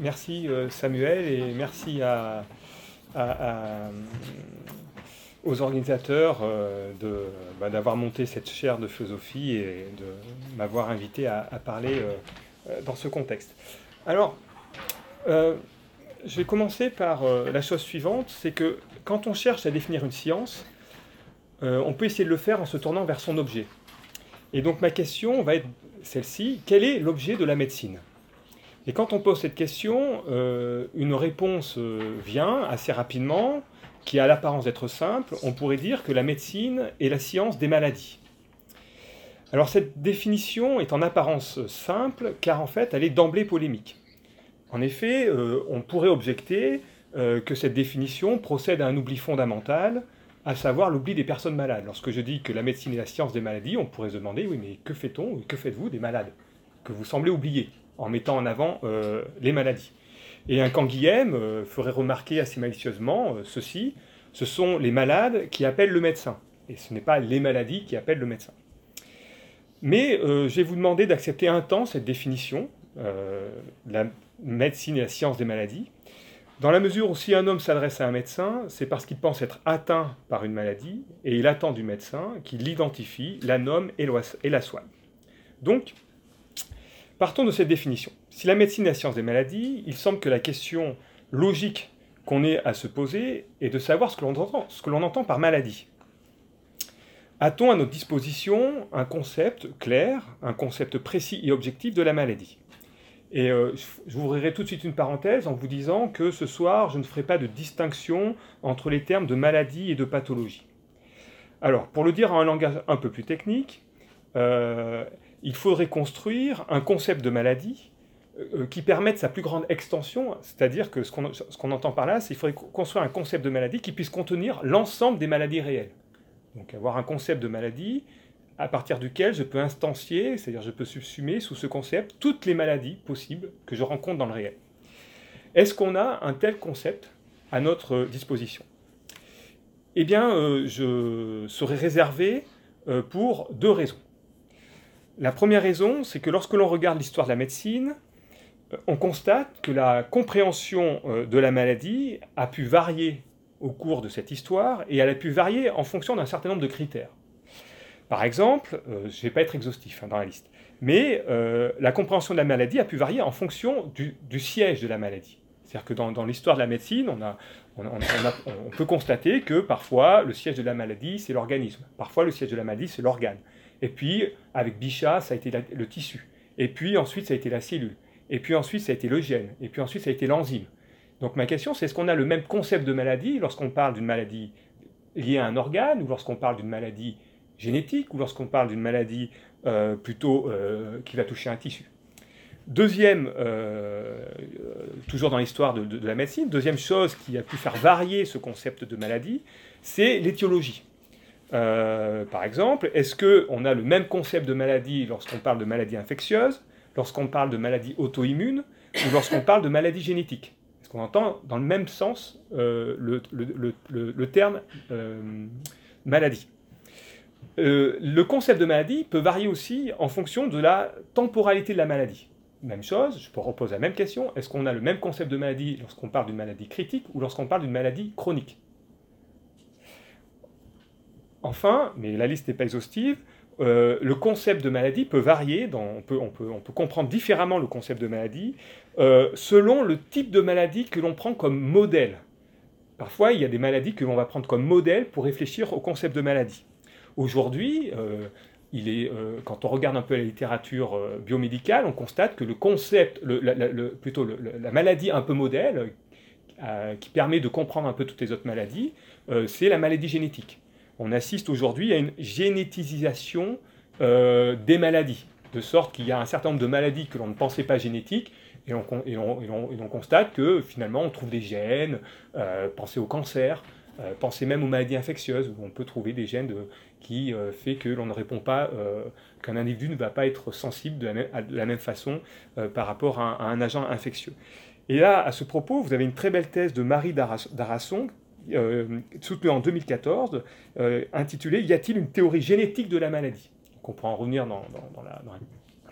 merci Samuel et merci aux organisateurs bah, d'avoir monté cette chaire de philosophie et de m'avoir invité à, parler dans ce contexte. Alors, je vais commencer par la chose suivante, c'est que quand on cherche à définir une science, on peut essayer de le faire en se tournant vers son objet. Et donc ma question va être celle-ci, quel est l'objet de la médecine? Et quand on pose cette question, euh, une réponse euh, vient assez rapidement, qui a l'apparence d'être simple. On pourrait dire que la médecine est la science des maladies. Alors cette définition est en apparence simple, car en fait elle est d'emblée polémique. En effet, euh, on pourrait objecter que cette définition procède à un oubli fondamental, à savoir l'oubli des personnes malades. Lorsque je dis que la médecine est la science des maladies, on pourrait se demander, oui, mais que fait-on, que faites-vous des malades Que vous semblez oublier? En mettant en avant euh, les maladies. Et un Canguilhem euh, ferait remarquer assez malicieusement euh, ceci, ce sont les malades qui appellent le médecin, et ce n'est pas les maladies qui appellent le médecin. Mais je vais vous demander d'accepter un temps cette définition, la médecine est la science des maladies, dans la mesure où si un homme s'adresse à un médecin, c'est parce qu'il pense être atteint par une maladie et il attend du médecin qu'il l'identifie, la nomme et la soigne. Donc, partons de cette définition. Si la médecine est la science des maladies, il semble que la question logique qu'on ait à se poser est de savoir ce que l'on entend, par maladie. A-t-on à notre disposition un concept clair, un concept précis et objectif de la maladie? Et euh, je vous ouvrirai tout de suite une parenthèse en vous disant que ce soir, je ne ferai pas de distinction entre les termes de maladie et de pathologie. Alors, pour le dire en un langage un peu plus technique, euh, il faudrait construire un concept de maladie euh, qui permette sa plus grande extension, c'est-à-dire que ce qu'on entend par là, c'est qu'il faudrait construire un concept de maladie qui puisse contenir l'ensemble des maladies réelles. Donc avoir un concept de maladie à partir duquel je peux instancier, c'est-à-dire je peux subsumer sous ce concept toutes les maladies possibles que je rencontre dans le réel. Est-ce qu'on a un tel concept à notre disposition? Eh bien, euh, je serais réservé euh, pour deux raisons. La première raison, c'est que lorsque l'on regarde l'histoire de la médecine, euh, on constate que la compréhension de la maladie a pu varier au cours de cette histoire et elle a pu varier en fonction d'un certain nombre de critères. Par exemple, euh, je ne vais pas être exhaustif hein, dans la liste, mais euh, la compréhension de la maladie a pu varier en fonction du, siège de la maladie. C'est-à-dire que dans, l'histoire de la médecine, on, peut constater que parfois le siège de la maladie, c'est l'organisme. Parfois le siège de la maladie, c'est l'organe. Et puis, avec Bichat, ça a été le tissu. Et puis ensuite, ça a été la cellule. Et puis ensuite, ça a été le gène. Et puis ensuite, ça a été l'enzyme. Donc ma question, c'est est-ce qu'on a le même concept de maladie lorsqu'on parle d'une maladie liée à un organe ou lorsqu'on parle d'une maladie génétique ou lorsqu'on parle d'une maladie euh, plutôt euh, qui va toucher un tissu? Deuxième, euh, toujours dans l'histoire de, la médecine, deuxième chose qui a pu faire varier ce concept de maladie, c'est l'étiologie. Par exemple, est-ce qu'on a le même concept de maladie lorsqu'on parle de maladie infectieuse, lorsqu'on parle de maladie auto-immune ou lorsqu'on parle de maladie génétique? Est-ce qu'on entend dans le même sens le, le, terme maladie? Euh, le concept de maladie peut varier aussi en fonction de la temporalité de la maladie. Même chose, je peux reposer la même question, est-ce qu'on a le même concept de maladie lorsqu'on parle d'une maladie critique ou lorsqu'on parle d'une maladie chronique? Enfin, mais la liste n'est pas exhaustive, euh, le concept de maladie peut varier, on, peut, comprendre différemment le concept de maladie euh, selon le type de maladie que l'on prend comme modèle. Parfois, il y a des maladies que l'on va prendre comme modèle pour réfléchir au concept de maladie. Aujourd'hui, euh, quand on regarde un peu la littérature biomédicale, on constate que le concept, plutôt la maladie un peu modèle, qui permet de comprendre un peu toutes les autres maladies, c'est la maladie génétique. On assiste aujourd'hui à une génétisation des maladies, de sorte qu'il y a un certain nombre de maladies que l'on ne pensait pas génétiques, et on, constate que finalement on trouve des gènes, pensez au cancer, euh, pensez même aux maladies infectieuses, où on peut trouver des gènes qui euh, fait que l'on ne répond pas, euh, qu'un individu ne va pas être sensible de la même, façon par rapport à, un agent infectieux. Et là, à ce propos, vous avez une très belle thèse de Marie Darasson, soutenue en 2014, intitulée Y a-t-il une théorie génétique de la maladie? Donc on pourra en revenir dans,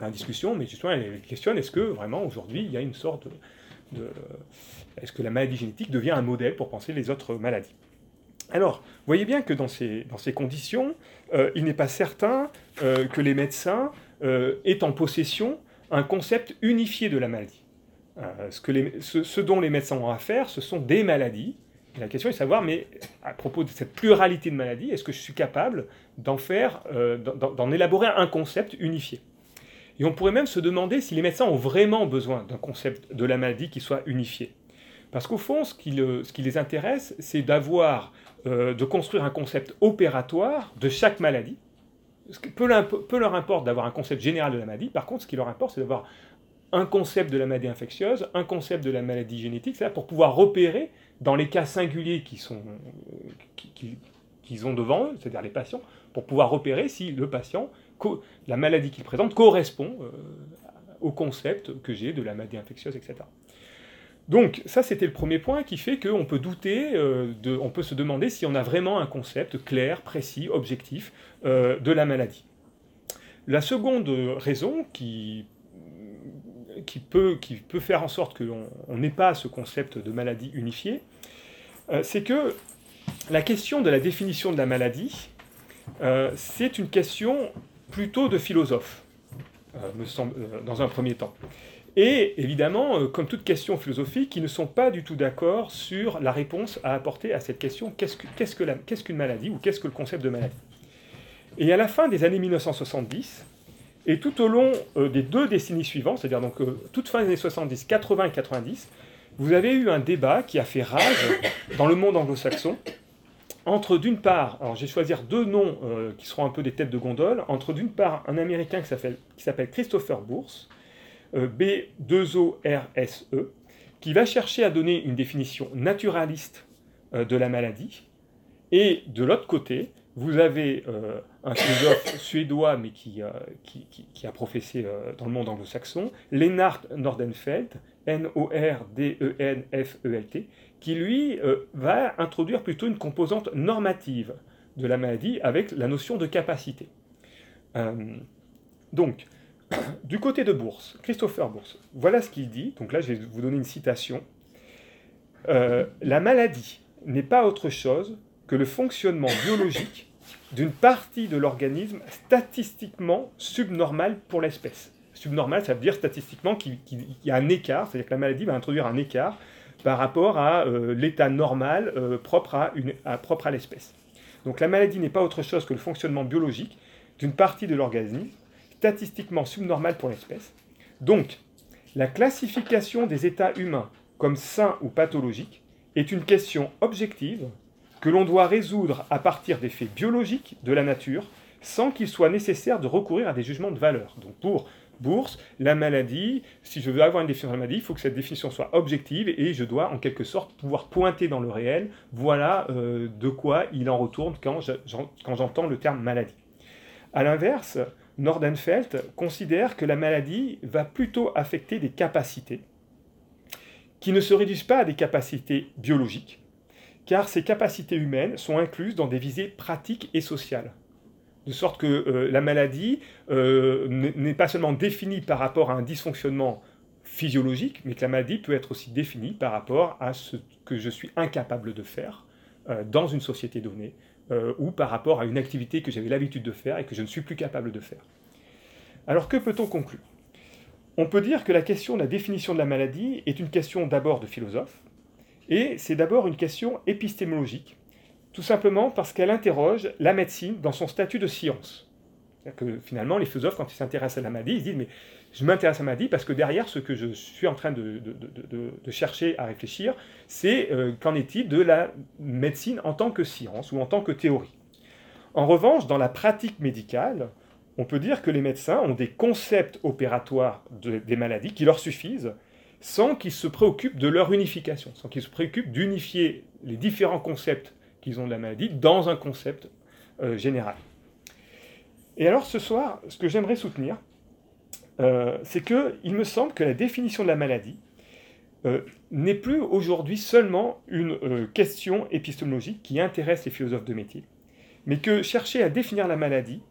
la, discussion, mais justement, elle questionne est-ce que vraiment aujourd'hui il y a une sorte est-ce que la maladie génétique devient un modèle pour penser les autres maladies? Alors, voyez bien que dans ces, dans ces conditions, il n'est pas certain que les médecins aient en possession un concept unifié de la maladie. ce, que les, ce, dont les médecins ont à faire, ce sont des maladies. La question est de savoir, mais à propos de cette pluralité de maladies, est-ce que je suis capable d'en faire, d'en élaborer un concept unifié? Et on pourrait même se demander si les médecins ont vraiment besoin d'un concept de la maladie qui soit unifié. Parce qu'au fond, ce qui, les intéresse, c'est d'avoir, euh, de construire un concept opératoire de chaque maladie. Peu, leur importe d'avoir un concept général de la maladie. Par contre, ce qui leur importe, c'est d'avoir un concept de la maladie infectieuse, un concept de la maladie génétique, pour pouvoir repérer dans les cas singuliers qu'ils ont devant eux, c'est-à-dire les patients, pour pouvoir repérer si le patient la maladie qu'il présente correspond euh, au concept que j'ai de la maladie infectieuse, etc. Donc ça, c'était le premier point qui fait qu'on peut douter, euh, on peut se demander si on a vraiment un concept clair, précis, objectif euh, de la maladie. La seconde raison qui, qui, peut, qui peut faire en sorte qu'on n'ait pas ce concept de maladie unifiée, c'est que la question de la définition de la maladie, c'est une question plutôt de philosophes, euh, me semble, euh, dans un premier temps. Et évidemment, euh, comme toute question philosophique, ils ne sont pas du tout d'accord sur la réponse à apporter à cette question qu'est-ce qu'une maladie ou qu'est-ce que le concept de maladie? Et à la fin des années 1970, et tout au long des deux décennies suivantes, c'est-à-dire donc toute fin des années 70, 80 et 90, vous avez eu un débat qui a fait rage dans le monde anglo-saxon entre d'une part, alors je vais choisir deux noms euh, qui seront un peu des têtes de gondole, entre d'une part un Américain qui s'appelle Christopher Bourse, euh, B2ORSE, qui va chercher à donner une définition naturaliste euh, de la maladie, et de l'autre côté, vous avez un philosophe suédois, mais qui, qui a professé dans le monde anglo-saxon, Lennart Nordenfeld, N-O-R-D-E-N-F-E-L-T, qui lui euh, va introduire plutôt une composante normative de la maladie avec la notion de capacité. Euh, donc, du côté de Bourse, Christopher Bourse, voilà ce qu'il dit. Donc là, je vais vous donner une citation. Euh, la maladie n'est pas autre chose que le fonctionnement biologique d'une partie de l'organisme statistiquement subnormale pour l'espèce. Subnormal, ça veut dire statistiquement qu'il y a un écart, c'est-à-dire que la maladie va introduire un écart par rapport à euh, l'état normal euh, propre à, une, propre à l'espèce. Donc la maladie n'est pas autre chose que le fonctionnement biologique d'une partie de l'organisme, statistiquement subnormal pour l'espèce. Donc, la classification des états humains comme sains ou pathologiques est une question objective que l'on doit résoudre à partir des faits biologiques de la nature sans qu'il soit nécessaire de recourir à des jugements de valeur. Donc pour bourse, la maladie, si je veux avoir une définition de la maladie, il faut que cette définition soit objective et je dois en quelque sorte pouvoir pointer dans le réel, voilà euh, de quoi il en retourne quand j'entends le terme maladie. A l'inverse, Nordenfeld considère que la maladie va plutôt affecter des capacités qui ne se réduisent pas à des capacités biologiques, car ces capacités humaines sont incluses dans des visées pratiques et sociales de sorte que euh, la maladie euh, n'est pas seulement définie par rapport à un dysfonctionnement physiologique, mais que la maladie peut être aussi définie par rapport à ce que je suis incapable de faire euh, dans une société donnée, ou par rapport à une activité que j'avais l'habitude de faire et que je ne suis plus capable de faire. Alors que peut-on conclure? On peut dire que la question de la définition de la maladie est une question d'abord de philosophe, et c'est d'abord une question épistémologique, tout simplement parce qu'elle interroge la médecine dans son statut de science. Que finalement, les philosophes, quand ils s'intéressent à la maladie, ils disent Mais je m'intéresse à la maladie parce que derrière ce que je suis en train de, chercher à réfléchir, c'est euh, qu'en est-il de la médecine en tant que science ou en tant que théorie. En revanche, dans la pratique médicale, on peut dire que les médecins ont des concepts opératoires des maladies qui leur suffisent sans qu'ils se préoccupent de leur unification, sans qu'ils se préoccupent d'unifier les différents concepts qu'ils ont de la maladie dans un concept euh, général. Et alors ce soir, ce que j'aimerais soutenir, euh, c'est qu'il me semble que la définition de la maladie euh, n'est plus aujourd'hui seulement une question épistémologique qui intéresse les philosophes de métier, mais que chercher à définir la maladie,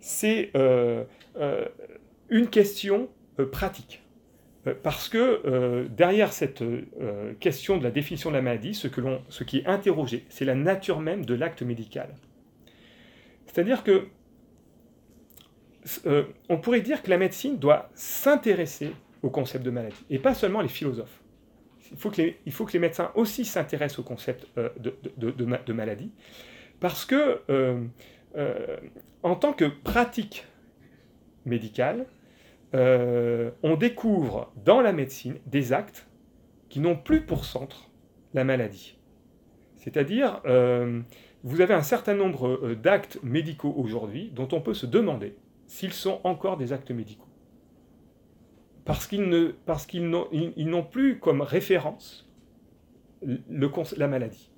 c'est une question pratique. Euh, parce que euh, derrière cette euh, question de la définition de la maladie, ce, que ce qui est interrogé, c'est la nature même de l'acte médical. C'est-à-dire que on pourrait dire que la médecine doit s'intéresser au concept de maladie, et pas seulement les philosophes. Il faut que les, médecins aussi s'intéressent au concept de, de, maladie, parce que en tant que pratique médicale, euh, on découvre dans la médecine des actes qui n'ont plus pour centre la maladie. C'est-à-dire, euh, vous avez un certain nombre euh, d'actes médicaux aujourd'hui dont on peut se demander s'ils sont encore des actes médicaux. Parce qu'ils n'ont plus comme référence la maladie.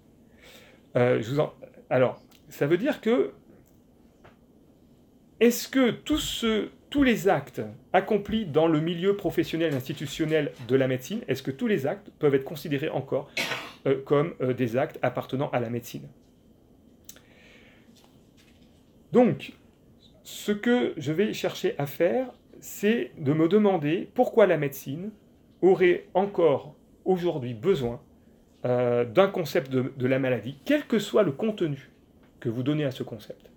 alors, ça veut dire que est-ce que tout ce, tous les actes accomplis dans le milieu professionnel institutionnel de la médecine, est-ce que tous les actes peuvent être considérés encore euh, comme euh, des actes appartenant à la médecine? Donc, ce que je vais chercher à faire, c'est de me demander pourquoi la médecine aurait encore aujourd'hui besoin euh, d'un concept de la maladie, quel que soit le contenu que vous donnez à ce concept.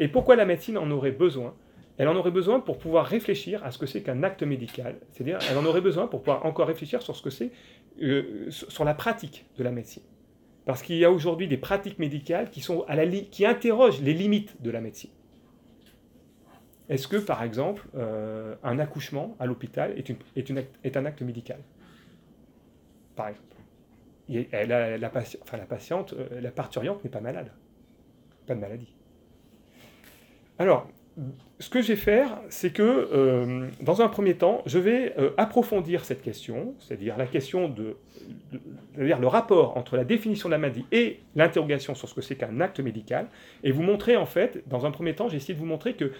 et pourquoi la médecine en aurait besoin elle en aurait besoin pour pouvoir réfléchir à ce que c'est qu'un acte médical. C'est-à-dire, elle en aurait besoin pour pouvoir encore réfléchir sur ce que c'est, euh, sur la pratique de la médecine. Parce qu'il y a aujourd'hui des pratiques médicales qui, sont qui interrogent les limites de la médecine. Est-ce que, par exemple, euh, un accouchement à l'hôpital est, un acte médical? Par exemple. la patiente, euh, la parturiante n'est pas malade. Pas de maladie. Alors, ce que je vais faire, c'est que, euh, dans un premier temps, je vais euh, approfondir cette question, c'est-à-dire la question de, dire le rapport entre la définition de la maladie et l'interrogation sur ce que c'est qu'un acte médical, et vous montrer en fait, dans un premier temps, j'ai essayé de vous montrer que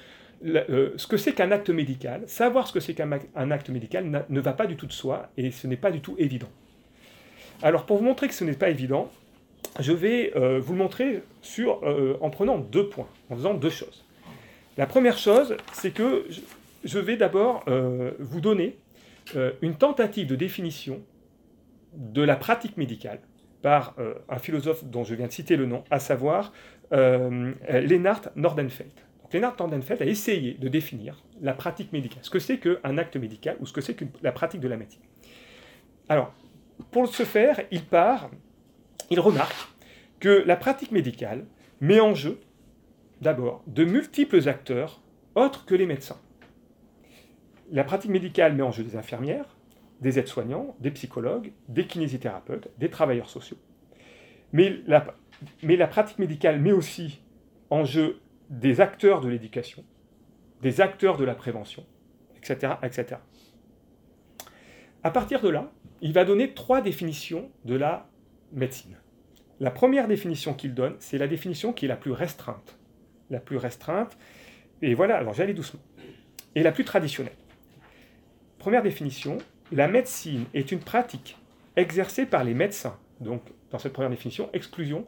euh, ce que c'est qu'un acte médical, savoir ce que c'est qu'un acte médical ne va pas du tout de soi, et ce n'est pas du tout évident. Alors, pour vous montrer que ce n'est pas évident, je vais vous le montrer en prenant deux points, en faisant deux choses. La première chose, c'est que je vais d'abord euh, vous donner euh, une tentative de définition de la pratique médicale par euh, un philosophe dont je viens de citer le nom, à savoir Lennart Nordenfeld. Lennart Nordenfeld a essayé de définir la pratique médicale, ce que c'est qu'un acte médical ou ce que c'est que la pratique de la médecine. Alors, pour ce faire, il part, il remarque que la pratique médicale met en jeu d'abord de multiples acteurs autres que les médecins. La pratique médicale met en jeu des infirmières, des aides-soignants, des psychologues, des kinésithérapeutes, des travailleurs sociaux. Mais la, pratique médicale met aussi en jeu des acteurs de l'éducation, des acteurs de la prévention, etc., etc. À partir de là, il va donner trois définitions de la médecine. La première définition qu'il donne, c'est la définition qui est la plus restreinte la plus restreinte. Et voilà, alors j'allais doucement. Et la plus traditionnelle. Première définition, la médecine est une pratique exercée par les médecins. Donc, dans cette première définition, exclusion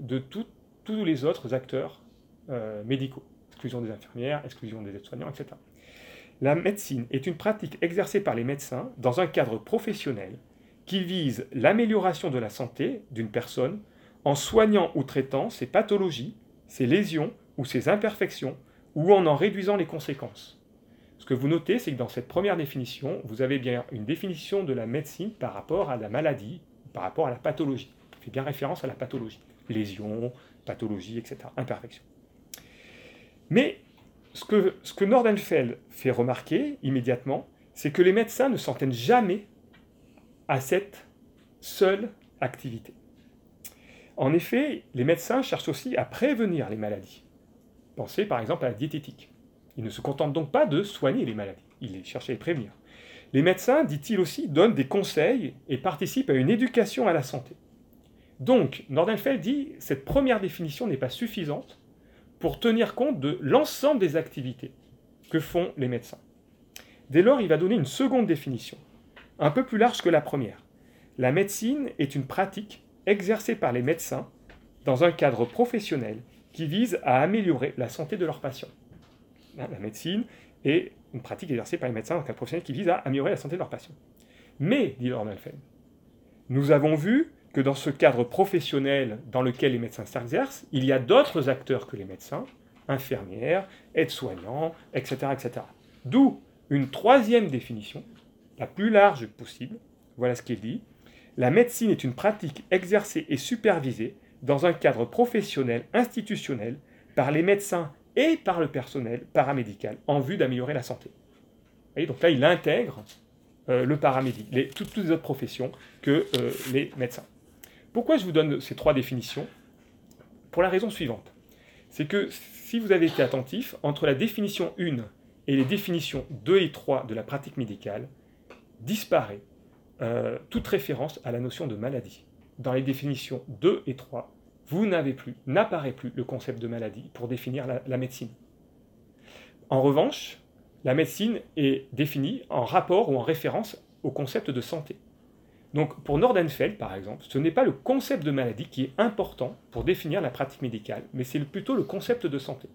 de tous les autres acteurs euh, médicaux. Exclusion des infirmières, exclusion des aides-soignants, etc. La médecine est une pratique exercée par les médecins dans un cadre professionnel qui vise l'amélioration de la santé d'une personne en soignant ou traitant ses pathologies ses lésions ou ses imperfections, ou en en réduisant les conséquences. Ce que vous notez, c'est que dans cette première définition, vous avez bien une définition de la médecine par rapport à la maladie, par rapport à la pathologie. Il fait bien référence à la pathologie. Lésions, pathologie, etc. Imperfection. Mais ce que, ce Nordenfeld fait remarquer immédiatement, c'est que les médecins ne s'en tiennent jamais à cette seule activité. En effet, les médecins cherchent aussi à prévenir les maladies. Pensez par exemple à la diététique. Ils ne se contentent donc pas de soigner les maladies, ils cherchent à les prévenir. Les médecins, dit-il aussi, donnent des conseils et participent à une éducation à la santé. Donc, Nordenfeld dit cette première définition n'est pas suffisante pour tenir compte de l'ensemble des activités que font les médecins. Dès lors, il va donner une seconde définition, un peu plus large que la première. La médecine est une pratique exercée par les médecins dans un cadre professionnel qui vise à améliorer la santé de leurs patients. La médecine est une pratique exercée par les médecins dans un cadre professionnel qui vise à améliorer la santé de leurs patients. Mais, dit Lord Alfred, nous avons vu que dans ce cadre professionnel dans lequel les médecins s'exercent, il y a d'autres acteurs que les médecins, infirmières, aides-soignants, etc., etc. D'où une troisième définition, la plus large possible. Voilà ce qu'il dit. La médecine est une pratique exercée et supervisée dans un cadre professionnel institutionnel par les médecins et par le personnel paramédical en vue d'améliorer la santé. Donc là, il intègre euh, le paramédic, toutes, les autres professions que euh, les médecins. Pourquoi je vous donne ces trois définitions? Pour la raison suivante. C'est que si vous avez été attentif, entre la définition 1 et les définitions 2 et 3 de la pratique médicale, disparaît euh, toute référence à la notion de maladie. Dans les définitions 2 et 3, vous n'avez plus, n'apparaît plus le concept de maladie pour définir la, médecine. En revanche, la médecine est définie en rapport ou en référence au concept de santé. Donc pour Nordenfeld, par exemple, ce n'est pas le concept de maladie qui est important pour définir la pratique médicale, mais c'est plutôt le concept de santé.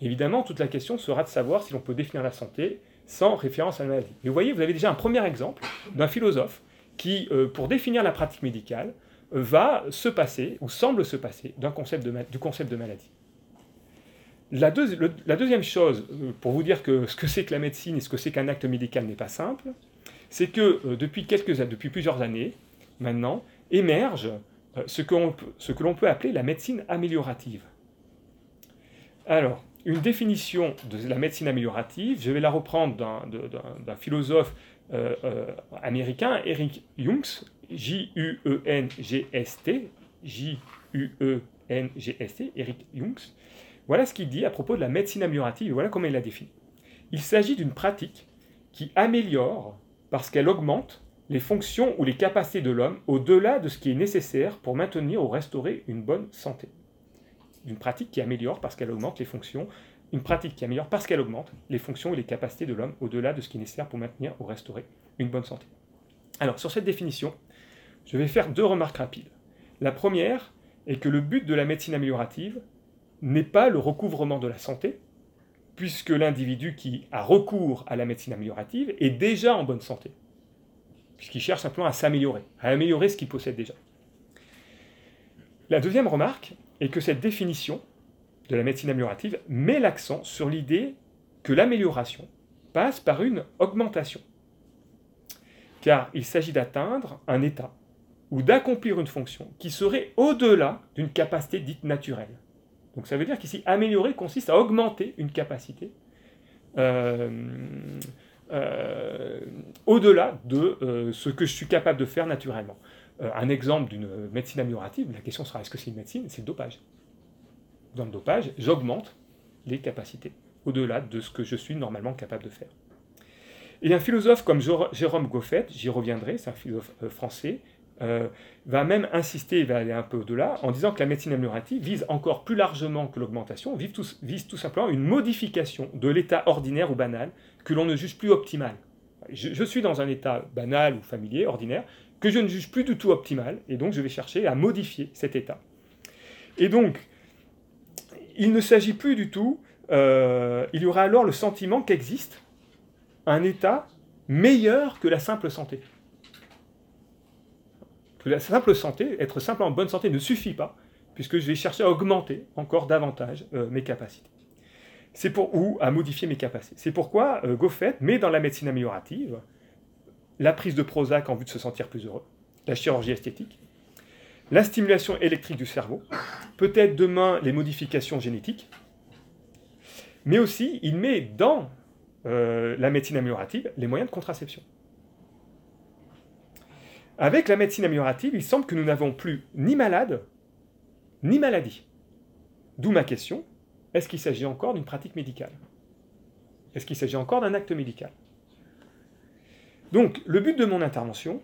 Évidemment, toute la question sera de savoir si l'on peut définir la santé sans référence à la maladie. Mais vous voyez, vous avez déjà un premier exemple d'un philosophe qui, euh, pour définir la pratique médicale, va se passer, ou semble se passer, du concept de maladie. La, deuxième chose, euh, pour vous dire que ce que c'est que la médecine et ce que c'est qu'un acte médical n'est pas simple, c'est que euh, depuis, depuis plusieurs années, maintenant, émerge ce que l'on peut appeler la médecine améliorative. Alors, une définition de la médecine améliorative, je vais la reprendre d'un philosophe américain, Eric Jungs, J-U-E-N-G-S-T, J-U-E-N-G-S-T, Eric Jungs. Voilà ce qu'il dit à propos de la médecine améliorative, et voilà comment il la définit. Il s'agit d'une pratique qui améliore parce qu'elle augmente les fonctions ou les capacités de l'homme au-delà de ce qui est nécessaire pour maintenir ou restaurer une bonne santé. Une pratique qui améliore parce qu'elle augmente les fonctions, une pratique qui améliore parce qu'elle augmente les fonctions et les capacités de l'homme au-delà de ce qui est nécessaire pour maintenir ou restaurer une bonne santé. Alors, sur cette définition, je vais faire deux remarques rapides. La première est que le but de la médecine améliorative n'est pas le recouvrement de la santé, puisque l'individu qui a recours à la médecine améliorative est déjà en bonne santé, puisqu'il cherche simplement à s'améliorer, à améliorer ce qu'il possède déjà. La deuxième remarque est que cette définition de la médecine améliorative met l'accent sur l'idée que l'amélioration passe par une augmentation, car il s'agit d'atteindre un état ou d'accomplir une fonction qui serait au-delà d'une capacité dite naturelle. Donc ça veut dire qu'ici, améliorer consiste à augmenter une capacité euh, euh, au-delà de euh, ce que je suis capable de faire naturellement. Un exemple d'une médecine améliorative, la question sera est-ce que c'est une médecine? C'est le dopage. Dans le dopage, j'augmente les capacités au-delà de ce que je suis normalement capable de faire. Et un philosophe comme Jérôme Goffet, j'y reviendrai, c'est un philosophe français, euh, va même insister, il va aller un peu au-delà, en disant que la médecine améliorative vise encore plus largement que l'augmentation, vise tout simplement une modification de l'état ordinaire ou banal que l'on ne juge plus optimal. Je, suis dans un état banal ou familier, ordinaire, que je ne juge plus du tout optimal, et donc je vais chercher à modifier cet état. Et donc, il ne s'agit plus du tout, euh, il y aura alors le sentiment qu'existe un état meilleur que la simple santé que la simple santé, être simplement en bonne santé ne suffit pas, puisque je vais chercher à augmenter encore davantage euh, mes capacités. C'est pour ou à modifier mes capacités. C'est pourquoi euh, Goffet met dans la médecine améliorative la prise de Prozac en vue de se sentir plus heureux, la chirurgie esthétique, la stimulation électrique du cerveau, peut-être demain les modifications génétiques, mais aussi il met dans euh, la médecine améliorative les moyens de contraception. Avec la médecine améliorative, il semble que nous n'avons plus ni malade, ni maladie. D'où ma question, est-ce qu'il s'agit encore d'une pratique médicale? Est-ce qu'il s'agit encore d'un acte médical? Donc, le but de mon intervention,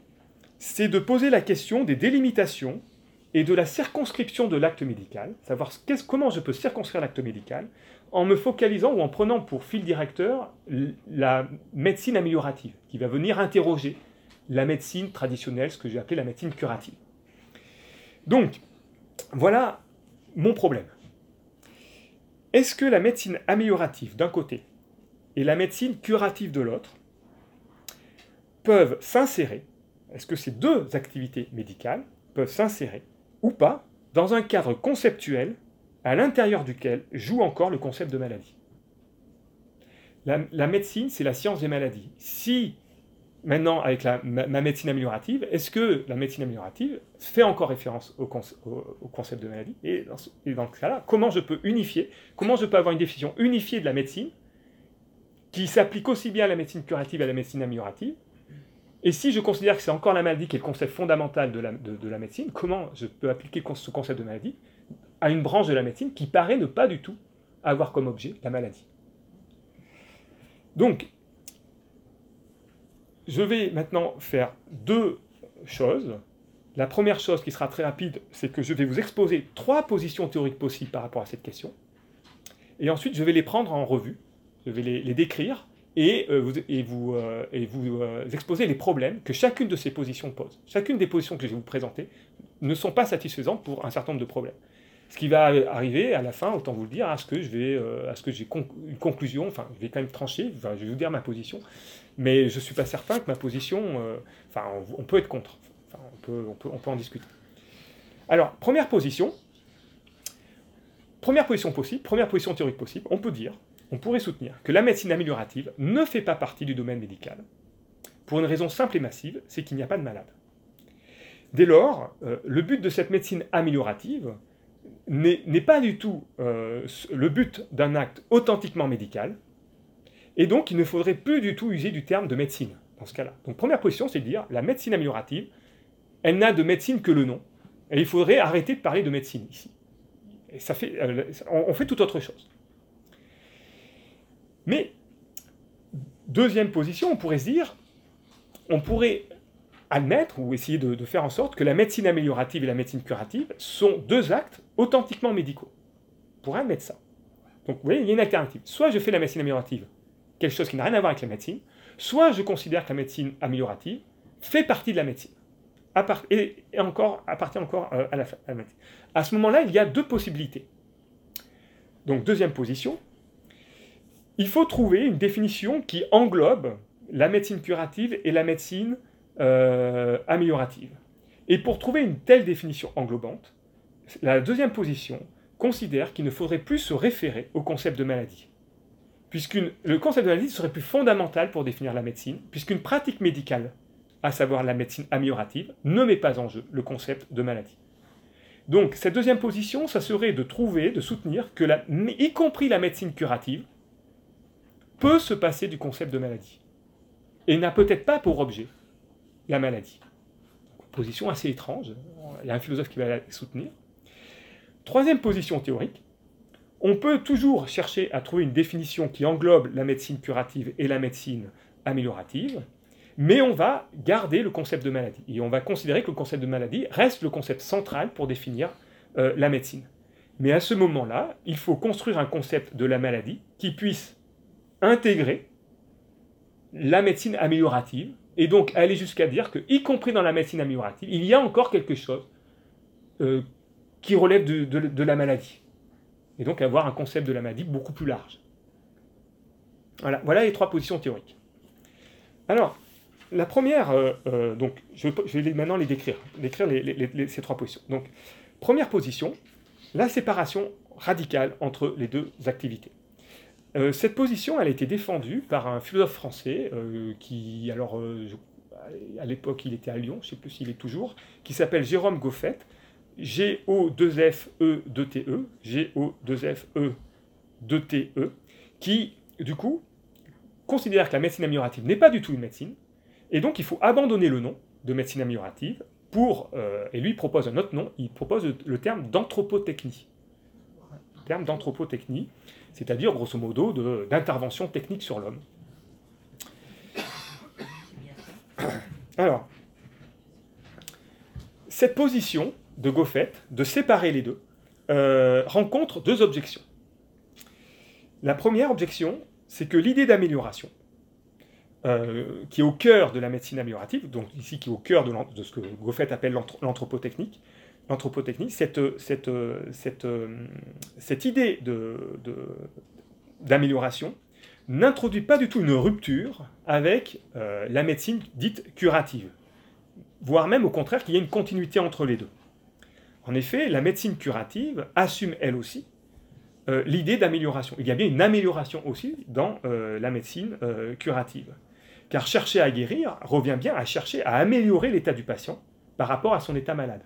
c'est de poser la question des délimitations et de la circonscription de l'acte médical, savoir comment je peux circonscrire l'acte médical, en me focalisant ou en prenant pour fil directeur la médecine améliorative, qui va venir interroger la médecine traditionnelle, ce que j'ai appelé la médecine curative. Donc, voilà mon problème. Est-ce que la médecine améliorative, d'un côté, et la médecine curative de l'autre peuvent s'insérer, est-ce que ces deux activités médicales peuvent s'insérer ou pas dans un cadre conceptuel à l'intérieur duquel joue encore le concept de maladie? La, médecine, c'est la science des maladies. Si, maintenant, avec la, ma, médecine améliorative, est-ce que la médecine améliorative fait encore référence au, concept de maladie? Et dans, et dans ce cas-là, comment je peux unifier, comment je peux avoir une définition unifiée de la médecine qui s'applique aussi bien à la médecine curative et à la médecine améliorative et si je considère que c'est encore la maladie qui est le concept fondamental de la, de, la médecine, comment je peux appliquer ce concept de maladie à une branche de la médecine qui paraît ne pas du tout avoir comme objet la maladie? Donc, je vais maintenant faire deux choses. La première chose qui sera très rapide, c'est que je vais vous exposer trois positions théoriques possibles par rapport à cette question. Et ensuite, je vais les prendre en revue, je vais les décrire, et euh, vous, et vous, euh, et euh, exposez les problèmes que chacune de ces positions pose. Chacune des positions que je vais vous présenter ne sont pas satisfaisantes pour un certain nombre de problèmes. Ce qui va arriver à la fin, autant vous le dire, à ce que j'ai une conclusion, enfin, je vais quand même trancher, je vais vous dire ma position, mais je ne suis pas certain que ma position, enfin, on, peut être contre, enfin, on, peut, on, peut, on peut en discuter. Alors, première position, première position possible, première position théorique possible, on peut dire on pourrait soutenir que la médecine améliorative ne fait pas partie du domaine médical, pour une raison simple et massive, c'est qu'il n'y a pas de malade. Dès lors, euh, le but de cette médecine améliorative n'est pas du tout euh, le but d'un acte authentiquement médical, et donc il ne faudrait plus du tout user du terme de médecine dans ce cas-là. Donc première position, c'est de dire la médecine améliorative, elle n'a de médecine que le nom, et il faudrait arrêter de parler de médecine ici. Euh, on fait tout autre chose. Mais, deuxième position, on pourrait se dire, on pourrait admettre ou essayer de, faire en sorte que la médecine améliorative et la médecine curative sont deux actes authentiquement médicaux. Pourrait admettre ça. Donc vous voyez, il y a une alternative. Soit je fais la médecine améliorative, quelque chose qui n'a rien à voir avec la médecine, soit je considère que la médecine améliorative fait partie de la médecine. et, encore, appartient encore euh, à la, à la médecine. À ce moment-là, il y a deux possibilités. Donc deuxième position, il faut trouver une définition qui englobe la médecine curative et la médecine euh, améliorative. Et pour trouver une telle définition englobante, la deuxième position considère qu'il ne faudrait plus se référer au concept de maladie. Puisque le concept de maladie serait plus fondamental pour définir la médecine, puisqu'une pratique médicale, à savoir la médecine améliorative, ne met pas en jeu le concept de maladie. Donc cette deuxième position, ça serait de trouver, de soutenir que, y compris la médecine curative, peut se passer du concept de maladie et n'a peut-être pas pour objet la maladie. Position assez étrange, il y a un philosophe qui va la soutenir. Troisième position théorique, on peut toujours chercher à trouver une définition qui englobe la médecine curative et la médecine améliorative, mais on va garder le concept de maladie. Et on va considérer que le concept de maladie reste le concept central pour définir euh, la médecine. Mais à ce moment-là, il faut construire un concept de la maladie qui puisse intégrer la médecine améliorative, et donc aller jusqu'à dire que, y compris dans la médecine améliorative, il y a encore quelque chose euh, qui relève de, la maladie. Et donc avoir un concept de la maladie beaucoup plus large. Voilà, les trois positions théoriques. Alors, la première, euh, euh, donc, je, vais maintenant les décrire, décrire ces trois positions. Donc, première position, la séparation radicale entre les deux activités. Euh, cette position, elle a été défendue par un philosophe français euh, qui, alors, euh, à l'époque, il était à Lyon, je ne sais plus s'il est toujours, qui s'appelle Jérôme Goffet, G-O-2-F-E-2-T-E, G-O-2-F-E-2-T-E, e, qui, du coup, considère que la médecine améliorative n'est pas du tout une médecine, et donc il faut abandonner le nom de médecine améliorative pour, et lui propose un autre nom, il propose le terme d'anthropotechnie. Terme d'anthropotechnie, c'est-à-dire grosso modo d'intervention technique sur l'homme. Alors, cette position de Goffet, de séparer les deux, euh, rencontre deux objections. La première objection, c'est que l'idée d'amélioration, euh, qui est au cœur de la médecine améliorative, donc ici qui est au cœur de, de ce que Goffet appelle l'anthropotechnique, l'anthropotechnie, cette, cette, cette, cette, idée d'amélioration n'introduit pas du tout une rupture avec euh, la médecine dite curative, voire même au contraire qu'il y a une continuité entre les deux. En effet, la médecine curative assume elle aussi euh, l'idée d'amélioration. Il y a bien une amélioration aussi dans euh, la médecine curative. Car chercher à guérir revient bien à chercher à améliorer l'état du patient par rapport à son état malade.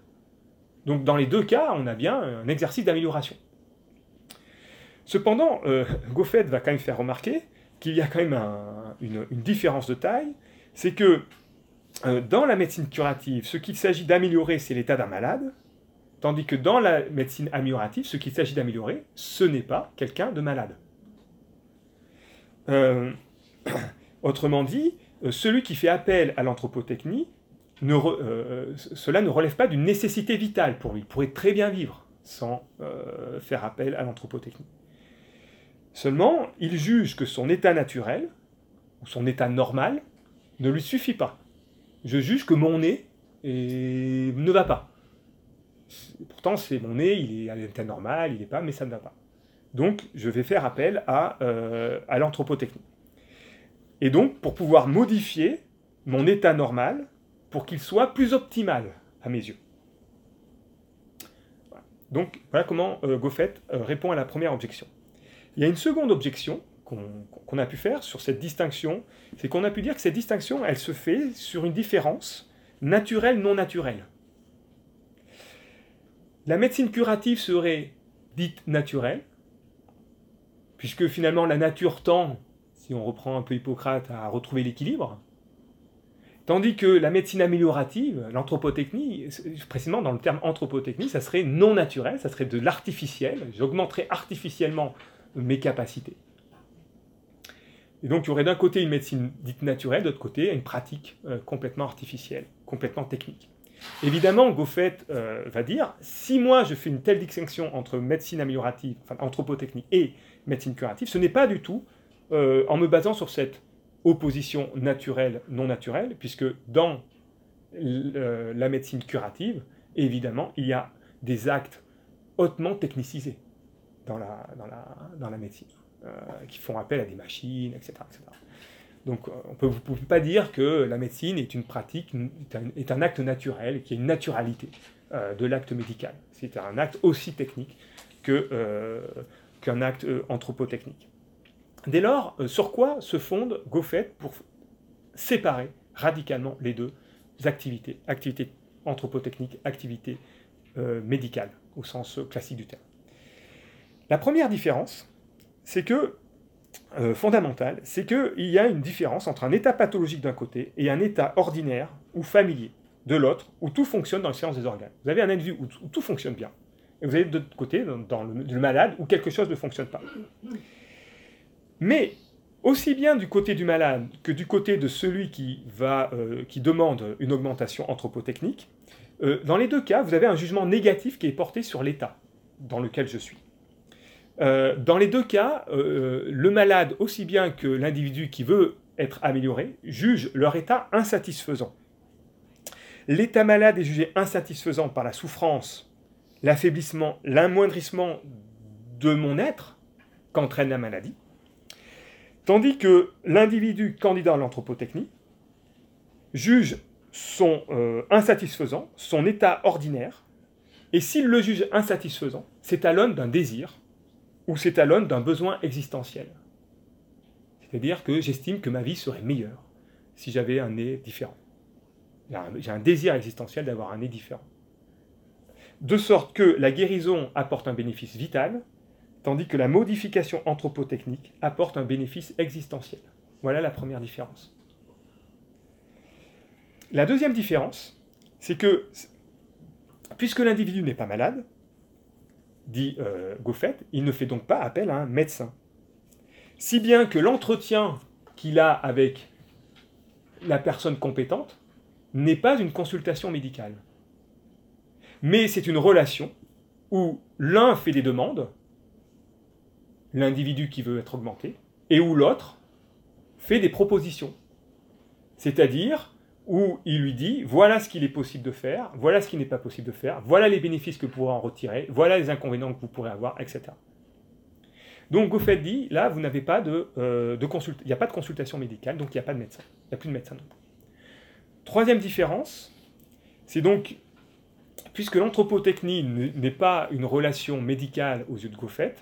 Donc dans les deux cas, on a bien un exercice d'amélioration. Cependant, euh, Goffet va quand même faire remarquer qu'il y a quand même une, différence de taille, c'est que euh, dans la médecine curative, ce qu'il s'agit d'améliorer, c'est l'état d'un malade, tandis que dans la médecine améliorative, ce qu'il s'agit d'améliorer, ce n'est pas quelqu'un de malade. Euh, autrement dit, celui qui fait appel à l'anthropotechnie, cela ne relève pas d'une nécessité vitale pour lui. Il pourrait très bien vivre sans faire appel à l'anthropotechnie. Seulement, il juge que son état naturel, ou son état normal, ne lui suffit pas. Je juge que mon nez ne va pas. Pourtant, c'est mon nez, il est à l'état normal, il n'est pas, mais ça ne va pas. Donc, je vais faire appel euh, à l'anthropotechnie. Et donc, pour pouvoir modifier mon état normal, pour qu'il soit plus optimal à mes yeux. Donc, voilà comment euh, Goffet euh, répond à la première objection. Il y a une seconde objection qu'on a pu faire sur cette distinction, c'est qu'on a pu dire que cette distinction, elle se fait sur une différence naturelle-non naturelle. La médecine curative serait dite naturelle, puisque finalement la nature tend, si on reprend un peu Hippocrate, à retrouver l'équilibre, tandis que la médecine améliorative, l'anthropotechnie, précisément dans le terme anthropotechnie, ça serait non naturel, ça serait de l'artificiel, j'augmenterais artificiellement mes capacités. Et donc il y aurait d'un côté une médecine dite naturelle, d'autre côté une pratique euh, complètement artificielle, complètement technique. Évidemment, Goffet euh, va dire, si moi je fais une telle distinction entre médecine améliorative, enfin anthropotechnique et médecine curative, ce n'est pas du tout euh, en me basant sur cette opposition naturelle-non naturelle, puisque dans la médecine curative, évidemment, il y a des actes hautement technicisés dans la, dans la, dans la médecine, euh, qui font appel à des machines, etc. Donc euh, on ne pouvez pas dire que la médecine est une pratique, est un, acte naturel, qu'il y a une naturalité euh, de l'acte médical. C'est un acte aussi technique qu'un acte anthropotechnique. Dès lors, sur quoi se fonde Goffet pour séparer radicalement les deux activités, activité anthropotechnique, activité médicale, au sens classique du terme la première différence, c'est que, euh, fondamentale, c'est qu'il y a une différence entre un état pathologique d'un côté et un état ordinaire ou familier de l'autre, où tout fonctionne dans les sciences des organes. Vous avez un individu où, où tout fonctionne bien, et vous avez de l'autre côté, dans, le, malade, où quelque chose ne fonctionne pas. Mais aussi bien du côté du malade que du côté de celui qui, va, euh, qui demande une augmentation anthropotechnique, euh, dans les deux cas, vous avez un jugement négatif qui est porté sur l'état dans lequel je suis. Euh, dans les deux cas, le malade, aussi bien que l'individu qui veut être amélioré, juge leur état insatisfaisant. L'état malade est jugé insatisfaisant par la souffrance, l'affaiblissement, l'amoindrissement de mon être qu'entraîne la maladie, tandis que l'individu candidat à l'anthropotechnie juge son euh, insatisfaisant, son état ordinaire, et s'il le juge insatisfaisant, c'est à l'aune d'un désir ou c'est à l'aune d'un besoin existentiel. C'est-à-dire que j'estime que ma vie serait meilleure si j'avais un nez différent. J'ai un désir existentiel d'avoir un nez différent. De sorte que la guérison apporte un bénéfice vital, tandis que la modification anthropotechnique apporte un bénéfice existentiel. Voilà la première différence. La deuxième différence, c'est que, puisque l'individu n'est pas malade, dit euh, Goffet, il ne fait donc pas appel à un médecin. Si bien que l'entretien qu'il a avec la personne compétente n'est pas une consultation médicale. Mais c'est une relation où l'un fait des demandes, l'individu qui veut être augmenté, et où l'autre fait des propositions. C'est-à-dire, où il lui dit voilà ce qu'il est possible de faire, voilà ce qui n'est pas possible de faire, voilà les bénéfices que vous pourrez en retirer, voilà les inconvénients que vous pourrez avoir, etc. Donc Goffet dit, là, vous n'avez pas de, euh, de il n'y a pas de consultation médicale, donc il n'y a pas de médecin. Il n'y a plus de médecin. Troisième différence, c'est donc, puisque l'anthropotechnie n'est pas une relation médicale aux yeux de Goffet,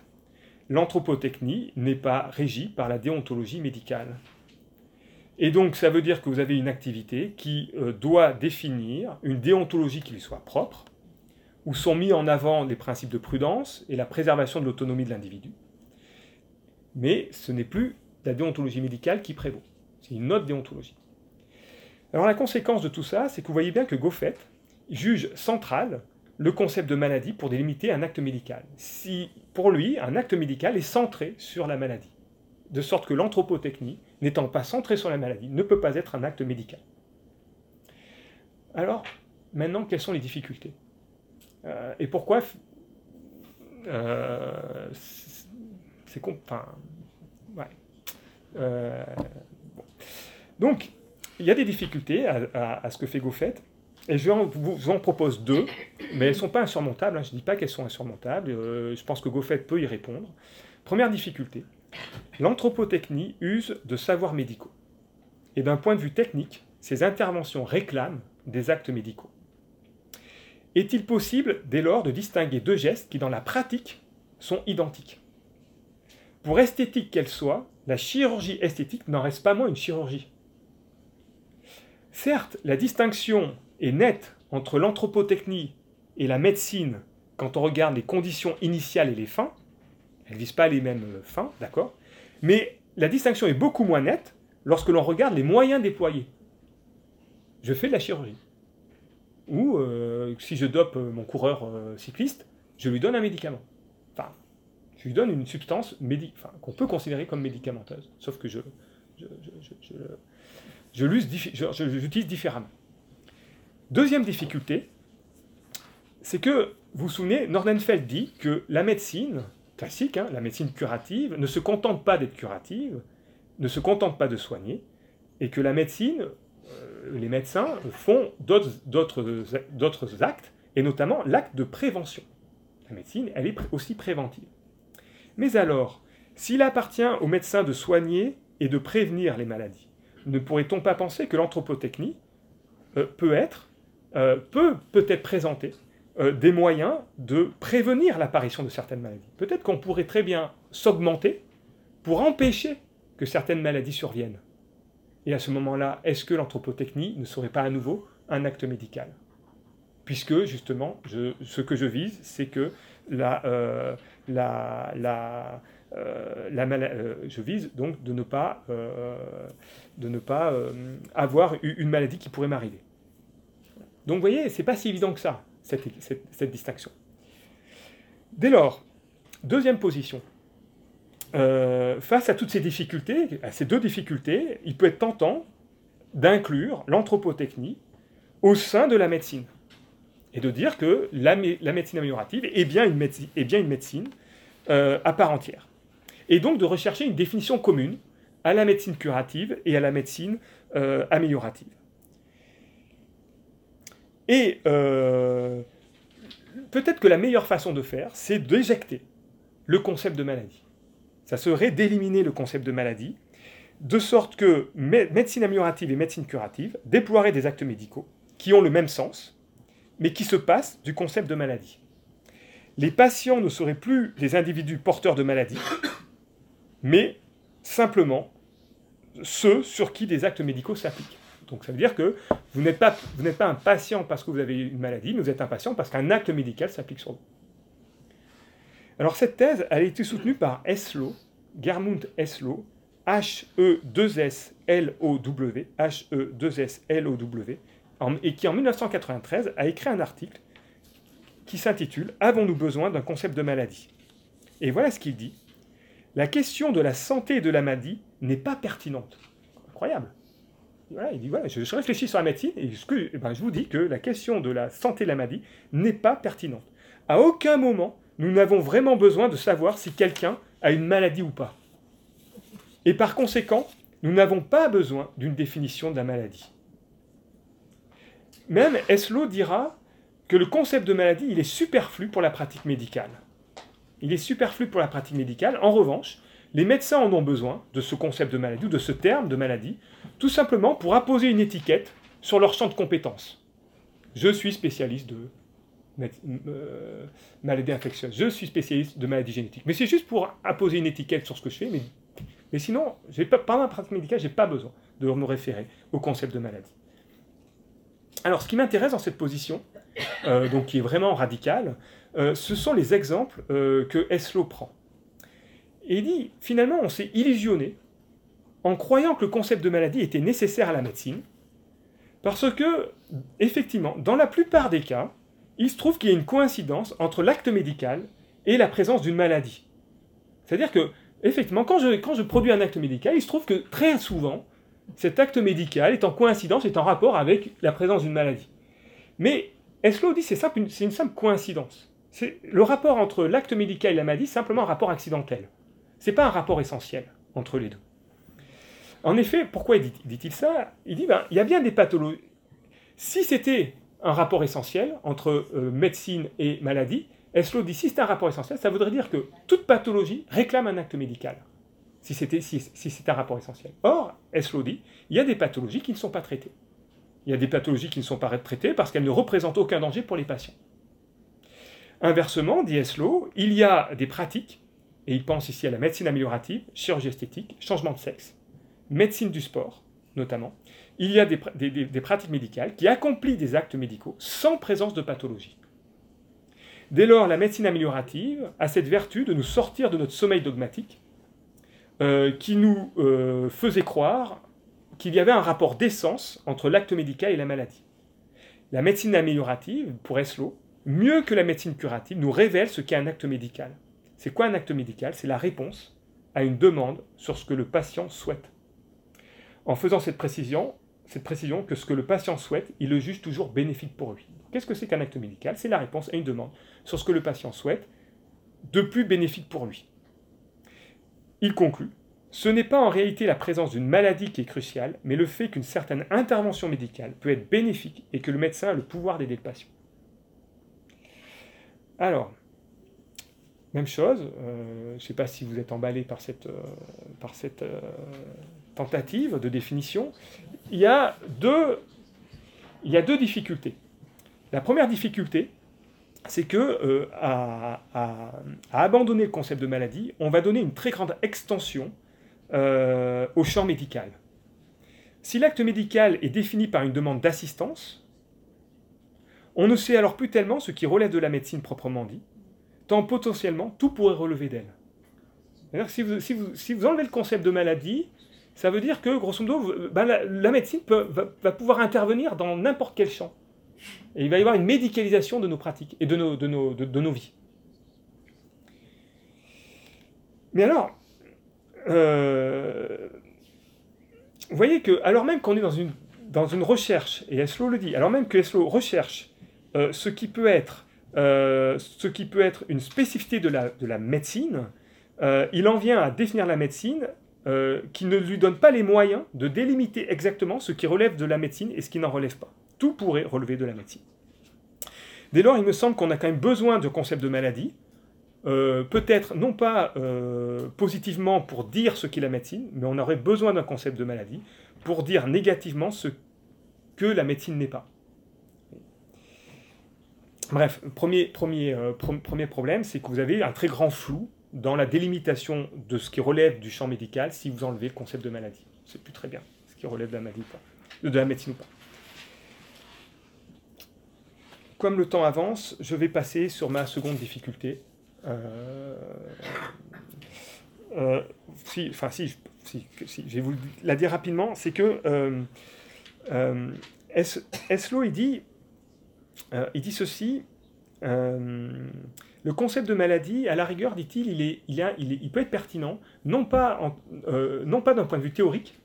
l'anthropotechnie n'est pas régie par la déontologie médicale. Et donc, ça veut dire que vous avez une activité qui euh, doit définir une déontologie qui lui soit propre, où sont mis en avant les principes de prudence et la préservation de l'autonomie de l'individu. Mais ce n'est plus la déontologie médicale qui prévaut, c'est une autre déontologie. Alors la conséquence de tout ça, c'est que vous voyez bien que Goffet juge central le concept de maladie pour délimiter un acte médical. Si pour lui, un acte médical est centré sur la maladie, de sorte que l'anthropotechnie, n'étant pas centrée sur la maladie, ne peut pas être un acte médical. Alors, maintenant, quelles sont les difficultés? Euh, Et pourquoi euh, c'est enfin, ouais. Euh, Donc, il y a des difficultés à, ce que fait Goffet, et je vous en propose deux, mais elles ne sont pas insurmontables. Hein. Je ne dis pas qu'elles sont insurmontables. Euh, je pense que Goffet peut y répondre. Première difficulté, l'anthropotechnie use de savoirs médicaux. Et d'un point de vue technique, ces interventions réclament des actes médicaux. Est-il possible, dès lors, de distinguer deux gestes qui, dans la pratique, sont identiques? Pour esthétique qu'elle soit, la chirurgie esthétique n'en reste pas moins une chirurgie. Certes, la distinction est nette entre l'anthropotechnie et la médecine quand on regarde les conditions initiales et les fins. Elles ne visent pas les mêmes euh, fins, d'accord? Mais la distinction est beaucoup moins nette lorsque l'on regarde les moyens déployés. Je fais de la chirurgie. Ou euh, si je dope euh, mon coureur cycliste, je lui donne un médicament. Enfin, je lui donne une substance qu'on peut considérer comme médicamenteuse. Sauf que je, je, je l'utilise différemment. Deuxième difficulté, c'est que, vous vous souvenez, Nordenfeld dit que la médecine classique, hein, la médecine curative, ne se contente pas d'être curative, ne se contente pas de soigner, et que la médecine, euh, les médecins font d'autres actes, et notamment l'acte de prévention. La médecine, elle est aussi préventive. Mais alors, s'il appartient aux médecins de soigner et de prévenir les maladies, ne pourrait-on pas penser que l'anthropotechnie euh, peut être, euh, peut peut-être présenter euh, des moyens de prévenir l'apparition de certaines maladies Peut-être qu'on pourrait très bien s'augmenter pour empêcher que certaines maladies surviennent. Et à ce moment-là, est-ce que l'anthropotechnie ne serait pas à nouveau un acte médical? Puisque justement, ce que je vise, c'est que la, euh, je vise donc de ne pas, de ne pas avoir une maladie qui pourrait m'arriver. Donc vous voyez, c'est pas si évident que ça, cette, distinction. Dès lors, deuxième position. face à toutes ces difficultés, à ces deux difficultés, il peut être tentant d'inclure l'anthropotechnie au sein de la médecine. Et de dire que la, médecine améliorative est bien une médecine, médecine à part entière et donc de rechercher une définition commune à la médecine curative et à la médecine euh, améliorative. Et euh, peut-être que la meilleure façon de faire, c'est d'éjecter le concept de maladie. Ça serait d'éliminer le concept de maladie, de sorte que médecine améliorative et médecine curative déploieraient des actes médicaux qui ont le même sens, mais qui se passent du concept de maladie. Les patients ne seraient plus des individus porteurs de maladie, mais simplement ceux sur qui des actes médicaux s'appliquent. Donc ça veut dire que vous n'êtes pas, un patient parce que vous avez une maladie, mais vous êtes un patient parce qu'un acte médical s'applique sur vous. Alors cette thèse, elle a été soutenue par Eslo, Germund Eslo, H-E-2-S-L-O-W, H-E-2-S-L-O-W, et qui en 1993 a écrit un article qui s'intitule Avons-nous besoin d'un concept de maladie? Et voilà ce qu'il dit la question de la santé et de la maladie n'est pas pertinente. Incroyable. Il dit, je, réfléchis sur la médecine et ce eh ben, je vous dis que la question de la santé de la maladie n'est pas pertinente. À aucun moment, nous n'avons vraiment besoin de savoir si quelqu'un a une maladie ou pas. Et par conséquent, nous n'avons pas besoin d'une définition de la maladie. Même Eslo dira que le concept de maladie, il est superflu pour la pratique médicale. il est superflu pour la pratique médicale. En revanche, les médecins en ont besoin de ce concept de maladie ou de ce terme de maladie, tout simplement pour apposer une étiquette sur leur champ de compétences. Je suis spécialiste de euh, maladie infectieuse, je suis spécialiste de maladie génétique. Mais c'est juste pour apposer une étiquette sur ce que je fais, mais, sinon, pas, pendant la pratique médicale, je n'ai pas besoin de me référer au concept de maladie. Alors, ce qui m'intéresse dans cette position, euh, donc qui est vraiment radicale, euh, ce sont les exemples que Eslo prend. Et il dit, finalement, on s'est illusionné en croyant que le concept de maladie était nécessaire à la médecine, parce que, effectivement, dans la plupart des cas, il se trouve qu'il y a une coïncidence entre l'acte médical et la présence d'une maladie. C'est-à-dire que, effectivement, quand je, quand je produis un acte médical, il se trouve que très souvent, cet acte médical est en coïncidence, est en rapport avec la présence d'une maladie. Mais Eslo dit c'est c'est une simple coïncidence. Le rapport entre l'acte médical et la maladie, simplement un rapport accidentel. Ce n'est pas un rapport essentiel entre les deux. En effet, pourquoi dit-il ça? Il dit ben, il y a bien des pathologies. Si c'était un rapport essentiel entre euh, médecine et maladie, Eslo dit si c'est un rapport essentiel, ça voudrait dire que toute pathologie réclame un acte médical. Si c'était si, un rapport essentiel. Or, Eslo dit il y a des pathologies qui ne sont pas traitées. Il y a des pathologies qui ne sont pas traitées parce qu'elles ne représentent aucun danger pour les patients. Inversement, dit Eslo, il y a des pratiques et il pense ici à la médecine améliorative, chirurgie esthétique, changement de sexe, médecine du sport notamment. Il y a des, pratiques médicales qui accomplissent des actes médicaux sans présence de pathologie. Dès lors, la médecine améliorative a cette vertu de nous sortir de notre sommeil dogmatique euh, qui nous euh, faisait croire qu'il y avait un rapport d'essence entre l'acte médical et la maladie. La médecine améliorative, pour Eslo, mieux que la médecine curative, nous révèle ce qu'est un acte médical. C'est quoi un acte médical? C'est la réponse à une demande sur ce que le patient souhaite. En faisant cette précision, cette précision que ce que le patient souhaite, il le juge toujours bénéfique pour lui. Qu'est-ce que c'est qu'un acte médical? C'est la réponse à une demande sur ce que le patient souhaite, de plus bénéfique pour lui. Il conclut ce n'est pas en réalité la présence d'une maladie qui est cruciale, mais le fait qu'une certaine intervention médicale peut être bénéfique et que le médecin a le pouvoir d'aider le patient. Alors, même chose, euh, je ne sais pas si vous êtes emballé par cette, euh, euh, tentative de définition. Il y, a deux, il y a deux difficultés. La première difficulté, c'est que à, abandonner le concept de maladie, on va donner une très grande extension au champ médical. Si l'acte médical est défini par une demande d'assistance, on ne sait alors plus tellement ce qui relève de la médecine proprement dit, tant potentiellement tout pourrait relever d'elle. Si vous, si, si vous, enlevez le concept de maladie, ça veut dire que, grosso modo, ben, la, médecine va, pouvoir intervenir dans n'importe quel champ. Et il va y avoir une médicalisation de nos pratiques et de nos, vies. Mais alors, euh, vous voyez que, alors même qu'on est dans une, dans une recherche, et Eslo le dit, alors même que Eslo recherche euh, ce qui peut être euh, ce qui peut être une spécificité de la, de la médecine, euh, il en vient à définir la médecine euh, qui ne lui donne pas les moyens de délimiter exactement ce qui relève de la médecine et ce qui n'en relève pas. Tout pourrait relever de la médecine. Dès lors, il me semble qu'on a quand même besoin de concept de maladie, peut-être non pas positivement pour dire ce qu'est la médecine, mais on aurait besoin d'un concept de maladie pour dire négativement ce que la médecine n'est pas. Bref, euh, premier problème, c'est que vous avez un très grand flou dans la délimitation de ce qui relève du champ médical si vous enlevez le concept de maladie. C'est plus très bien ce qui relève de la maladie ou de la médecine ou pas. Comme le temps avance, je vais passer sur ma seconde difficulté. Euh, euh, si, enfin, si, si, je vais vous la dire rapidement, c'est que Eslo, il dit euh, il dit ceci. Euh, le concept de maladie, à la rigueur, dit-il, il, est, il, il, peut être pertinent, non pas, euh, non pas d'un point de vue théorique,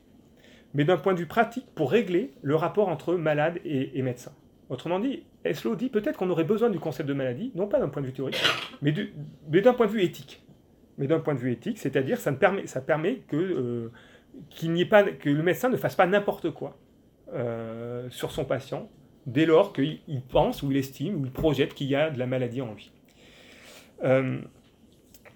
mais d'un point de vue pratique pour régler le rapport entre malade et, médecin. Autrement dit, Eslo dit peut-être qu'on aurait besoin du concept de maladie, non pas d'un point de vue théorique, mais, d'un point de vue éthique. Mais d'un point de vue éthique, c'est-à-dire ça, permet, ça permet que, n'y ait pas, que le médecin ne fasse pas n'importe quoi sur son patient, dès lors qu'il pense ou il estime ou il projette qu'il y a de la maladie en lui. Euh,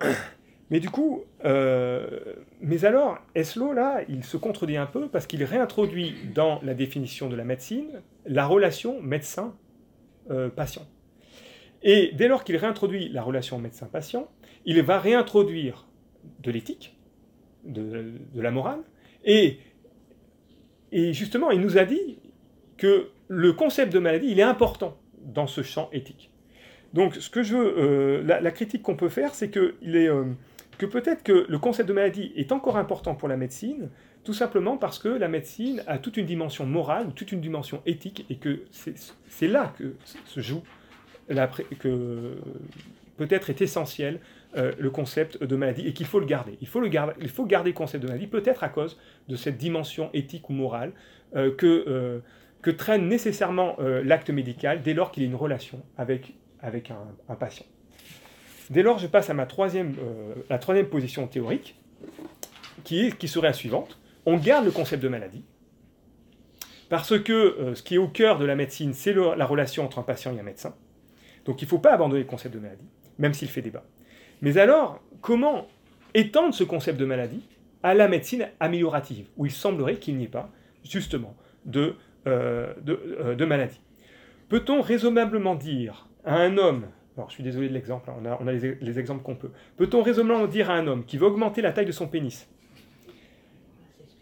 mais du coup, euh, mais alors, Eslo, là, il se contredit un peu parce qu'il réintroduit dans la définition de la médecine la relation médecin-patient. Et dès lors qu'il réintroduit la relation médecin-patient, il va réintroduire de l'éthique, de, la morale, et justement, il nous a dit que le concept de maladie, il est important dans ce champ éthique. Donc, ce que je euh, la, critique qu'on peut faire, c'est que, euh, que peut-être que le concept de maladie est encore important pour la médecine, tout simplement parce que la médecine a toute une dimension morale, toute une dimension éthique, et que c'est là que se joue, que peut-être est essentiel euh, le concept de maladie, et qu'il faut le garder. Il faut, le garder. il faut garder le concept de maladie, peut-être à cause de cette dimension éthique ou morale que que traîne nécessairement euh, l'acte médical dès lors qu'il y a une relation avec, avec un, patient. Dès lors, je passe à ma troisième, euh, la troisième position théorique, qui, est, qui serait la suivante. On garde le concept de maladie, parce que euh, ce qui est au cœur de la médecine, c'est la relation entre un patient et un médecin. Donc il ne faut pas abandonner le concept de maladie, même s'il fait débat. Mais alors, comment étendre ce concept de maladie à la médecine améliorative, où il semblerait qu'il n'y ait pas, justement, de euh, euh, de, maladie. Peut-on raisonnablement dire à un homme, alors je suis désolé de l'exemple, hein, on a, les, exemples qu'on peut, peut-on raisonnablement dire à un homme qui veut augmenter la taille de son pénis,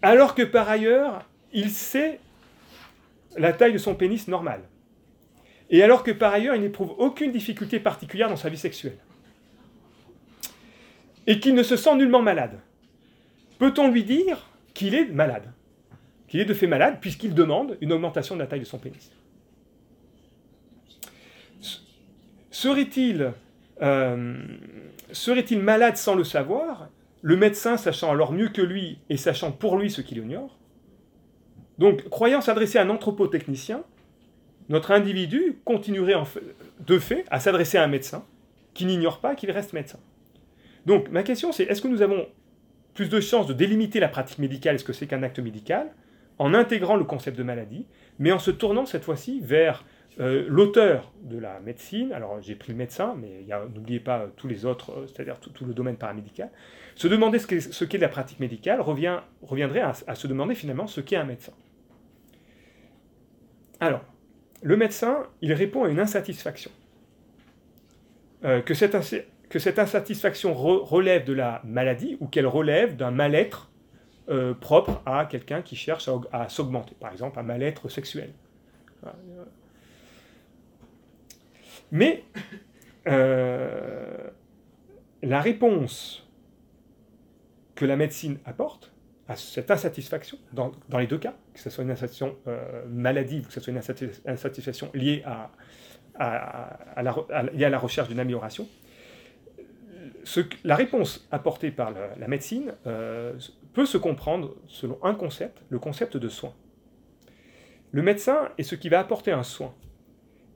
alors que par ailleurs, il sait la taille de son pénis normal, et alors que par ailleurs, il n'éprouve aucune difficulté particulière dans sa vie sexuelle, et qu'il ne se sent nullement malade, peut-on lui dire qu'il est malade? Qu'il est de fait malade puisqu'il demande une augmentation de la taille de son pénis. Serait-il euh, serait-il malade sans le savoir, le médecin sachant alors mieux que lui et sachant pour lui ce qu'il ignore? Donc, croyant s'adresser à un anthropotechnicien, notre individu continuerait en fait, de fait à s'adresser à un médecin qui n'ignore pas qu'il reste médecin. Donc, ma question c'est est-ce que nous avons plus de chances de délimiter la pratique médicale, est-ce que c'est qu'un acte médical, en intégrant le concept de maladie, mais en se tournant cette fois-ci vers euh, l'auteur de la médecine, alors j'ai pris le médecin, mais n'oubliez pas tous les autres, euh, c'est-à-dire tout, le domaine paramédical, se demander ce qu'est, la pratique médicale revient, reviendrait à, se demander finalement ce qu'est un médecin. Alors, le médecin, il répond à une insatisfaction. Euh, que, cette, insatisfaction relève de la maladie ou qu'elle relève d'un mal-être euh, propre à quelqu'un qui cherche à, s'augmenter, par exemple un mal-être sexuel. Mais euh, la réponse que la médecine apporte à cette insatisfaction, dans, les deux cas, que ce soit une insatisfaction euh, maladive ou que ce soit une insatisfaction liée à, à, la, recherche d'une amélioration, la réponse apportée par la, médecine peut se comprendre selon un concept, le concept de soin. Le médecin est ce qui va apporter un soin.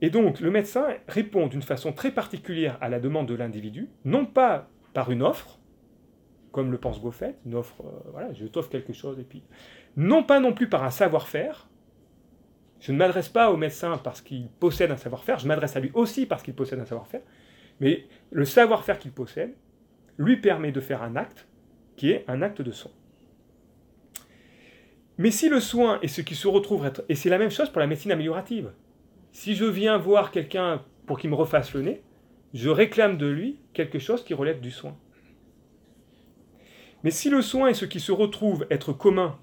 Et donc le médecin répond d'une façon très particulière à la demande de l'individu, non pas par une offre, comme le pense Goffet, une offre, euh, voilà, je t'offre quelque chose, et puis, non pas non plus par un savoir-faire, je ne m'adresse pas au médecin parce qu'il possède un savoir-faire, je m'adresse à lui aussi parce qu'il possède un savoir-faire, mais le savoir-faire qu'il possède lui permet de faire un acte qui est un acte de soin. Mais si le soin est ce qui se retrouve être... Et c'est la même chose pour la médecine améliorative. Si je viens voir quelqu'un pour qu'il me refasse le nez, je réclame de lui quelque chose qui relève du soin. Mais si le soin est ce qui se retrouve être commun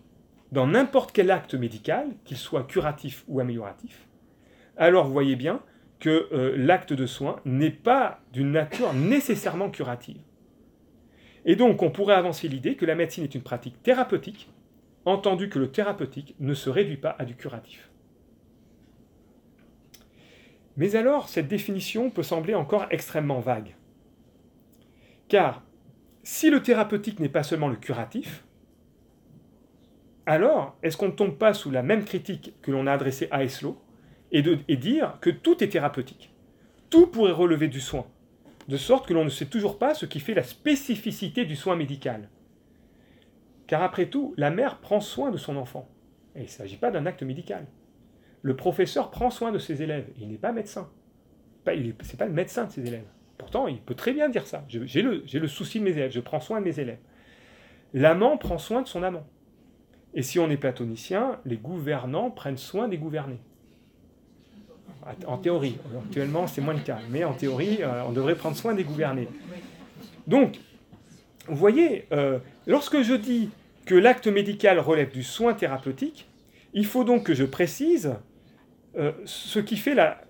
dans n'importe quel acte médical, qu'il soit curatif ou amélioratif, alors vous voyez bien que euh, l'acte de soin n'est pas d'une nature nécessairement curative. Et donc on pourrait avancer l'idée que la médecine est une pratique thérapeutique entendu que le thérapeutique ne se réduit pas à du curatif. Mais alors, cette définition peut sembler encore extrêmement vague. Car si le thérapeutique n'est pas seulement le curatif, alors est-ce qu'on ne tombe pas sous la même critique que l'on a adressée à Eslo et, et dire que tout est thérapeutique Tout pourrait relever du soin, de sorte que l'on ne sait toujours pas ce qui fait la spécificité du soin médical? Car après tout, la mère prend soin de son enfant. Il ne s'agit pas d'un acte médical. Le professeur prend soin de ses élèves. Il n'est pas médecin. Ce n'est pas le médecin de ses élèves. Pourtant, il peut très bien dire ça. J'ai le, le souci de mes élèves, je prends soin de mes élèves. L'amant prend soin de son amant. Et si on est platonicien, les gouvernants prennent soin des gouvernés. En théorie, actuellement c'est moins le cas, mais en théorie, euh, on devrait prendre soin des gouvernés. Donc, vous voyez, euh, lorsque je dis que l'acte médical relève du soin thérapeutique, il faut donc que je précise euh, ce qui fait la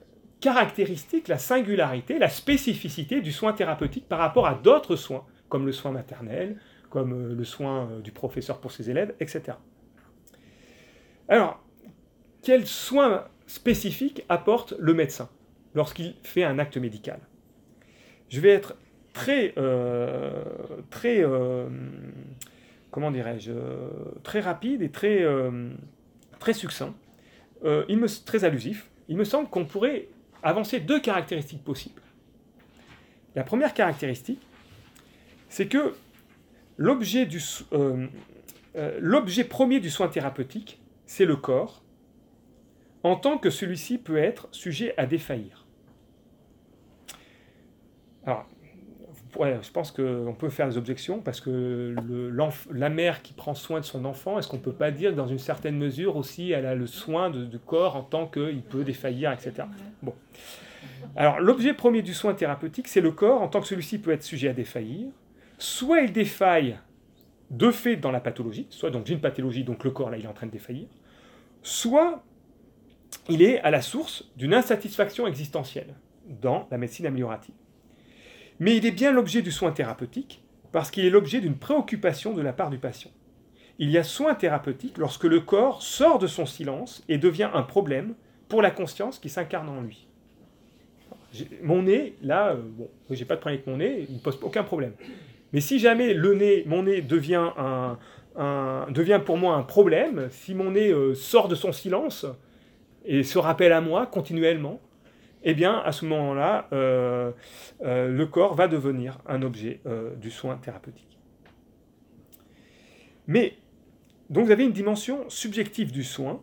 caractéristique, la singularité, la spécificité du soin thérapeutique par rapport à d'autres soins, comme le soin maternel, comme le soin du professeur pour ses élèves, etc. Alors, quels soins spécifiques apporte le médecin lorsqu'il fait un acte médical? Je vais être très, euh, très, euh, comment dirais-je, très rapide et très, euh, succinct. il me, très allusif. Il me semble qu'on pourrait avancer deux caractéristiques possibles. La première caractéristique, c'est que l'objet premier du soin thérapeutique c'est le corps, en tant que celui-ci peut être sujet à défaillir. Alors, je pense qu'on peut faire des objections parce que la mère qui prend soin de son enfant, est-ce qu'on ne peut pas dire que dans une certaine mesure aussi, elle a le soin du corps en tant qu'il peut défaillir, etc. Bon. Alors, l'objet premier du soin thérapeutique, c'est le corps en tant que celui-ci peut être sujet à défaillir. Soit il défaille de fait dans la pathologie, soit donc une pathologie, donc le corps là il est en train de défaillir, soit il est à la source d'une insatisfaction existentielle dans la médecine améliorative. Mais il est bien l'objet du soin thérapeutique parce qu'il est l'objet d'une préoccupation de la part du patient. Il y a soin thérapeutique lorsque le corps sort de son silence et devient un problème pour la conscience qui s'incarne en lui. Mon nez, là, euh, bon, j'ai pas de problème avec mon nez, il ne pose aucun problème. Mais si jamais le nez, mon nez devient, un, devient pour moi un problème, si mon nez euh, sort de son silence et se rappelle à moi continuellement, eh bien, à ce moment-là, euh, euh, le corps va devenir un objet du soin thérapeutique. Mais, donc vous avez une dimension subjective du soin,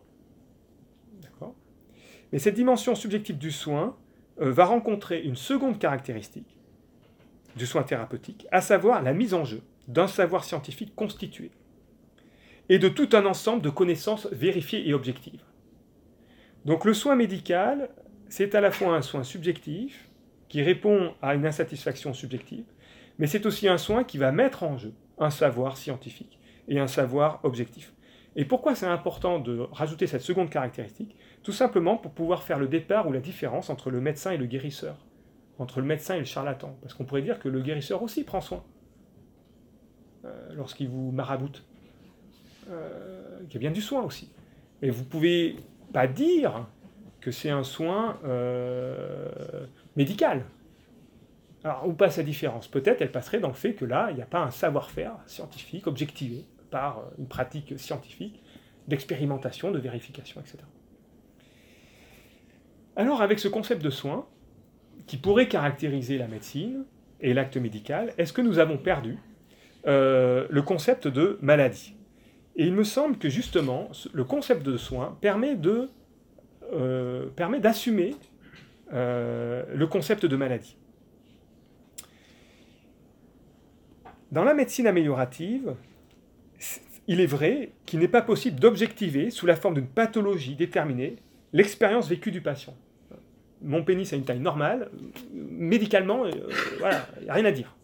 Mais cette dimension subjective du soin va rencontrer une seconde caractéristique, du soin thérapeutique, à savoir la mise en jeu d'un savoir scientifique constitué et de tout un ensemble de connaissances vérifiées et objectives. Donc le soin médical, c'est à la fois un soin subjectif qui répond à une insatisfaction subjective, mais c'est aussi un soin qui va mettre en jeu un savoir scientifique et un savoir objectif. Et pourquoi c'est important de rajouter cette seconde caractéristique? Tout simplement pour pouvoir faire le départ ou la différence entre le médecin et le guérisseur entre le médecin et le charlatan. Parce qu'on pourrait dire que le guérisseur aussi prend soin euh, lorsqu'il vous maraboute. Euh, il y a bien du soin aussi. Et vous pouvez pas dire que c'est un soin euh, médical. Alors, où passe la différence? Peut-être elle passerait dans le fait que là, il n'y a pas un savoir-faire scientifique objectivé par une pratique scientifique d'expérimentation, de vérification, etc. Alors, avec ce concept de soin, qui pourrait caractériser la médecine et l'acte médical, est-ce que nous avons perdu euh, le concept de maladie? Et il me semble que justement, le concept de soin permet de euh, permet d'assumer euh, le concept de maladie. Dans la médecine améliorative, il est vrai qu'il n'est pas possible d'objectiver, sous la forme d'une pathologie déterminée, l'expérience vécue du patient mon pénis a une taille normale, médicalement, euh, il n'y a rien à dire.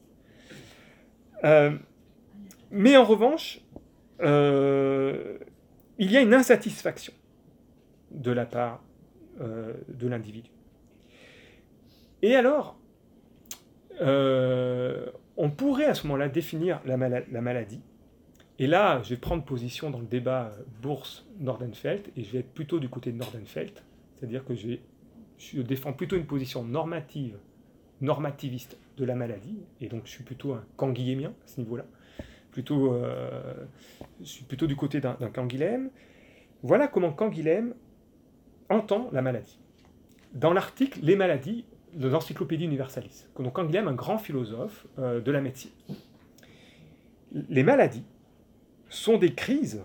Mais en revanche, il y a une insatisfaction de la part de l'individu. Et alors, on pourrait à ce moment-là définir la, la, maladie. Et là, je vais prendre position dans le débat bourse-Nordenfeld, et je vais être plutôt du côté de Nordenfeld, c'est-à-dire que je défends plutôt une position normative, normativiste de la maladie, et donc je suis plutôt un canguilhémien à ce niveau-là. Plutôt, euh, je suis plutôt du côté d'un canguilhem. Voilà comment Canguilhem entend la maladie. Dans l'article Les maladies de l'Encyclopédie Universalis, donc Canguilhem, un grand philosophe euh, de la médecine. Les maladies sont des crises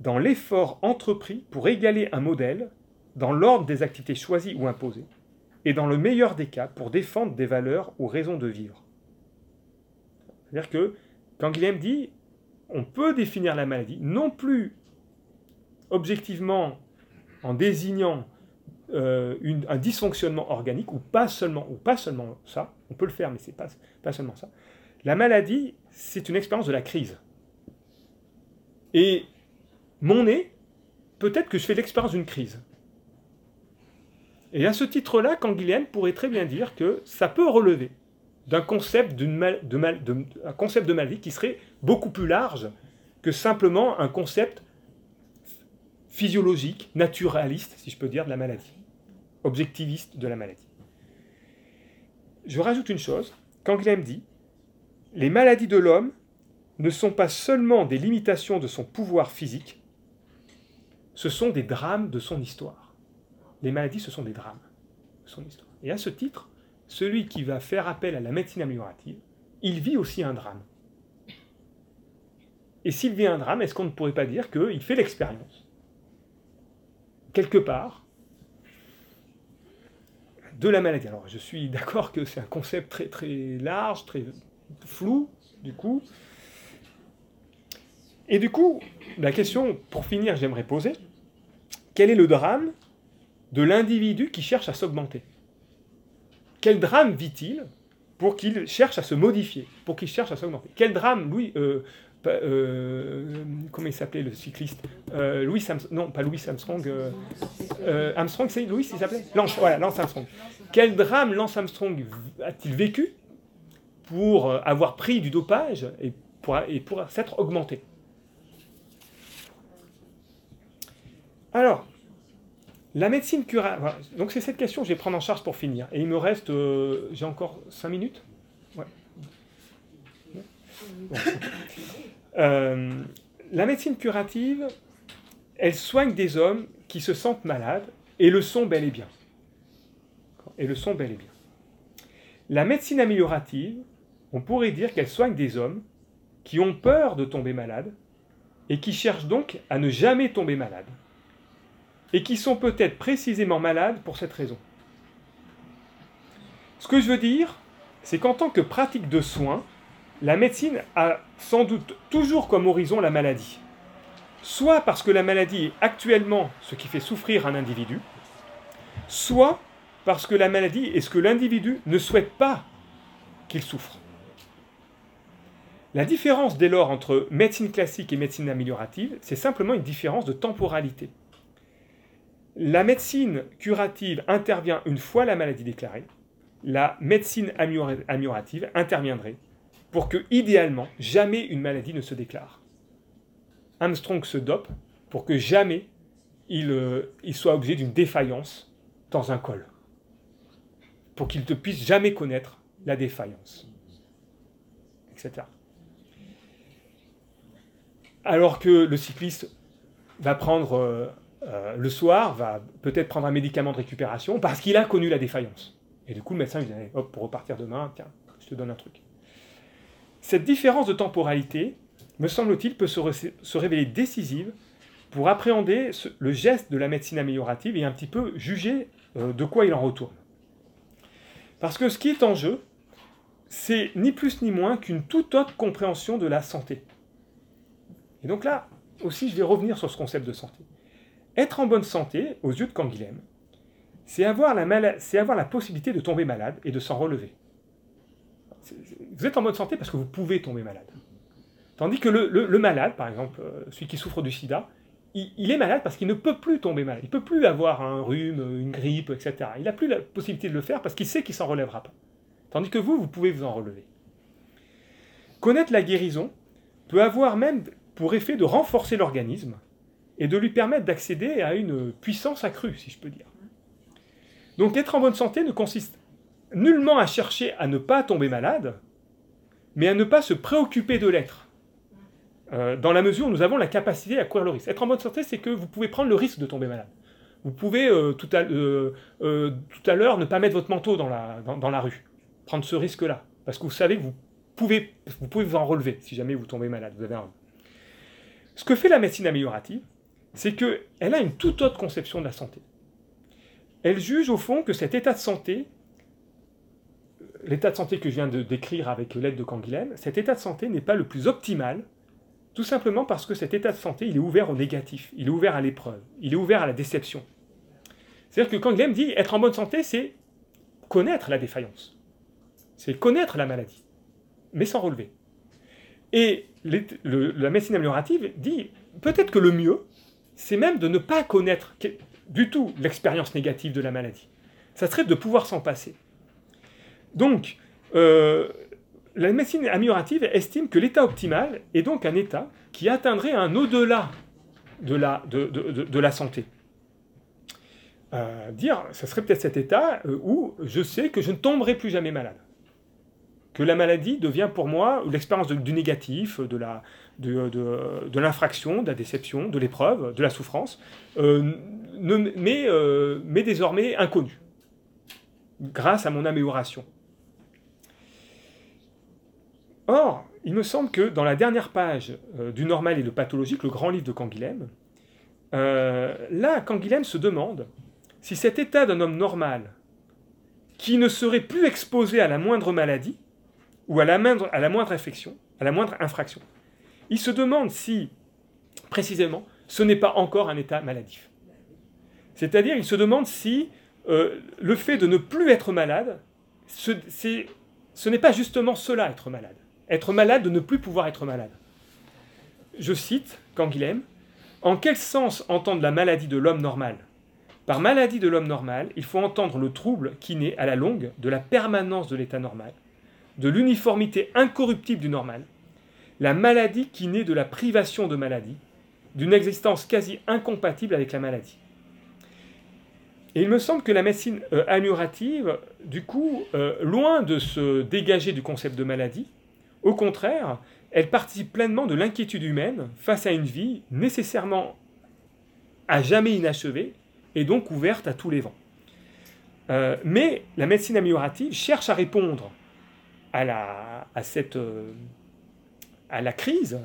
dans l'effort entrepris pour égaler un modèle dans l'ordre des activités choisies ou imposées, et dans le meilleur des cas pour défendre des valeurs ou raisons de vivre. C'est-à-dire que quand dit on peut définir la maladie non plus objectivement en désignant euh, un dysfonctionnement organique, ou pas seulement, pas seulement ça, on peut le faire, mais c'est pas, pas seulement ça. La maladie, c'est une expérience de la crise. Et mon nez, peut-être que je fais l'expérience d'une crise. Et à ce titre-là, Canguilhem pourrait très bien dire que ça peut relever d'un concept de maladie qui serait beaucoup plus large que simplement un concept physiologique, naturaliste, si je peux dire, de la maladie, objectiviste de la maladie. Je rajoute une chose, Canguilhem dit, les maladies de l'homme ne sont pas seulement des limitations de son pouvoir physique, ce sont des drames de son histoire. Les maladies, ce sont des drames de son histoire. Et à ce titre, celui qui va faire appel à la médecine améliorative, il vit aussi un drame. Et s'il vit un drame, est-ce qu'on ne pourrait pas dire qu'il fait l'expérience, quelque part, de la maladie. Alors, je suis d'accord que c'est un concept très très large, très flou, du coup. Et du coup, la question, pour finir, j'aimerais poser, quel est le drame de l'individu qui cherche à s'augmenter? Quel drame vit-il pour qu'il cherche à se modifier, pour qu'il cherche à s'augmenter? Quel drame, Louis, euh, euh, comment il s'appelait le cycliste euh, Louis Armstrong, non pas Louis Armstrong, Armstrong c'est Louis il s'appelait Lance, voilà, Lance Armstrong. Quel drame Lance Armstrong a-t-il vécu pour avoir pris du dopage et pour, et pour s'être augmenté? Alors, la médecine curative. Donc c'est cette question que je vais prendre en charge pour finir. Et il me reste, euh, j'ai encore 5 minutes? Euh, la médecine curative, elle soigne des hommes qui se sentent malades et le sont bel et bien. Et le sont bel et bien. La médecine améliorative, on pourrait dire qu'elle soigne des hommes qui ont peur de tomber malades et qui cherchent donc à ne jamais tomber malades et qui sont peut-être précisément malades pour cette raison. Ce que je veux dire, c'est qu'en tant que pratique de soins, la médecine a sans doute toujours comme horizon la maladie. Soit parce que la maladie est actuellement ce qui fait souffrir un individu, soit parce que la maladie est ce que l'individu ne souhaite pas qu'il souffre. La différence dès lors entre médecine classique et médecine améliorative, c'est simplement une différence de temporalité. La médecine curative intervient une fois la maladie déclarée. La médecine améliorative interviendrait pour que, idéalement, jamais une maladie ne se déclare. Armstrong se dope pour que jamais il, euh, soit objet d'une défaillance dans un col. Pour qu'il ne puisse jamais connaître la défaillance. Etc. Alors que le cycliste va prendre euh, euh, le soir, va peut-être prendre un médicament de récupération parce qu'il a connu la défaillance. Et du coup, le médecin lui dit hop, pour repartir demain, tiens, je te donne un truc. Cette différence de temporalité, me semble-t-il, peut se, révéler décisive pour appréhender le geste de la médecine améliorative et un petit peu juger euh, de quoi il en retourne. Parce que ce qui est en jeu, c'est ni plus ni moins qu'une toute autre compréhension de la santé. Et donc là aussi, je vais revenir sur ce concept de santé. Être en bonne santé, aux yeux de Canguilhem, c'est avoir, avoir, la possibilité de tomber malade et de s'en relever. Vous êtes en bonne santé parce que vous pouvez tomber malade. Tandis que le, malade, par exemple, euh, celui qui souffre du sida, il, est malade parce qu'il ne peut plus tomber malade. Il ne peut plus avoir un rhume, une grippe, etc. Il n'a plus la possibilité de le faire parce qu'il sait qu'il s'en relèvera pas. Tandis que vous, vous pouvez vous en relever. Connaître la guérison peut avoir même pour effet de renforcer l'organisme et de lui permettre d'accéder à une puissance accrue, si je peux dire. Donc être en bonne santé ne consiste nullement à chercher à ne pas tomber malade, mais à ne pas se préoccuper de l'être. Euh, dans la mesure où nous avons la capacité à courir le risque. Être en bonne santé, c'est que vous pouvez prendre le risque de tomber malade. Vous pouvez euh, tout à, euh, tout à l'heure ne pas mettre votre manteau dans la, rue, prendre ce risque-là, parce que vous savez que vous pouvez, vous pouvez vous en relever si jamais vous tombez malade. Vous avez un... Ce que fait la médecine améliorative, c'est qu'elle a une toute autre conception de la santé. elle juge au fond que cet état de santé, l'état de santé que je viens de décrire avec l'aide de Canguilhem, cet état de santé n'est pas le plus optimal, tout simplement parce que cet état de santé, il est ouvert au négatif, il est ouvert à l'épreuve, il est ouvert à la déception. C'est-à-dire que Canguilhem dit être en bonne santé, c'est connaître la défaillance, c'est connaître la maladie, mais sans relever. Et la médecine améliorative dit peut-être que le mieux, c'est même de ne pas connaître du tout l'expérience négative de la maladie. Ça serait de pouvoir s'en passer. Donc, euh, la médecine améliorative estime que l'état optimal est donc un état qui atteindrait un au-delà de la, santé. Euh, dire, ce serait peut-être cet état euh, où je sais que je ne tomberai plus jamais malade que la maladie devient pour moi l'expérience du négatif, de l'infraction, de la déception, de l'épreuve, de la souffrance, mais désormais inconnue, grâce à mon amélioration. Or, il me semble que dans la dernière page euh, du normal et le pathologique, le grand livre de Canguilhem, là, Canguilhem se demande si cet état d'un homme normal, qui ne serait plus exposé à la moindre maladie, ou à la moindre, infection, à la moindre infraction. Il se demande si, précisément, ce n'est pas encore un état maladif. C'est-à-dire, il se demande si euh, le fait de ne plus être malade, ce n'est pas justement cela, être malade. Être malade, de ne plus pouvoir être malade. Je cite Canguilhem, En quel sens entendre la maladie de l'homme normal? Par maladie de l'homme normal, il faut entendre le trouble qui naît à la longue de la permanence de l'état normal, de l'uniformité incorruptible du normal, la maladie qui naît de la privation de maladie, d'une existence quasi incompatible avec la maladie. Et il me semble que la médecine euh, du coup, euh, loin de se dégager du concept de maladie, au contraire, elle participe pleinement de l'inquiétude humaine face à une vie nécessairement à jamais inachevée et donc ouverte à tous les vents. Euh, mais la médecine améliorative cherche à répondre à la, euh, crise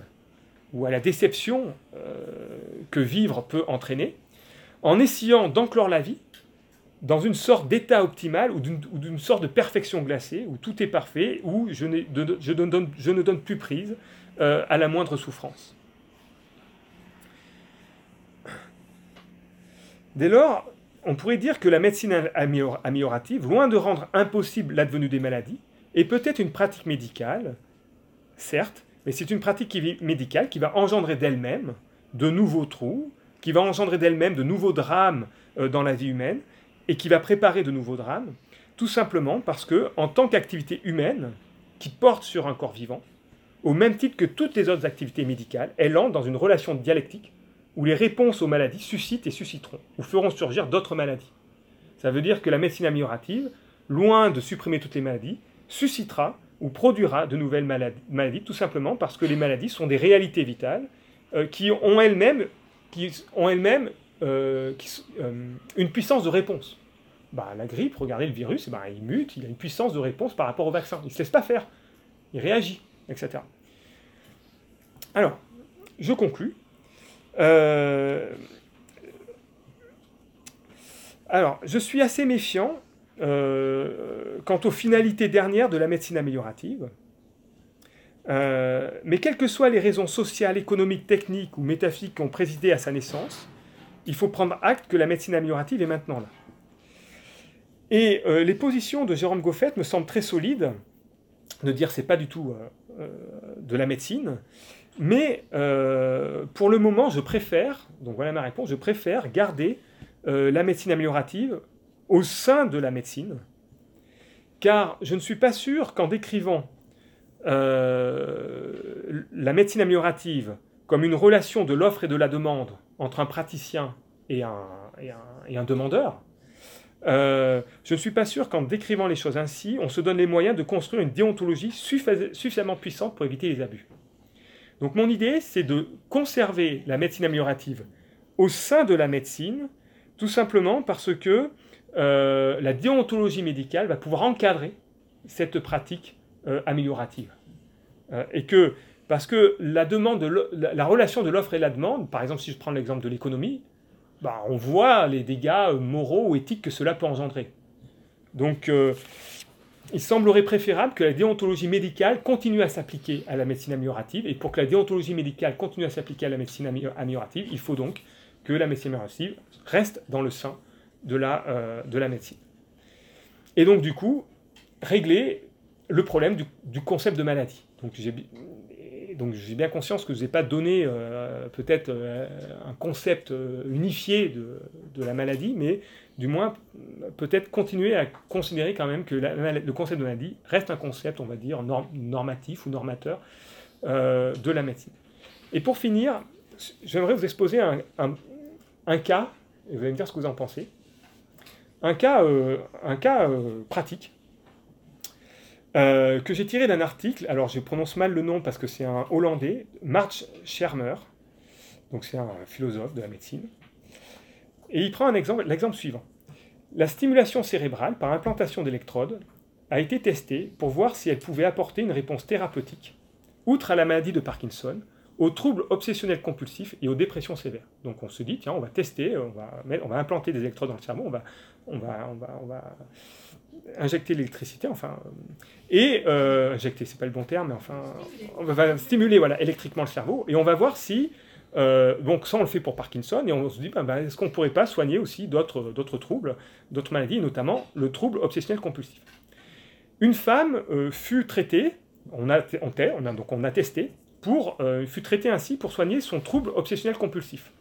ou à la déception euh, que vivre peut entraîner, en essayant d'enclore la vie dans une sorte d'état optimal ou d'une sorte de perfection glacée, où tout est parfait, où je, ne donne plus prise euh, à la moindre souffrance. Dès lors, on pourrait dire que la médecine améliorative, loin de rendre impossible l'advenue des maladies, et peut-être une pratique médicale, certes, mais c'est une pratique médicale qui va engendrer d'elle-même de nouveaux trous, qui va engendrer d'elle-même de nouveaux drames euh, dans la vie humaine, et qui va préparer de nouveaux drames, tout simplement parce que, en tant qu'activité humaine, qui porte sur un corps vivant, au même titre que toutes les autres activités médicales, elle entre dans une relation dialectique où les réponses aux maladies suscitent et susciteront, ou feront surgir d'autres maladies. Ça veut dire que la médecine améliorative, loin de supprimer toutes les maladies, suscitera ou produira de nouvelles maladies, tout simplement parce que les maladies sont des réalités vitales euh, qui ont elles-mêmes qui ont elles-mêmes euh, euh, une puissance de réponse. Bah, la grippe, regardez le virus, bah, il mute, il a une puissance de réponse par rapport au vaccin. Il ne se laisse pas faire. Il réagit, etc. Alors, je conclus. alors, je suis assez méfiant euh, quant aux finalités dernières de la médecine améliorative. Euh, mais quelles que soient les raisons sociales, économiques, techniques ou métaphysiques qui ont présidé à sa naissance, il faut prendre acte que la médecine améliorative est maintenant là. Et euh, les positions de Jérôme Goffet me semblent très solides, de dire c'est pas du tout de la médecine, mais pour le moment je préfère, donc voilà ma réponse, je préfère garder la médecine améliorative au sein de la médecine, car je ne suis pas sûr qu'en décrivant euh, la médecine améliorative comme une relation de l'offre et de la demande entre un praticien et un, demandeur, euh, je ne suis pas sûr qu'en décrivant les choses ainsi, on se donne les moyens de construire une déontologie suffisamment puissante pour éviter les abus. Donc mon idée, c'est de conserver la médecine améliorative au sein de la médecine, tout simplement parce que euh, la déontologie médicale va pouvoir encadrer cette pratique euh, améliorative. Et que, parce que la, relation de l'offre et la demande, par exemple si je prends l'exemple de l'économie, bah, on voit les dégâts moraux ou éthiques que cela peut engendrer. Donc, il semblerait préférable que la déontologie médicale continue à s'appliquer à la médecine améliorative. Et pour que la déontologie médicale continue à s'appliquer à la médecine améliorative, il faut donc que la médecine améliorative reste dans le sein de la, euh, médecine. Et donc, du coup, régler le problème du, concept de maladie. Donc, donc j'ai bien conscience que je n'ai pas donné euh, peut-être euh, un concept unifié de, la maladie, mais du moins peut-être continuer à considérer quand même que le concept de maladie reste un concept, on va dire, normatif ou normateur euh, de la médecine. Et pour finir, j'aimerais vous exposer un, un, cas, et vous allez me dire ce que vous en pensez, un cas, euh, un cas euh, que j'ai tiré d'un article, alors je prononce mal le nom parce que c'est un Hollandais, March Schermer, donc c'est un philosophe de la médecine, et il prend l'exemple suivant. La stimulation cérébrale par implantation d'électrodes a été testée pour voir si elle pouvait apporter une réponse thérapeutique, outre à la maladie de Parkinson, aux troubles obsessionnels compulsifs et aux dépressions sévères. Donc on se dit, tiens, on va tester, on va, on va implanter des électrodes dans le cerveau, on va, on va, on va, on va injecter l'électricité, enfin, et euh, injecter, c'est pas le bon terme, mais enfin, on va stimuler voilà, électriquement le cerveau, et on va voir si euh, donc ça, on le fait pour Parkinson, et on se dit, ben, ben, est-ce qu'on ne pourrait pas soigner aussi d'autres troubles, d'autres maladies, notamment le trouble obsessionnel compulsif Une femme euh, fut traitée, on a, on, a, donc on a testé, pour, euh, fut traitée ainsi pour soigner son trouble obsessionnel compulsif.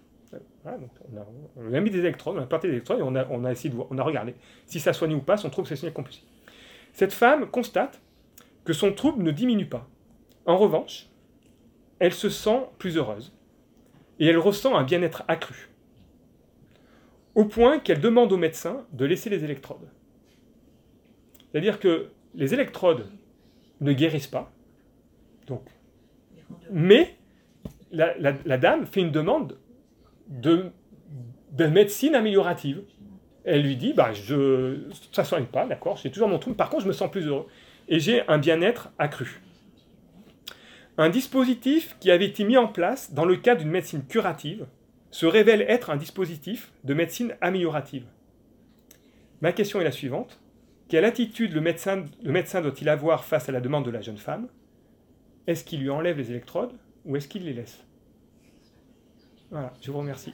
On, a, mis des électrodes, on a planté des électrodes, et on a, on regardé si ça soignait ou pas son trouble obsessionnel compulsif. Cette femme constate que son trouble ne diminue pas. En revanche, elle se sent plus heureuse et elle ressent un bien-être accru, au point qu'elle demande au médecin de laisser les électrodes. C'est-à-dire que les électrodes ne guérissent pas, donc, mais la, dame fait une demande de, de, médecine améliorative. Elle lui dit, bah, je, ça ne soigne pas, d'accord, j'ai toujours mon trouble, par contre je me sens plus heureux, et j'ai un bien-être accru un dispositif qui avait été mis en place dans le cadre d'une médecine curative se révèle être un dispositif de médecine améliorative. Ma question est la suivante. Quelle attitude le médecin doit-il avoir face à la demande de la jeune femme? Est-ce qu'il lui enlève les électrodes ou est-ce qu'il les laisse? Voilà, je vous remercie.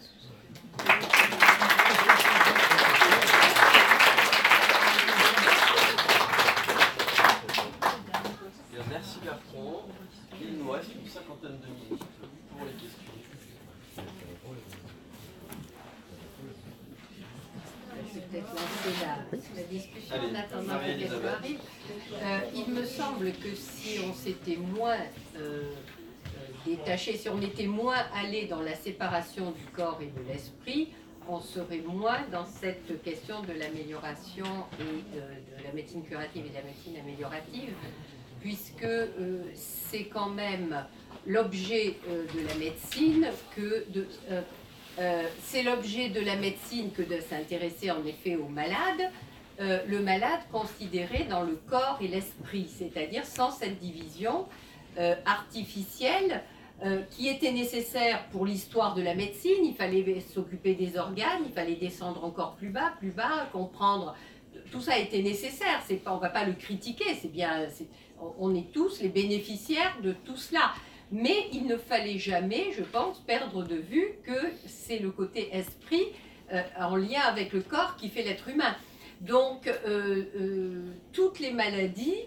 une cinquantaine de minutes pour les questions. peut-être lancer la, discussion en attendant que question arrive. Euh, il me semble que si on s'était moins euh, détaché, si on était moins allé dans la séparation du corps et de l'esprit, on serait moins dans cette question de l'amélioration et de, la médecine curative et de la médecine améliorative puisque euh, c'est quand même l'objet euh, de la médecine que de... Euh, c'est l'objet de la médecine que de s'intéresser en effet aux malades, le malade considéré dans le corps et l'esprit, c'est-à-dire sans cette division artificielle qui était nécessaire pour l'histoire de la médecine. Il fallait s'occuper des organes, il fallait descendre encore plus bas, plus bas, comprendre. Tout ça été nécessaire. C'est pas, on va pas le critiquer. C'est bien, on est tous les bénéficiaires de tout cela. Mais il ne fallait jamais, je pense, perdre de vue que c'est le côté esprit euh, en lien avec le corps qui fait l'être humain. Donc, euh, euh, toutes les maladies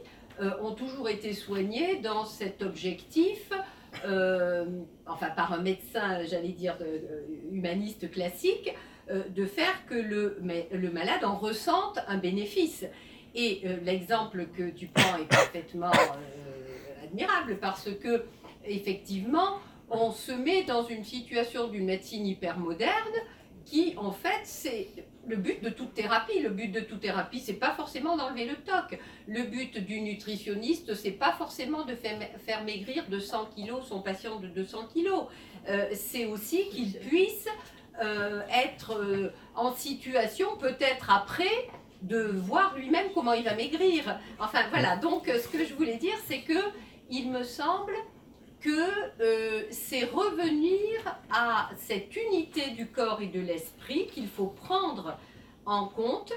ont toujours été soignées dans cet objectif, enfin par un médecin, j'allais dire, humaniste classique, de faire que le, le malade en ressente un bénéfice. Et euh, l'exemple que tu prends est parfaitement euh, admirable parce que, effectivement, on se met dans une situation d'une médecine hyper moderne qui, en fait, c'est le but de toute thérapie. Le but de toute thérapie, c'est pas forcément d'enlever le toc. Le but du nutritionniste, c'est pas forcément de faire maigrir de 100 kilos son patient de 200 kilos. Euh, c'est aussi qu'il puisse être en situation, peut-être après, de voir lui-même comment il va maigrir. Enfin voilà, donc euh, ce que je voulais dire, c'est que il me semble que c'est revenir à cette unité du corps et de l'esprit qu'il faut prendre en compte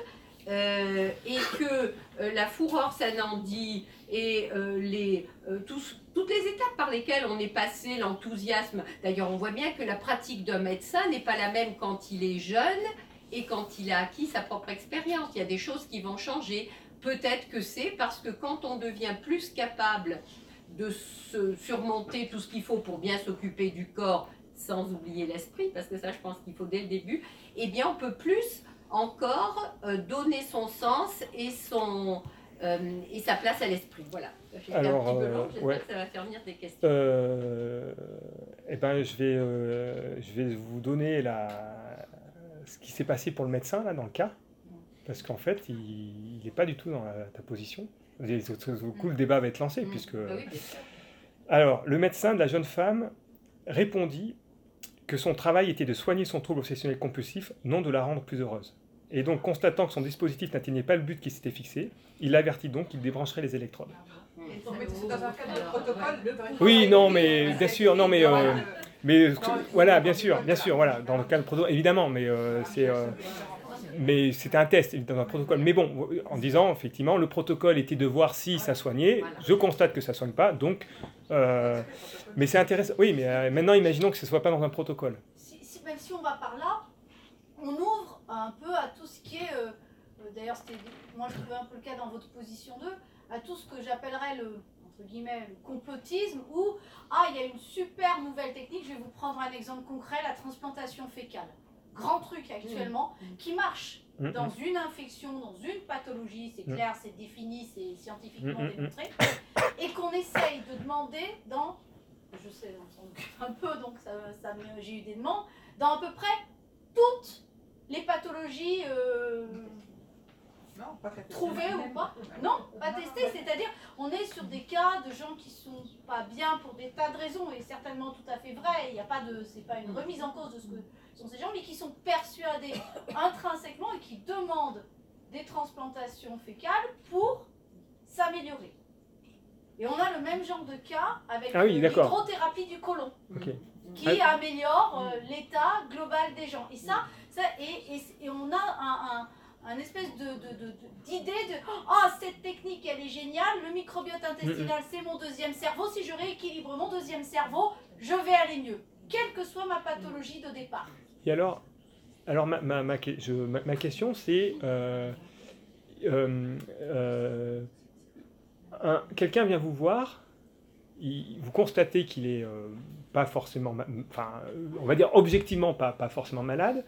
euh, et que euh, la Fourrure Sanandi et euh, les, toutes les étapes par lesquelles on est passé, l'enthousiasme, d'ailleurs on voit bien que la pratique d'un médecin n'est pas la même quand il est jeune et quand il a acquis sa propre expérience. Il y a des choses qui vont changer. Peut-être que c'est parce que quand on devient plus capable de se surmonter tout ce qu'il faut pour bien s'occuper du corps, sans oublier l'esprit, parce que ça je pense qu'il faut dès le début, eh bien on peut plus encore euh, donner son sens et, son, euh, et sa place à l'esprit. Voilà. Alors, un petit peu long, euh, que ça va faire venir des questions. eh ben, je, vais, je vais vous donner la, ce qui s'est passé pour le médecin, là, dans le cas. Parce qu'en fait, il n'est pas du tout dans ta position. Du coup, le débat va être lancé, mmh. puisque... Bah alors, le médecin de la jeune femme répondit que son travail était de soigner son trouble obsessionnel compulsif, non de la rendre plus heureuse. Et donc, constatant que son dispositif n'atteignait pas le but qui s'était fixé, il avertit donc qu'il débrancherait les électrodes. Oui, non, mais bien sûr, non, mais, euh, mais voilà, bien sûr, bien sûr, voilà, dans le protocole, évidemment, mais euh, c'est, euh, mais c'était un test dans un protocole. Mais bon, en disant effectivement, le protocole était de voir si ça soignait. Je constate que ça soigne pas, donc. mais c'est intéressant. Oui, mais maintenant, imaginons que ce soit pas dans un protocole. Si, même si on va par là, on ouvre un peu à tout ce qui est, euh, euh, d'ailleurs c'était, moi je trouvais un peu le cas dans votre position 2, à tout ce que j'appellerais le, entre guillemets, le complotisme, où, ah, il y a une super nouvelle technique, je vais vous prendre un exemple concret, la transplantation fécale. Grand truc actuellement, mmh. qui marche mmh, dans mmh. une infection, dans une pathologie, c'est clair, c'est défini, c'est scientifiquement démontré, et qu'on essaye de demander dans, je sais, on s'en occupe un peu, donc ça, ça j'ai eu des demandes, dans à peu près toutes les pathologies euh, trouvées ou pas Non, pas testées. C'est-à-dire, on est sur des cas de gens qui sont pas bien pour des tas de raisons, et certainement tout à fait vrai. Il n'y a pas de, c'est pas une remise en cause de ce que sont ces gens, mais qui sont persuadés intrinsèquement et qui demandent des transplantations fécales pour s'améliorer. Et on a le même genre de cas avec ah l'hydrothérapie du côlon, qui ah. améliore euh, l'état global des gens. Et ça, et, on a un, espèce d'idée de, oh, cette technique elle est géniale, le microbiote intestinal c'est mon deuxième cerveau, si je rééquilibre mon deuxième cerveau, je vais aller mieux, quelle que soit ma pathologie de départ. Et alors, alors ma, ma, ma, question c'est, euh, euh, euh, quelqu'un vient vous voir, vous constatez qu'il est pas forcément, enfin, on va dire objectivement pas, pas forcément malade,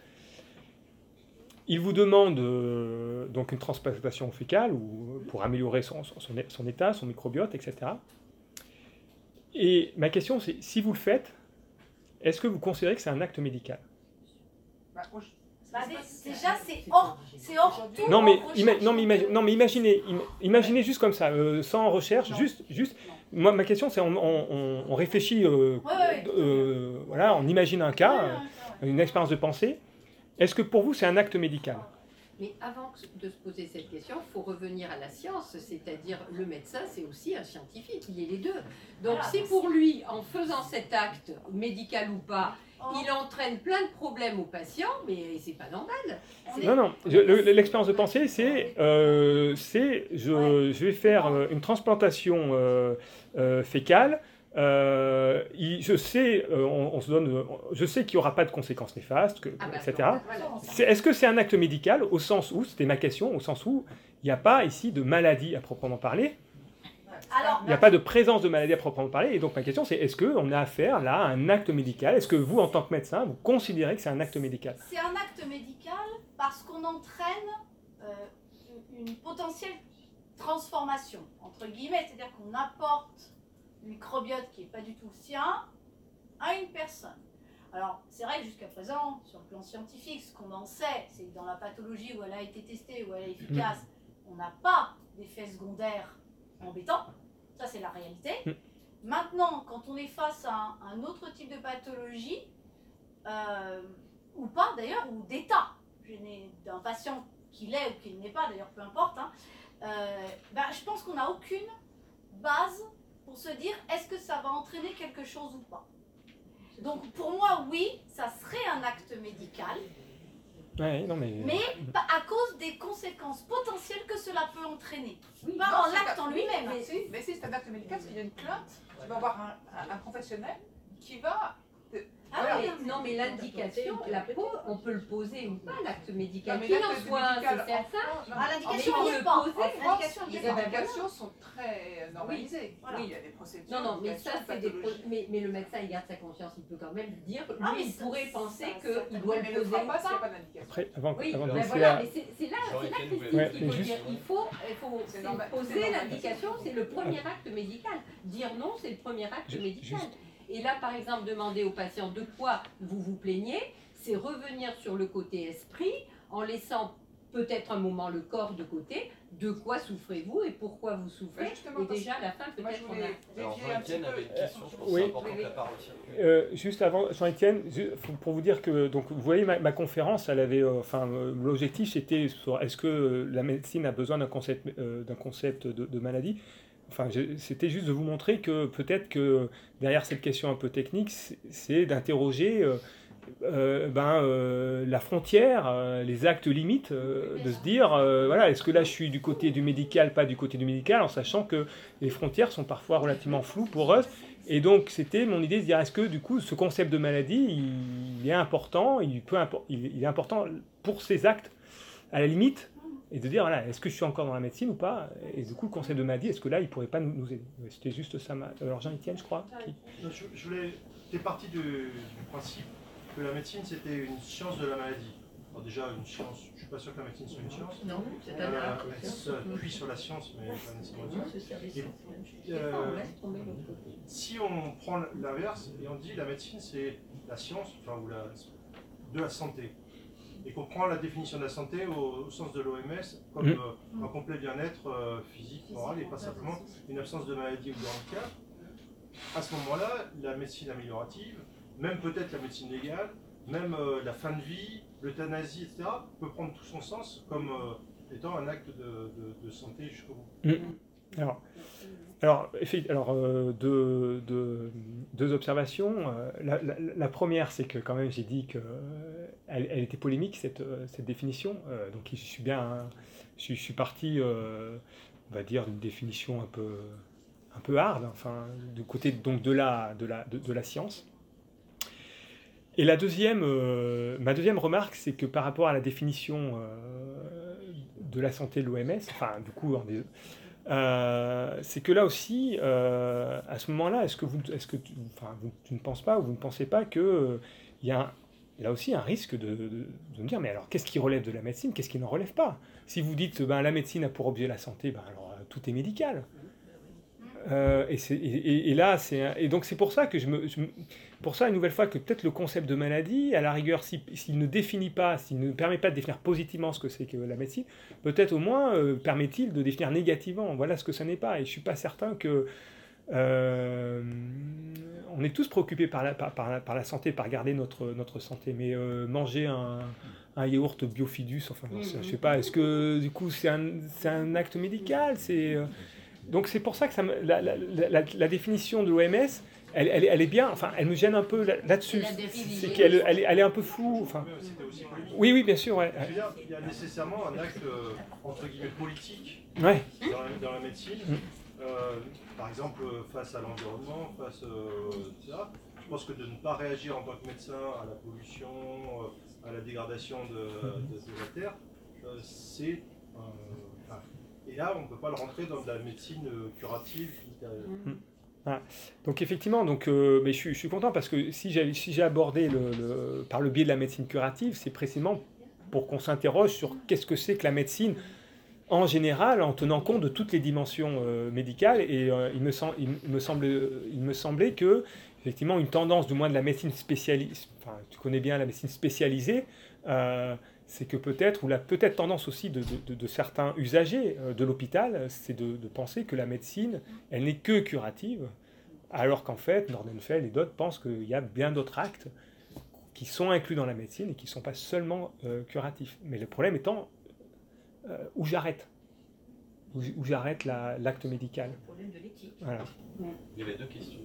il vous demande euh, donc une transplantation fécale ou, pour améliorer son, son, état, son microbiote, etc. Et ma question, c'est si vous le faites, est-ce que vous considérez que c'est un acte médical? Bah, bah, Déjà, c'est hors, hors tout non, mais, non, mais, non, mais imaginez, imaginez juste comme ça, euh, sans recherche, juste, juste. Moi, ma question, c'est on, on, réfléchit, euh, voilà, on imagine un cas, une expérience de pensée. Est-ce que pour vous, c'est un acte médical? Mais avant de se poser cette question, il faut revenir à la science, c'est-à-dire le médecin, c'est aussi un scientifique, il est les deux. Donc si pour lui, en faisant cet acte, médical ou pas. Il entraîne plein de problèmes aux patients, mais c'est pas normal. Non, non, l'expérience de pensée, c'est, euh, je, je, vais faire euh, une transplantation euh, fécale. Euh, je sais, euh, on, se donne, je sais qu'il n'y aura pas de conséquences néfastes, que, ah bah, etc. Est-ce que c'est un acte médical au sens où, c'était ma question, au sens où il n'y a pas ici de maladie à proprement parler? Il n'y a pas de présence de maladie à proprement parler. Et donc ma question c'est est-ce qu'on a affaire là à un acte médical? Est-ce que vous, en tant que médecin, vous considérez que c'est un acte médical? C'est un acte médical parce qu'on entraîne euh, une potentielle transformation, entre guillemets, c'est-à-dire qu'on apporte microbiote qui n'est pas du tout le sien à une personne. Alors, c'est vrai que jusqu'à présent, sur le plan scientifique, ce qu'on en sait, c'est que dans la pathologie où elle a été testée, où elle est efficace, on n'a pas d'effets secondaires embêtants. Ça, c'est la réalité. Mm. Maintenant, quand on est face à un, autre type de pathologie, euh, ou pas d'ailleurs, ou d'état d'un patient qui l'est ou qui ne l'est pas, d'ailleurs, peu importe, hein, euh, ben, je pense qu'on n'a aucune base pour se dire est-ce que ça va entraîner quelque chose ou pas. Donc pour moi, oui, ça serait un acte médical. Non mais... mais à cause des conséquences potentielles que cela peut entraîner. pas en l'acte en lui-même. Mais, si, mais si c'est un acte médical, parce qu'il y a une plainte, tu vas avoir un, un professionnel qui va ah non, mais l'indication, la peau, on peut le poser ou pas, l'acte médical. Qu'il en soit c'est certain. Ah, l'indication, on le pas. Les indications sont très normalisées. Oui, il y a des procédures. Non, non, mais ça, c'est des mais, mais le médecin, il garde sa conscience, il peut quand même dire, ah, lui, il pourrait penser qu'il doit le poser pas. Après, avant, oui, avant de ben voilà, mais c'est là, c'est là qu'il faut dire. Il faut poser l'indication, c'est le premier acte médical. Dire non, c'est le premier acte médical. Et là, par exemple, demander au patient de quoi vous vous plaignez, c'est revenir sur le côté esprit en laissant peut-être un moment le corps de côté, de quoi souffrez-vous et pourquoi vous souffrez. et déjà, à la fin, peut-être qu'on a... Alors, Jean-Étienne avait une question, je pense oui. c'est important la parole aussi. Euh, juste avant, Jean-Étienne, pour vous dire que, donc, vous voyez, ma, conférence, elle avait, euh, enfin, euh, l'objectif, c'était sur est-ce que la médecine a besoin d'un concept, d'un concept de, de maladie? Enfin, c'était juste de vous montrer que peut-être que derrière cette question un peu technique, c'est d'interroger euh, euh, ben, euh, la frontière, les actes limites, de se dire, voilà, est-ce que là je suis du côté du médical, pas du côté du médical, en sachant que les frontières sont parfois relativement floues pour eux. Et donc, c'était mon idée de dire, est-ce que du coup, ce concept de maladie, il, est important, il, peut, il est important pour ces actes, à la limite, et de dire voilà, est-ce que je suis encore dans la médecine ou pas? Et du coup, le conseil de maladie, est-ce que là, il pourrait pas nous, aider? C'était juste ça. Alors, Jean-Étienne, je crois. je, je, voulais. T'es parti du, principe que la médecine, c'était une science de la maladie. Alors, déjà, une science, je ne suis pas sûr que la médecine soit une science. Non, c'est un art. Ça appuie sur la science, mais pas nécessairement euh, si on prend l'inverse et on dit la médecine, c'est la science, enfin, ou la, de la santé et qu'on prend la définition de la santé au, sens de l'OMS comme mm. euh, un complet bien-être euh, physique, moral et pas simplement une absence de maladie ou de handicap, à ce moment-là, la médecine améliorative, même peut-être la médecine légale, même euh, la fin de vie, l'euthanasie, etc., peut prendre tout son sens comme étant un acte de, santé jusqu'au bout. Mm. Alors, alors, alors euh, deux, deux, observations. Euh, la, première, c'est que quand même, j'ai dit qu'elle elle était polémique, cette, cette définition. Euh, donc, je suis bien, je, suis parti, on va dire, d'une définition un peu, un peu hard, enfin, du côté donc, de, la, de, la, science. Et la deuxième, ma deuxième remarque, c'est que par rapport à la définition de la santé de l'OMS, enfin, du coup, euh, c'est que là aussi, euh, à ce moment-là, est-ce que, vous, est-ce que tu, ne penses pas ou vous ne pensez pas qu'il euh, y a là aussi un risque de, de, me dire, mais alors qu'est-ce qui relève de la médecine, qu'est-ce qui n'en relève pas? Si vous dites, ben, la médecine a pour objet la santé, ben, alors tout est médical. Euh, et, et, là, c'est et donc c'est pour ça que je me, pour ça une nouvelle fois que peut-être le concept de maladie, à la rigueur, s'il ne définit pas, s'il ne permet pas de définir positivement ce que c'est que la médecine, peut-être au moins euh, permet-il de définir négativement. Voilà ce que ça n'est pas. Et je suis pas certain que euh, on est tous préoccupés par la, par, par, la, santé, par garder notre, notre santé, mais manger un, un, yaourt biofidus, enfin, je sais pas, est-ce que du coup c'est un, un, acte médical? C'est donc c'est pour ça que ça la, définition de l'OMS, elle, elle, est bien, enfin, elle me gêne un peu là-dessus. c'est qu'elle elle, est un peu floue. Enfin. Oui, oui, bien sûr. Ouais. il y a nécessairement un acte, euh, entre guillemets, politique ouais. dans, la, médecine. Mm. Euh, par exemple, face à l'environnement, face euh, à Je pense que de ne pas réagir en tant que médecin à la pollution, à la dégradation de, de, la terre, c'est et là, on ne peut pas le rentrer dans de la médecine euh, curative. Mm. Ah. Donc effectivement, donc, euh, mais je, suis content parce que si j'ai si abordé le, par le biais de la médecine curative, c'est précisément pour qu'on s'interroge sur qu'est-ce que c'est que la médecine en général, en tenant compte de toutes les dimensions euh, médicales. Et il, me il, me semble, il me semblait que effectivement une tendance, du moins de la médecine spécialisée, enfin tu connais bien la médecine spécialisée, c'est que peut-être, ou la peut-être tendance aussi de, certains usagers euh, de l'hôpital, c'est de, penser que la médecine, elle n'est que curative, alors qu'en fait, Nordenfeld et d'autres pensent qu'il y a bien d'autres actes qui sont inclus dans la médecine et qui ne sont pas seulement euh, curatifs. Mais le problème étant euh, où j'arrête. où, où j'arrête la- l'acte médical. Le problème de l'éthique. Voilà. Il y avait deux questions.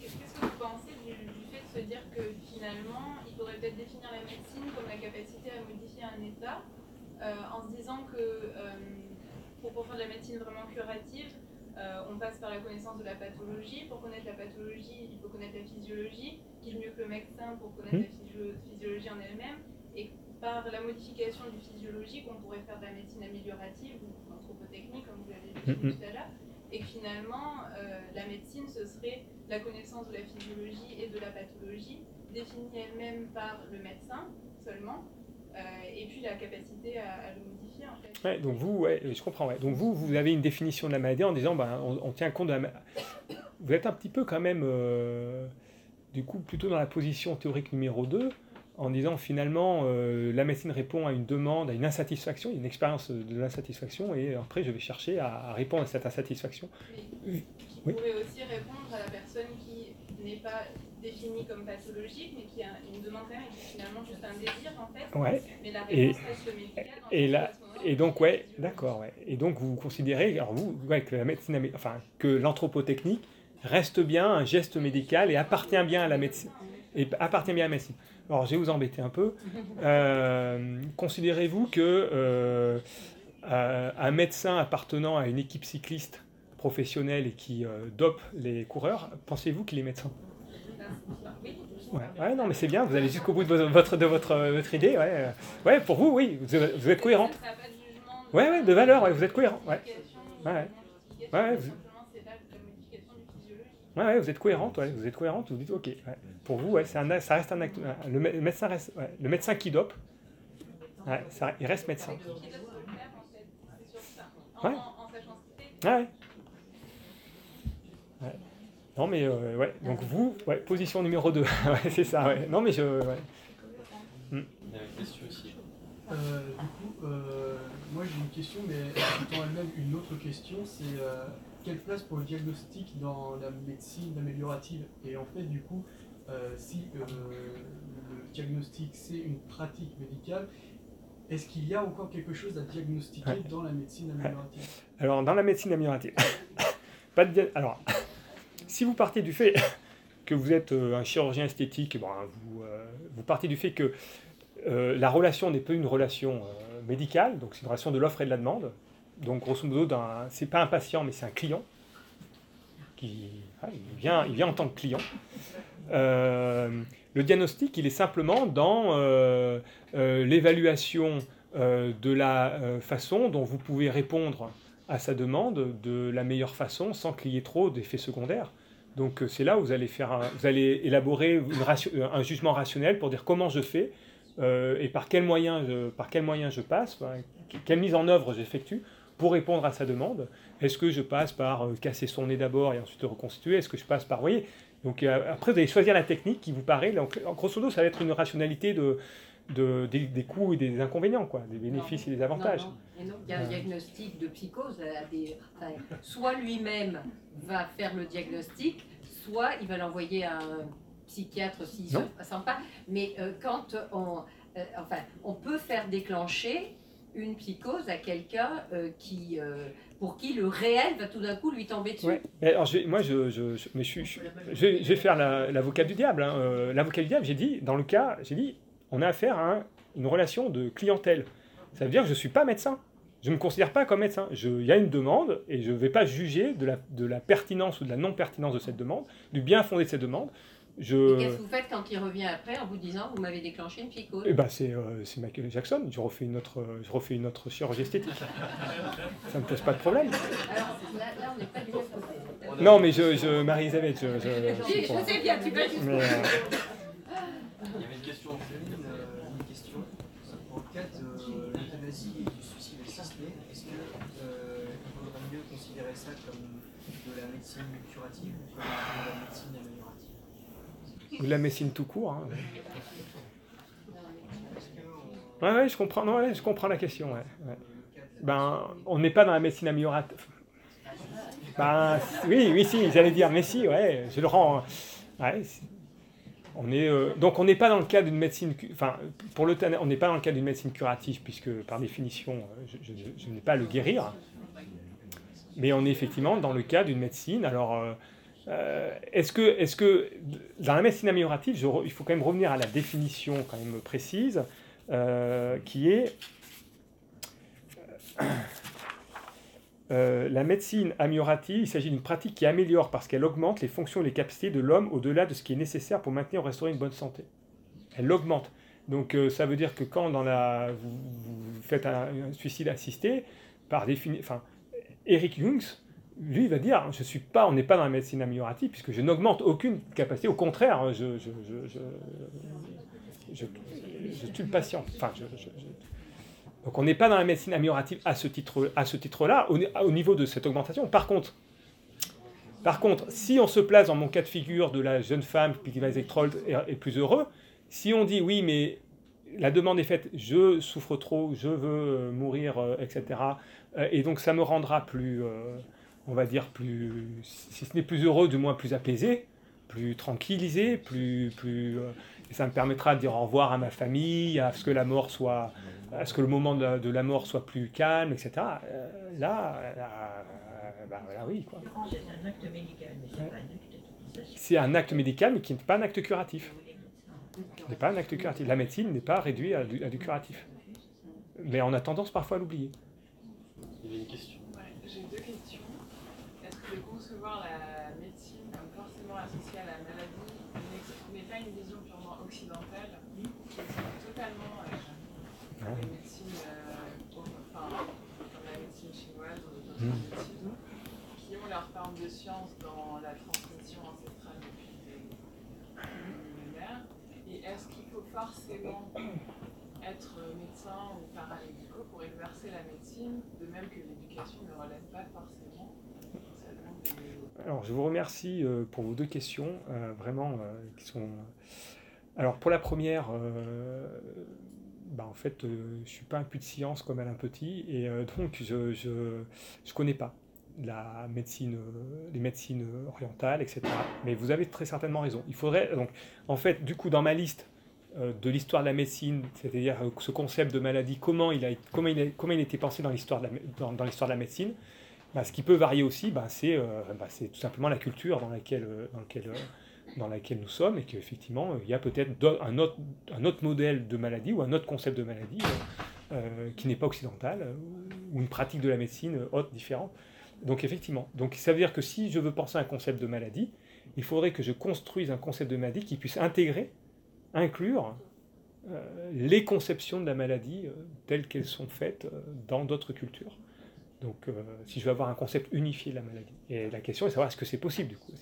Qu'est-ce que vous pensez du, du fait de se dire que finalement, il faudrait peut-être définir la médecine comme la capacité à modifier un état, euh, en se disant que euh, pour pour faire de la médecine vraiment curative, euh, on passe par la connaissance de la pathologie. Pour connaître la pathologie, il faut connaître la physiologie. Qui est mieux que le médecin pour connaître Mhm. la physio- physiologie en elle-même? Et par la modification du physiologique, on pourrait faire de la médecine améliorative ou anthropotechnique, comme vous l'avez dit tout à l'heure. Et que finalement, euh, la médecine, ce serait la connaissance de la physiologie et de la pathologie, définie elle-même par le médecin seulement, euh, et puis la capacité à, à le modifier en fait. Ouais, donc vous, ouais, je comprends. Ouais. Donc vous, vous avez une définition de la maladie en disant, ben, on, on tient compte de la. ma- Vous êtes un petit peu quand même, euh, du coup, plutôt dans la position théorique numéro 2, en disant finalement, euh, la médecine répond à une demande, à une insatisfaction, une expérience de l'insatisfaction, et après je vais chercher à, à répondre à cette insatisfaction. Mais qui Oui. pourrait aussi répondre à la personne qui n'est pas définie comme pathologique, mais qui a une demande quand même, et qui est finalement juste un désir en fait. Ouais. Mais la Et- réponse reste médicale. et là- Et on donc, ouais, d'accord, ouais. Et donc, vous considérez, alors vous, ouais, que la médecine, enfin, que l'anthropotechnique reste bien un geste médical et appartient bien à la médecine, et appartient bien à la médecine. Alors, je vais vous embêter un peu. Euh, Considérez-vous que euh, un médecin appartenant à une équipe cycliste professionnelle et qui euh, dope les coureurs, pensez-vous qu'il est médecin? Oui. Ouais, ouais, non, mais c'est bien, vous allez jusqu'au bout de vo- votre, de votre, votre idée. Ouais, ouais pour vous, oui, vous, vous êtes cohérente. Ouais, ouais, de valeur, ouais, vous êtes cohérent. Ouais. Ouais, vous- simplement, c'est là la modification du physiologique. Ouais, ouais, vous êtes cohérente, ouais, vous êtes cohérente, vous dites ok. ouais. Pour vous, ouais, c'est un, ça reste un acte. Le, mé- le médecin reste, ouais, le médecin qui dope, ouais, ça, il reste médecin. Qui doit se le faire, en fait, c'est sur ça. En, Ouais. en, en. Ouais. Non mais euh, ouais, donc vous, ouais, position numéro 2, ouais, c'est ça, ouais. Non mais je, ouais. Il y avait une question aussi. Euh, du coup, euh, moi j'ai une question, mais étant elle-même une autre question, c'est euh, quelle place pour le diagnostic dans la médecine améliorative Et en fait, du coup, euh, si euh, le diagnostic c'est une pratique médicale, est-ce qu'il y a encore quelque chose à diagnostiquer Ouais. dans la médecine améliorative? Alors dans la médecine améliorative, pas de, dia- alors si vous partez du fait que vous êtes euh, un chirurgien esthétique, bon, vous, euh, vous partez du fait que la relation n'est pas une relation médicale, donc c'est une relation de l'offre et de la demande. Donc grosso modo, c'est pas un patient, mais c'est un client qui ah, il vient, en tant que client. Euh, le diagnostic, il est simplement dans euh, euh, l'évaluation de la façon dont vous pouvez répondre à sa demande de la meilleure façon sans qu'il y ait trop d'effets secondaires. Donc c'est là où vous allez, faire élaborer un jugement rationnel pour dire comment je fais et par quel moyen je, par quel moyen je passe, quelle mise en œuvre j'effectue pour répondre à sa demande. Est-ce que je passe par euh, casser son nez d'abord et ensuite le reconstituer? Est-ce que je passe par... Vous voyez? Donc euh, après, vous allez choisir la technique qui vous paraît... Donc, en grosso modo, ça va être une rationalité de, de- des, des coûts et des inconvénients, quoi, des bénéfices et des avantages. Il y a un diagnostic de psychose. à des- enfin, soit lui-même va faire le diagnostic, soit il va l'envoyer à un psychiatre s'il se sent pas. Mais euh, quand on, euh, enfin, on peut faire déclencher une psychose à quelqu'un euh, qui, euh, pour qui le réel va tout d'un coup lui tomber dessus. Alors, je moi, je, je, je- je, vais, faire la- l'avocat du diable. hein. Euh, l'avocat du diable, j'ai dit, dans le cas, j'ai dit, on a affaire à un- une relation de clientèle. Ça veut dire que je ne suis pas médecin. Je ne me considère pas comme médecin. Il y a une demande et je ne vais pas juger de la, de la pertinence ou de la non-pertinence de cette demande, du bien fondé de cette demande. Et qu'est-ce que vous faites quand il revient après en vous disant vous m'avez déclenché une psychose Eh ben, c'est euh, c'est Michael Jackson. Je refais une autre, euh, je refais une autre chirurgie esthétique. Ça ne me pose pas de problème. Alors là, là, on n'est pas du tout. Non, mais je, je Marie-Elisabeth, je, je, sais bien, tu jusqu'au mais, euh, Il y avait une question en J'ai une, question. Le cas de l'euthanasie et du suicide assisté, est-ce qu'il faudrait mieux considérer ça comme de la médecine curative ou comme de la médecine ou de la médecine tout court. hein. Ouais, ouais, je comprends, ouais, je comprends la question. Ouais, ouais. Ben, on n'est pas dans la médecine améliorative. Ben, oui, oui, si, j'allais dire, mais si, ouais, je le rends. Ouais, si. on est, euh, donc, on n'est pas dans le cas d'une médecine. Enfin, pour le on n'est pas dans le cas d'une médecine curative, puisque par définition, euh, je, je- je n'ai pas à le guérir. Mais on est effectivement dans le cas d'une médecine. Alors, euh, euh, est-ce que, est que dans la médecine améliorative, il faut quand même revenir à la définition quand même précise, euh, qui est la médecine améliorative, il s'agit d'une pratique qui améliore parce qu'elle augmente les fonctions et les capacités de l'homme au-delà de ce qui est nécessaire pour maintenir ou restaurer une bonne santé. Elle l'augmente. Donc ça veut dire que quand dans la, vous, faites un, suicide assisté, par définition, enfin, Eric Jungs, lui, va dire, je suis pas, on n'est pas dans la médecine améliorative, puisque je n'augmente aucune capacité, au contraire, je, tue le patient. Enfin, donc on n'est pas dans la médecine améliorative à ce titre-là, au, niveau de cette augmentation. Par contre, par contre, si on se place dans mon cas de figure de la jeune femme qui va être plus heureux, si on dit oui, mais la demande est faite, je souffre trop, je veux euh, mourir, euh, etc. Euh, et donc ça me rendra plus, on va dire, plus, si ce n'est plus heureux, du moins plus apaisé, plus tranquillisé, plus, plus, et ça me permettra de dire au revoir à ma famille, à ce que la mort soit, à ce que le moment de la, mort soit plus calme, etc. là, bah, oui. C'est un acte médical, mais c'est pas un acte C'est un acte médical, mais qui n'est pas un acte curatif n'est pas un acte curatif. La médecine n'est pas réduite à du, curatif. Mais on a tendance parfois à l'oublier. Il y avait une question. J'ai deux questions. Est-ce que concevoir la médecine comme forcément associée à la maladie n'est pas une vision purement occidentale qui est totalement euh, ah. les médecines, euh, enfin, comme la médecine chinoise ou d'autres mmh. médecines, qui ont leur forme de science dans la transmission ancestrale depuis des millénaires et est-ce qu'il faut forcément être médecin ou paramédicaux pour exercer la médecine, de même que l'éducation ne relève alors, je vous remercie euh, pour vos deux questions, euh, vraiment, euh, qui sont... Alors, pour la première, bah, en fait, je suis pas un puits de science comme Alain Petit, et donc je ne connais pas la médecine, les médecines orientales, etc. Mais vous avez très certainement raison. Il faudrait donc, en fait, du coup, dans ma liste de l'histoire de la médecine, c'est-à-dire ce concept de maladie, comment il a, comment il a, comment il a pensé dans l'histoire dans, l'histoire de la médecine, bah, ce qui peut varier aussi, bah, c'est, bah, c'est tout simplement la culture dans laquelle, dans laquelle nous sommes, et qu'effectivement, il y a peut-être un autre, modèle de maladie ou un autre concept de maladie qui n'est pas occidental, ou une pratique de la médecine autre, différente. Donc effectivement, donc ça veut dire que si je veux penser à un concept de maladie, il faudrait que je construise un concept de maladie qui puisse intégrer, inclure euh, les conceptions de la maladie euh, telles qu'elles sont faites euh, dans d'autres cultures. Donc si je veux avoir un concept unifié de la maladie. Et la question est de savoir est-ce que c'est possible du coup.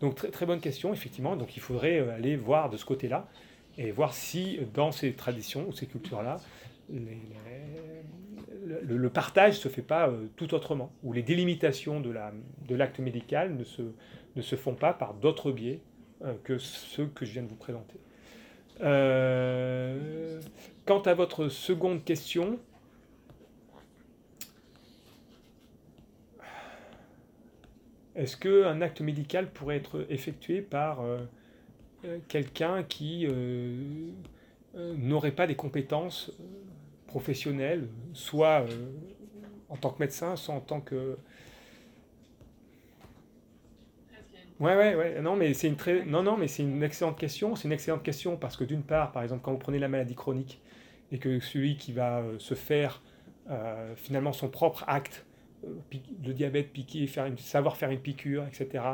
Donc très, très bonne question, effectivement. Donc il faudrait aller voir de ce côté-là et voir si dans ces traditions ou ces cultures-là, le, partage ne se fait pas euh, tout autrement, ou les délimitations de l'acte de médical ne se, ne se font pas par d'autres biais euh, que ceux que je viens de vous présenter. Euh, quant à votre seconde question, est-ce qu'un acte médical pourrait être effectué par quelqu'un qui n'aurait pas des compétences professionnel, soit euh, en tant que médecin, soit en tant que... Ouais, ouais, ouais. Non, mais c'est une très, non, non, mais c'est une excellente question. C'est une excellente question parce que d'une part, par exemple, quand vous prenez la maladie chronique et que celui qui va euh, se faire euh, finalement son propre acte, le diabète, piquer, faire savoir faire une piqûre, etc.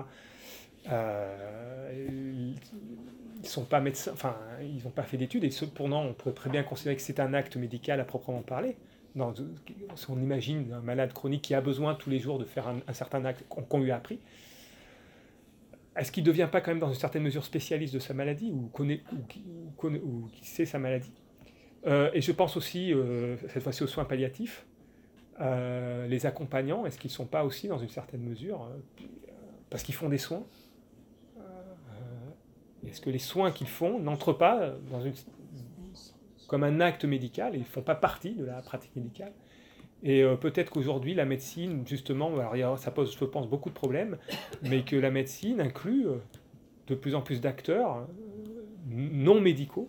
Euh, ils sont pas médecins, enfin, ils n'ont pas fait d'études, et cependant, on pourrait très bien considérer que c'est un acte médical à proprement parler. Dans, on imagine un malade chronique qui a besoin tous les jours de faire un, certain acte qu'on lui a appris, est-ce qu'il ne devient pas quand même dans une certaine mesure spécialiste de sa maladie ou, connaît, ou, qui sait sa maladie? Euh, Et je pense aussi, euh, cette fois-ci, aux soins palliatifs. Euh, les accompagnants, est-ce qu'ils ne sont pas aussi dans une certaine mesure, parce qu'ils font des soins, est-ce que les soins qu'ils font n'entrent pas dans une, comme un acte médical et ne font pas partie de la pratique médicale? Et euh, peut-être qu'aujourd'hui, la médecine, justement, ça pose, je pense, beaucoup de problèmes, mais que la médecine inclut euh, de plus en plus d'acteurs euh, non médicaux.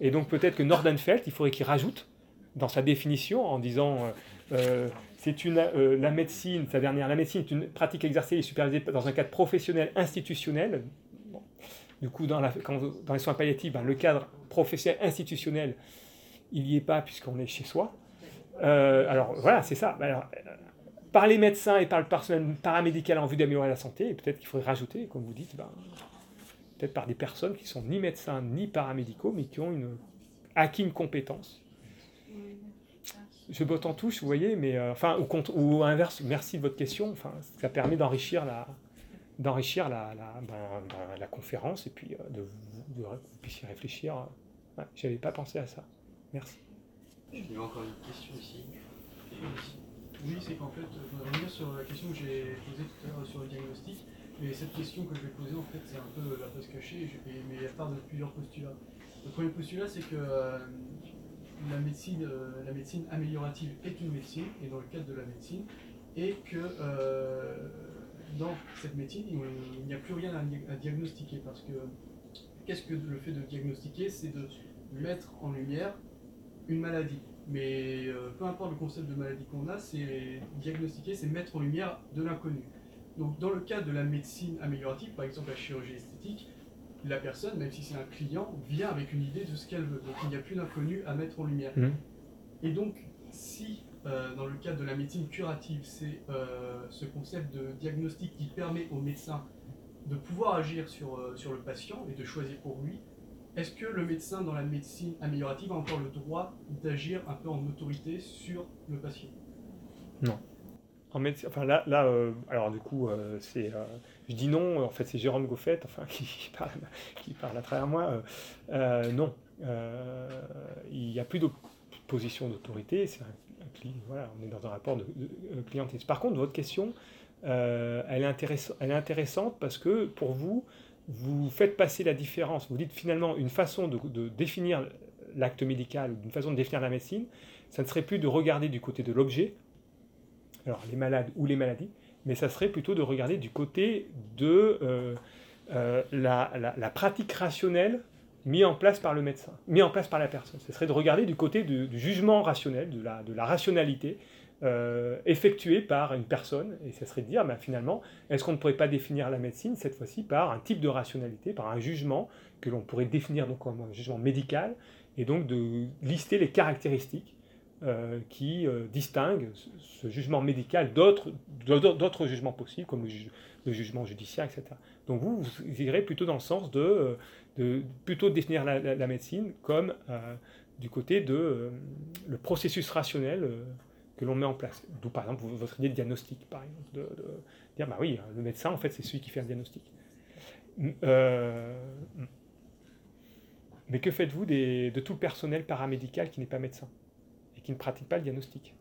Et donc peut-être que Nordenfeld, il faudrait qu'il rajoute dans sa définition en disant euh, c'est euh, la médecine, sa dernière, la médecine est une pratique exercée et supervisée dans un cadre professionnel institutionnel. Du coup, dans, les soins palliatifs, ben, le cadre professionnel institutionnel, il n'y est pas puisqu'on est chez soi. Euh, alors voilà, c'est ça. Par les médecins et par le personnel paramédical en vue d'améliorer la santé, peut-être qu'il faudrait rajouter, comme vous dites, ben, peut-être par des personnes qui sont ni médecins ni paramédicaux, mais qui ont acquis une compétence. Je botte en touche, vous voyez, mais euh, enfin, ou, contre, ou inverse, merci de votre question. Enfin, ça permet d'enrichir la, d'enrichir la, la, ben, ben, la, conférence et puis euh, de, de, de, vous puissiez réfléchir. Ouais, J'avais pas pensé à ça. Merci. Il y a encore une question ici. Oui, c'est qu'en fait, je voudrais revenir sur la question que j'ai posée tout à l'heure sur le diagnostic. Mais cette question que je vais poser, en fait, c'est un peu la face cachée, mais elle part de plusieurs postulats. Le premier postulat, c'est que euh, la, médecine, euh, la médecine améliorative est une médecine, et dans le cadre de la médecine, et que euh, dans cette médecine, il n'y a plus rien à, diagnostiquer, parce que qu'est-ce que le fait de diagnostiquer? C'est de mettre en lumière une maladie. Mais euh, peu importe le concept de maladie qu'on a, c'est diagnostiquer, c'est mettre en lumière de l'inconnu. Donc dans le cas de la médecine améliorative, par exemple la chirurgie esthétique, la personne, même si c'est un client, vient avec une idée de ce qu'elle veut. Donc il n'y a plus d'inconnu à mettre en lumière. Mmh. Et donc si euh, dans le cadre de la médecine curative, c'est euh, ce concept de diagnostic qui permet au médecin de pouvoir agir sur, euh, sur le patient et de choisir pour lui, est-ce que le médecin dans la médecine améliorative a encore le droit d'agir un peu en autorité sur le patient? Non. En médecine, enfin là, euh, alors du coup, euh, c'est, euh, je dis non. En fait, c'est Jérôme Goffet, enfin qui parle, à travers moi. non, il n'y a plus de position d'autorité. C'est un, voilà, on est dans un rapport de, de, de clientélisme. Par contre, votre question, elle est, intéressante parce que pour vous, vous faites passer la différence. Vous dites finalement une façon de, définir l'acte médical, une façon de définir la médecine, ça ne serait plus de regarder du côté de l'objet, alors les malades ou les maladies, mais ça serait plutôt de regarder du côté de euh, euh, la, pratique rationnelle mise en place par le médecin, mise en place par la personne. Ce serait de regarder du côté du, jugement rationnel, de la, rationalité euh, effectuée par une personne, et ça serait de dire, ben, finalement, est-ce qu'on ne pourrait pas définir la médecine, cette fois-ci, par un type de rationalité, par un jugement que l'on pourrait définir comme un jugement médical, et donc de lister les caractéristiques euh, qui euh, distinguent ce jugement médical d'autres jugements possibles, comme le, ju le, jugement judiciaire, etc. Donc vous, vous irez plutôt dans le sens de, euh, plutôt définir la, médecine comme du côté de le processus rationnel que l'on met en place. D'où par exemple votre idée de diagnostic, par exemple, de, dire bah oui, le médecin en fait c'est celui qui fait un diagnostic. Mais que faites-vous de tout le personnel paramédical qui n'est pas médecin? Qui ne pratique pas le diagnostic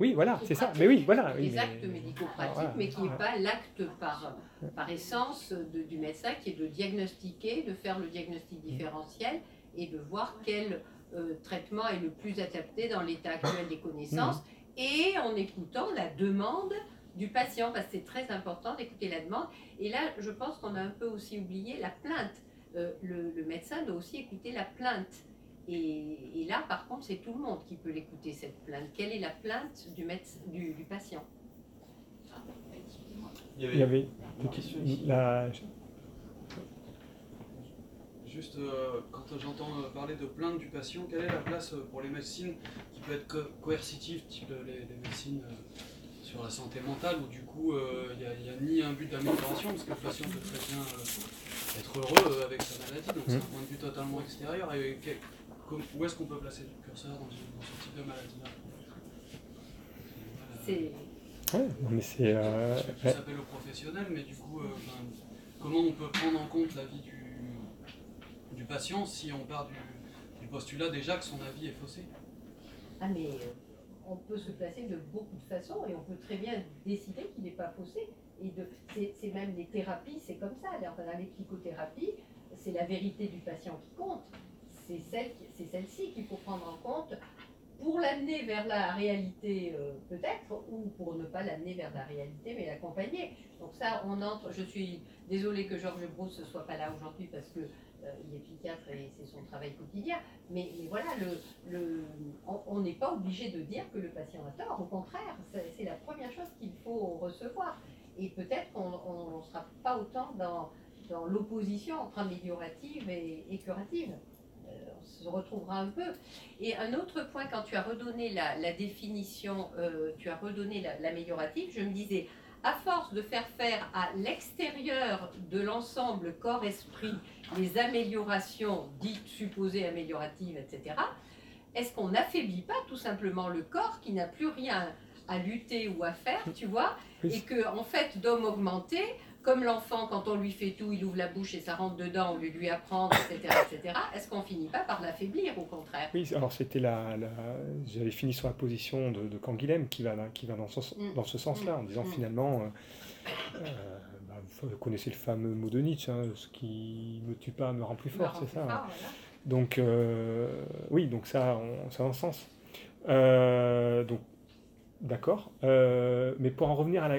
Oui, voilà, c'est ça. Mais oui, voilà. Des actes médico-pratiques, voilà. mais qui n'est pas l'acte par, par essence de, du médecin, qui est de diagnostiquer, de faire le diagnostic différentiel et de voir quel euh, traitement est le plus adapté dans l'état actuel des connaissances, mmh. et en écoutant la demande du patient, parce que c'est très important d'écouter la demande. Et là, je pense qu'on a un peu aussi oublié la plainte. Euh, le, le, médecin doit aussi écouter la plainte. Et, et là, par contre, c'est tout le monde qui peut l'écouter, cette plainte. Quelle est la plainte du, médecin, du, du patient Il y avait, Il y avait une question la... Juste, euh, quand j'entends parler de plainte du patient, quelle est la place pour les médecines qui peut être co coercitives, type les, les médecines euh, sur la santé mentale, où du coup, il euh, n'y a, a, ni un but d'amélioration, parce que le patient peut très bien euh, être heureux avec sa maladie, donc mmh. c'est un point de vue totalement extérieur. Et quel, comme, où est-ce qu'on peut placer le curseur dans, dans ce type de maladie-là C'est... Ouais, mais c'est... Euh... Ça s'appelle au professionnel, mais du coup, ben, comment on peut prendre en compte la vie du du patient si on part du, du, postulat déjà que son avis est faussé? Ah mais euh, on peut se placer de beaucoup de façons et on peut très bien décider qu'il n'est pas faussé. Et c'est même les thérapies, c'est comme ça. Dans les psychothérapies, c'est la vérité du patient qui compte. C'est celle-ci celle qu'il faut prendre en compte pour l'amener vers la réalité euh, peut-être, ou pour ne pas l'amener vers la réalité, mais l'accompagner. Donc ça, on entre, je suis désolée que Georges Brousse ne soit pas là aujourd'hui parce que il est psychiatre et c'est son travail quotidien. Mais, voilà, le, on n'est pas obligé de dire que le patient a tort. Au contraire, c'est la première chose qu'il faut recevoir. Et peut-être qu'on ne sera pas autant dans, dans l'opposition entre améliorative et, curative. Euh, on se retrouvera un peu. Et un autre point, quand tu as redonné la, définition, euh, tu as redonné l'améliorative, je me disais, à force de faire faire à l'extérieur de l'ensemble corps-esprit les améliorations dites supposées amélioratives, etc., est-ce qu'on n'affaiblit pas tout simplement le corps qui n'a plus rien à lutter ou à faire, tu vois, et que en fait d'homme augmenté, comme l'enfant, quand on lui fait tout, il ouvre la bouche et ça rentre dedans au lieu de lui apprendre, etc., etc., est-ce qu'on finit pas par l'affaiblir, au contraire? Oui, alors c'était la, J'avais fini sur la position de, de Canguilhem qui va, qui va dans, ce, mm. dans ce sens-là, en disant mm. finalement, euh, euh, bah, vous connaissez le fameux mot de Nietzsche, hein, ce qui me tue pas me rend plus fort, c'est ça. Hein. Donc, euh, oui, donc ça, ça a un sens. donc, d'accord. mais pour en revenir à la,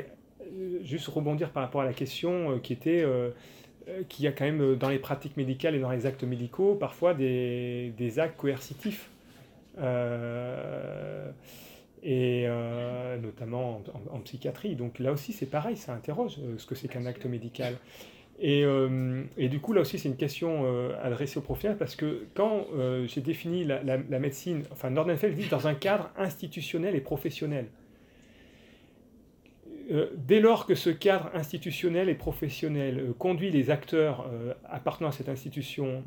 juste rebondir par rapport à la question euh, qui était euh, qu'il y a quand même dans les pratiques médicales et dans les actes médicaux parfois des, des actes coercitifs. et notamment en, psychiatrie. Donc là aussi, c'est pareil, ça interroge ce que c'est qu'un acte médical. Et, et, du coup, là aussi, c'est une question adressée aux professionnels parce que quand j'ai défini la, la, la, médecine, enfin, Nordenfeld vit dans un cadre institutionnel et professionnel. Euh, dès lors que ce cadre institutionnel et professionnel euh, conduit les acteurs euh, appartenant à cette institution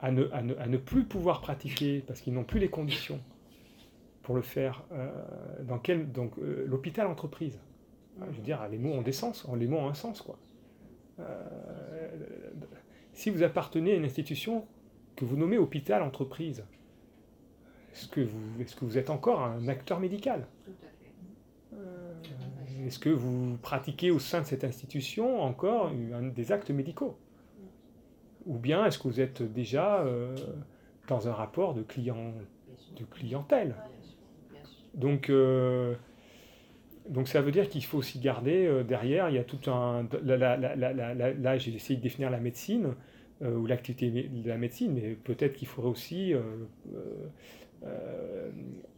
à, ne, plus pouvoir pratiquer parce qu'ils n'ont plus les conditions pour le faire, dans quel, donc l'hôpital entreprise. Je veux dire, les mots ont des sens, les mots ont un sens quoi. si vous appartenez à une institution que vous nommez hôpital entreprise, est-ce que vous êtes encore un acteur médical? Est-ce que vous pratiquez au sein de cette institution encore des actes médicaux? Ou bien est-ce que vous êtes déjà euh, dans un rapport de, client, de clientèle? Donc, euh, donc ça veut dire qu'il faut aussi garder euh, derrière, il y a tout un... Là, j'ai essayé de définir la médecine ou l'activité de la médecine, mais peut-être qu'il faudrait aussi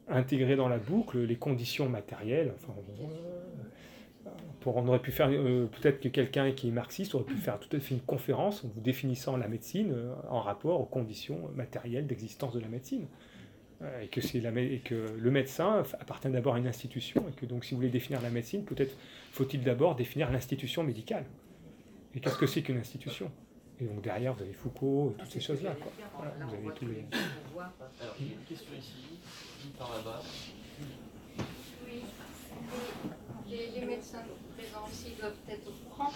intégrer dans la boucle les conditions matérielles. On aurait pu faire, euh, peut-être que quelqu'un qui est marxiste aurait pu faire tout à fait une conférence en vous définissant la médecine euh, en rapport aux conditions matérielles d'existence de la médecine. Euh, et, que la, et que le médecin appartient d'abord à une institution, et que donc si vous voulez définir la médecine, peut-être faut-il d'abord définir l'institution médicale. Et qu'est-ce que c'est qu'une institution? Et donc derrière, vous avez Foucault, toutes ces choses-là. vous avez tous les... Alors, il y a une question ici, par là-bas. Oui, les médecins aussi doivent être au courant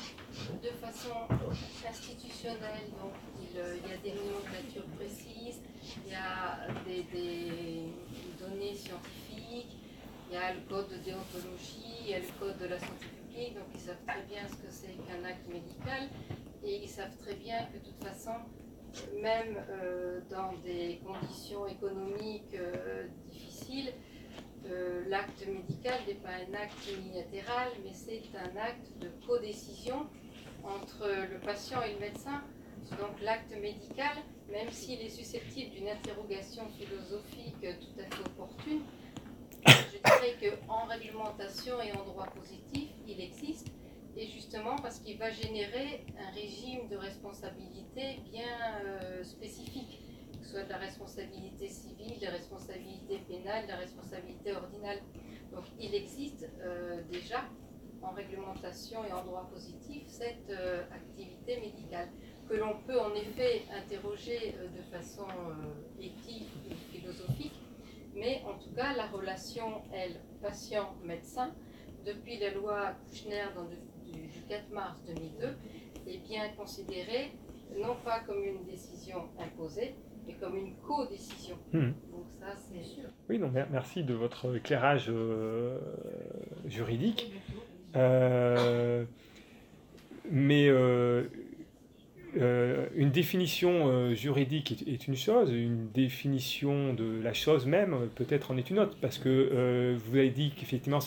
de façon institutionnelle. Donc, euh, il, y a des nomenclatures précises, il y a des, données scientifiques, il y a le code de déontologie, il y a le code de la santé publique. Donc, ils savent très bien ce que c'est qu'un acte médical et ils savent très bien que de toute façon, même euh, dans des conditions économiques euh, difficiles, l'acte médical n'est pas un acte unilatéral, mais c'est un acte de codécision entre le patient et le médecin. Donc l'acte médical, même s'il est susceptible d'une interrogation philosophique tout à fait opportune, je dirais qu'en réglementation et en droit positif, il existe, et justement parce qu'il va générer un régime de responsabilité bien euh, spécifique soit de la responsabilité civile, de la responsabilité pénale, de la responsabilité ordinale. Donc il existe euh, déjà en réglementation et en droit positif cette euh, activité médicale que l'on peut en effet interroger euh, de façon éthique ou philosophique, mais en tout cas la relation, elle, patient-médecin, depuis la loi Kouchner du 4 mars 2002, est bien considérée non pas comme une décision imposée, comme une co-décision. Hmm. Donc ça, c'est sûr. Oui, non, merci de votre éclairage euh, juridique. Euh, mais euh, euh, une définition euh, juridique est, une chose, une définition de la chose même peut-être en est une autre, parce que euh, vous avez dit qu'effectivement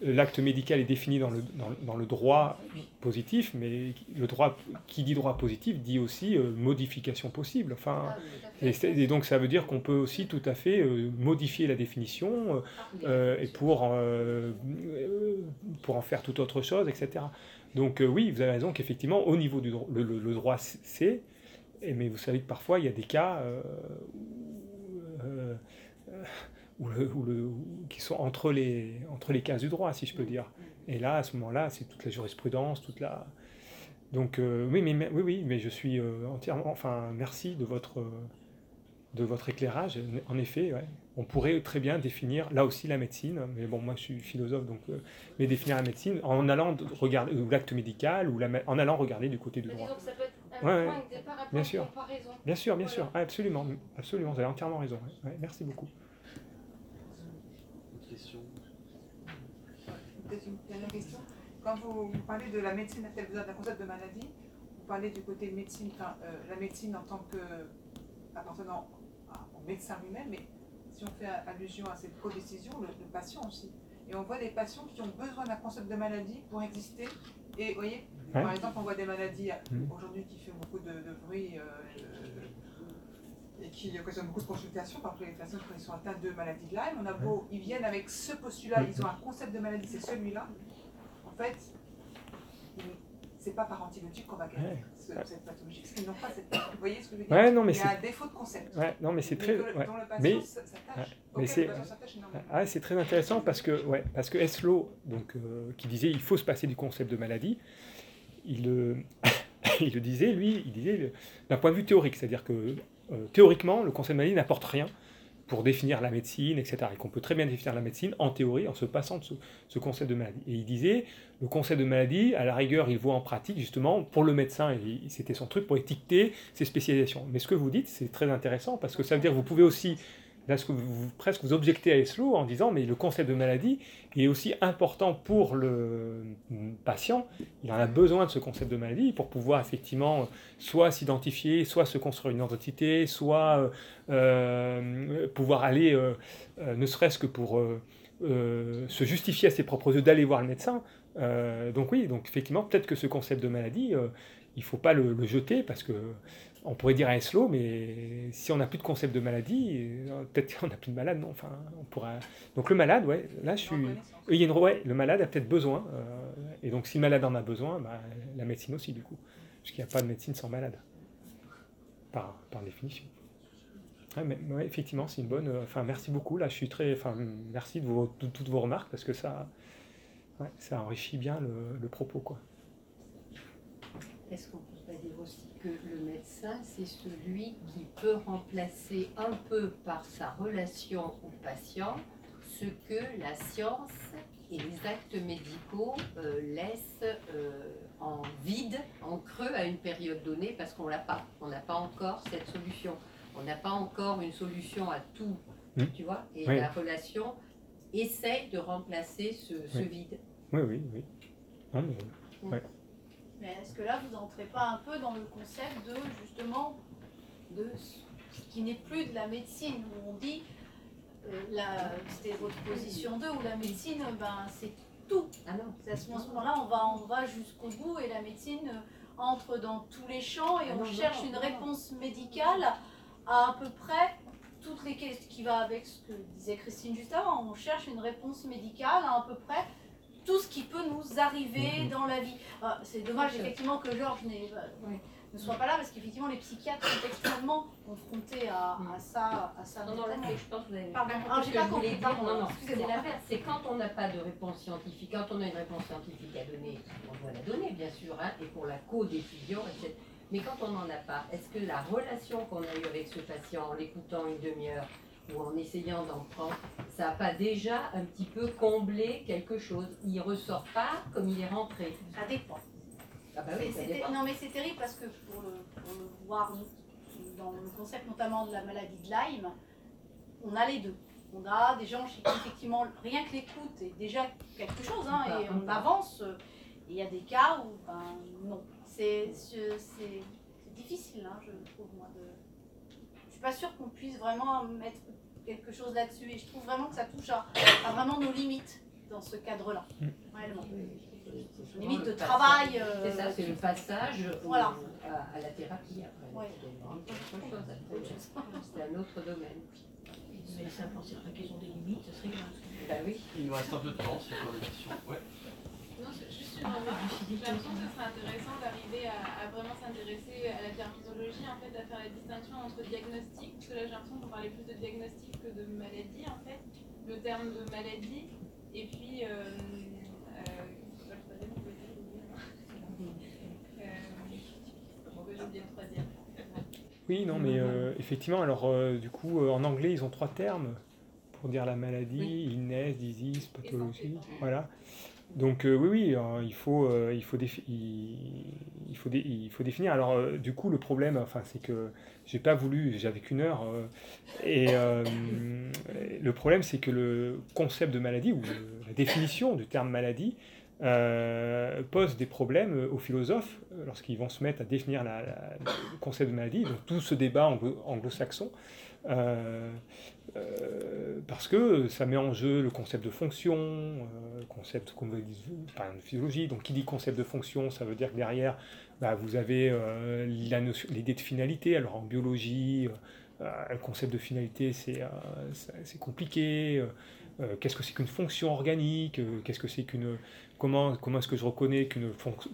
l'acte médical est défini dans le, dans, le, droit positif, mais le droit qui dit droit positif dit aussi modification possible. Enfin, ah et, donc ça veut dire qu'on peut aussi tout à fait modifier la définition et pour, pour en faire toute autre chose, etc. Donc euh, oui, vous avez raison qu'effectivement, au niveau du le, droit, c'est, mais vous savez que parfois, il y a des cas euh, euh, qui sont entre les, entre les cases du droit, si je peux dire. Et là, à ce moment-là, c'est toute la jurisprudence, toute la... Donc oui, mais, oui, oui, mais je suis entièrement... Enfin, merci de votre de votre éclairage. En effet, on pourrait très bien définir là aussi la médecine, mais bon, moi je suis philosophe, donc euh, mais définir la médecine en allant regarder l'acte médical ou en allant regarder du côté du droit. ça peut être un point de départ bien sûr. Bien sûr, bien sûr, absolument, absolument, vous avez entièrement raison. merci beaucoup. Une question? une dernière question. Quand vous, parlez de la médecine a besoin d'un concept de maladie, vous parlez du côté médecine, euh, la médecine en tant que appartenant médecin lui-même, mais si on fait allusion à cette co-décision, le, patient aussi. Et on voit des patients qui ont besoin d'un concept de maladie pour exister. Et vous voyez, par exemple, on voit des maladies mmh. aujourd'hui qui font beaucoup de, bruit euh, et qui occasionnent beaucoup de consultations. Par exemple, les patients qui sont atteints de maladie de Lyme, on a beau, ils viennent avec ce postulat, ils ont un concept de maladie, c'est celui-là. En fait, c'est pas par antibiotique qu'on va gagner cette pathologie. Parce qu'ils n'ont pas cette Vous voyez ce que je veux dire? Ouais, non, mais Il y a un défaut de concept. Ouais, non, mais c'est très. Le. Mais c'est ah, c'est très intéressant parce que, ouais, parce que Eslo, donc, euh, qui disait il faut se passer du concept de maladie, il, euh, il le disait, lui, il disait d'un point de vue théorique, c'est-à-dire que euh, théoriquement, le concept de maladie n'apporte rien pour définir la médecine, etc. Et qu'on peut très bien définir la médecine en théorie en se passant de ce, concept de maladie. Et il disait, le concept de maladie, à la rigueur, il voit en pratique justement pour le médecin, c'était son truc pour étiqueter ses spécialisations. Mais ce que vous dites, c'est très intéressant parce que ça veut dire que vous pouvez aussi Là, ce que vous, presque vous objectez à Eslo en disant, mais le concept de maladie est aussi important pour le patient. Il en a besoin de ce concept de maladie pour pouvoir effectivement soit s'identifier, soit se construire une identité, soit euh, pouvoir aller, euh, euh, ne serait-ce que pour se justifier à ses propres yeux d'aller voir le médecin. donc oui, donc effectivement, peut-être que ce concept de maladie, il ne faut pas le, le, jeter parce que on pourrait dire un slow, mais si on n'a plus de concept de maladie, euh, peut-être qu'on n'a plus de malade, non Enfin, on pourra. Donc le malade, ouais, là je suis. Il y a une... ouais, le malade a peut-être besoin, euh, et donc si le malade en a besoin, bah, la médecine aussi du coup, parce qu'il n'y a pas de médecine sans malade, par, par définition. mais, effectivement, c'est une bonne. Euh, enfin, merci beaucoup. Là, je suis très. Enfin, merci de, vos, toutes vos remarques parce que ça, ça enrichit bien le, le propos, quoi. Est-ce qu'on peut pas dire aussi que le médecin, c'est celui qui peut remplacer un peu par sa relation au patient ce que la science et les actes médicaux euh, laissent euh, en vide, en creux à une période donnée, parce qu'on l'a pas. On n'a pas encore cette solution. On n'a pas encore une solution à tout, mmh. tu vois. Et la relation essaye de remplacer ce, vide. Oui, oui, oui. Ah, mmh. Mais est-ce que là, vous n'entrez pas un peu dans le concept de, justement, de ce qui n'est plus de la médecine, où on dit, euh, c'était votre position 2, où la médecine, ben, c'est tout. Ah. À ce moment-là, on va, on va jusqu'au bout et la médecine entre dans tous les champs et ah on cherche une réponse médicale à à peu près toutes les questions qui va avec ce que disait Christine juste avant. On cherche une réponse médicale à à peu près tout ce qui peut nous arriver mhm. dans la vie. Ah, c'est dommage effectivement que Georges euh, ne soit pas là parce qu'effectivement les psychiatres sont extrêmement confrontés à, mhm. ça. À ça non, non, là, je pense que vous avez Pardon, ah, j'ai pas compris. Non, non, c'est l'inverse. C'est quand on n'a pas de réponse scientifique, quand on a une réponse scientifique à donner, on doit la donner bien sûr, hein, et pour la co-décision, etc. Mais quand on n'en a pas, est-ce que la relation qu'on a eue avec ce patient en l'écoutant une demi-heure, ou en essayant d'en prendre, ça n'a pas déjà un petit peu comblé quelque chose Il ressort pas comme il est rentré. Ça dépend. Ah bah non mais c'est terrible parce que pour le, voir dans le concept notamment de la maladie de Lyme, on a les deux. On a des gens chez qui effectivement rien que l'écoute est déjà quelque chose hein, et on avance. Et il y a des cas où, ben, non. C'est difficile, hein, je trouve, moi, de... Je suis pas sûre qu'on puisse vraiment mettre quelque chose là-dessus. Et je trouve vraiment que ça touche à, vraiment nos limites dans ce cadre-là, réellement. C'est Limite de travail. euh, C'est ça, c'est le passage au- à, à la thérapie après. Ouais. C'est un autre domaine. Mais ça, penser à la question des limites, ce serait grave. Bah oui. Il nous reste un peu de temps, c'est quoi la question Ouais. Non, juste une remarque. J'ai l'impression que ce serait intéressant d'arriver à, vraiment s'intéresser à la terminologie, en fait, à faire la distinction entre diagnostic, parce que là j'ai l'impression qu'on parlait plus de diagnostic que de maladie, en fait. Le terme de maladie, et puis. Euh, euh, Euh, bah. Oui, non, mais euh, effectivement, alors euh, du coup, euh, en anglais, ils ont trois termes pour dire la maladie, illness, disease, pathologie, voilà. Donc euh, oui, oui, il faut, définir. Alors euh, du coup, le problème, c'est que j'ai pas voulu, j'avais qu'une heure, euh, et le problème, c'est que le concept de maladie ou la définition du terme maladie pose des problèmes aux philosophes lorsqu'ils vont se mettre à définir la- le concept de maladie. Donc tout ce débat anglo- anglo-saxon, euh, parce que ça met en jeu le concept de fonction, euh, concept comme par physiologie. Donc qui dit concept de fonction, ça veut dire que derrière, bah, vous avez euh, l'idée de finalité. Alors en biologie, euh, euh, le concept de finalité, c'est euh, compliqué. Euh, euh, qu'est-ce que c'est qu'une fonction organique? Euh, Qu'est-ce que c'est qu'une comment comment est-ce que je reconnais qu'une fonction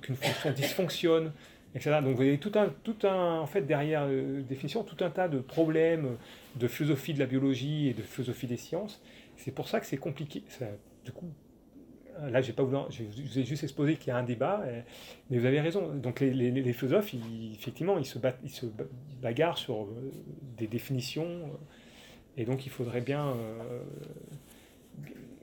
dysfonctionne? Donc vous avez tout un, tout un, en fait, derrière euh, définition, tout un tas de problèmes de philosophie de la biologie et de philosophie des sciences. C'est pour ça que c'est compliqué. Ça, du coup, là, j'ai pas voulu, je vous ai juste exposé qu'il y a un débat, euh, mais vous avez raison. Donc les, philosophes, effectivement, ils se, battent, ils se ba- bagarrent sur euh, des définitions, euh, et donc il faudrait bien,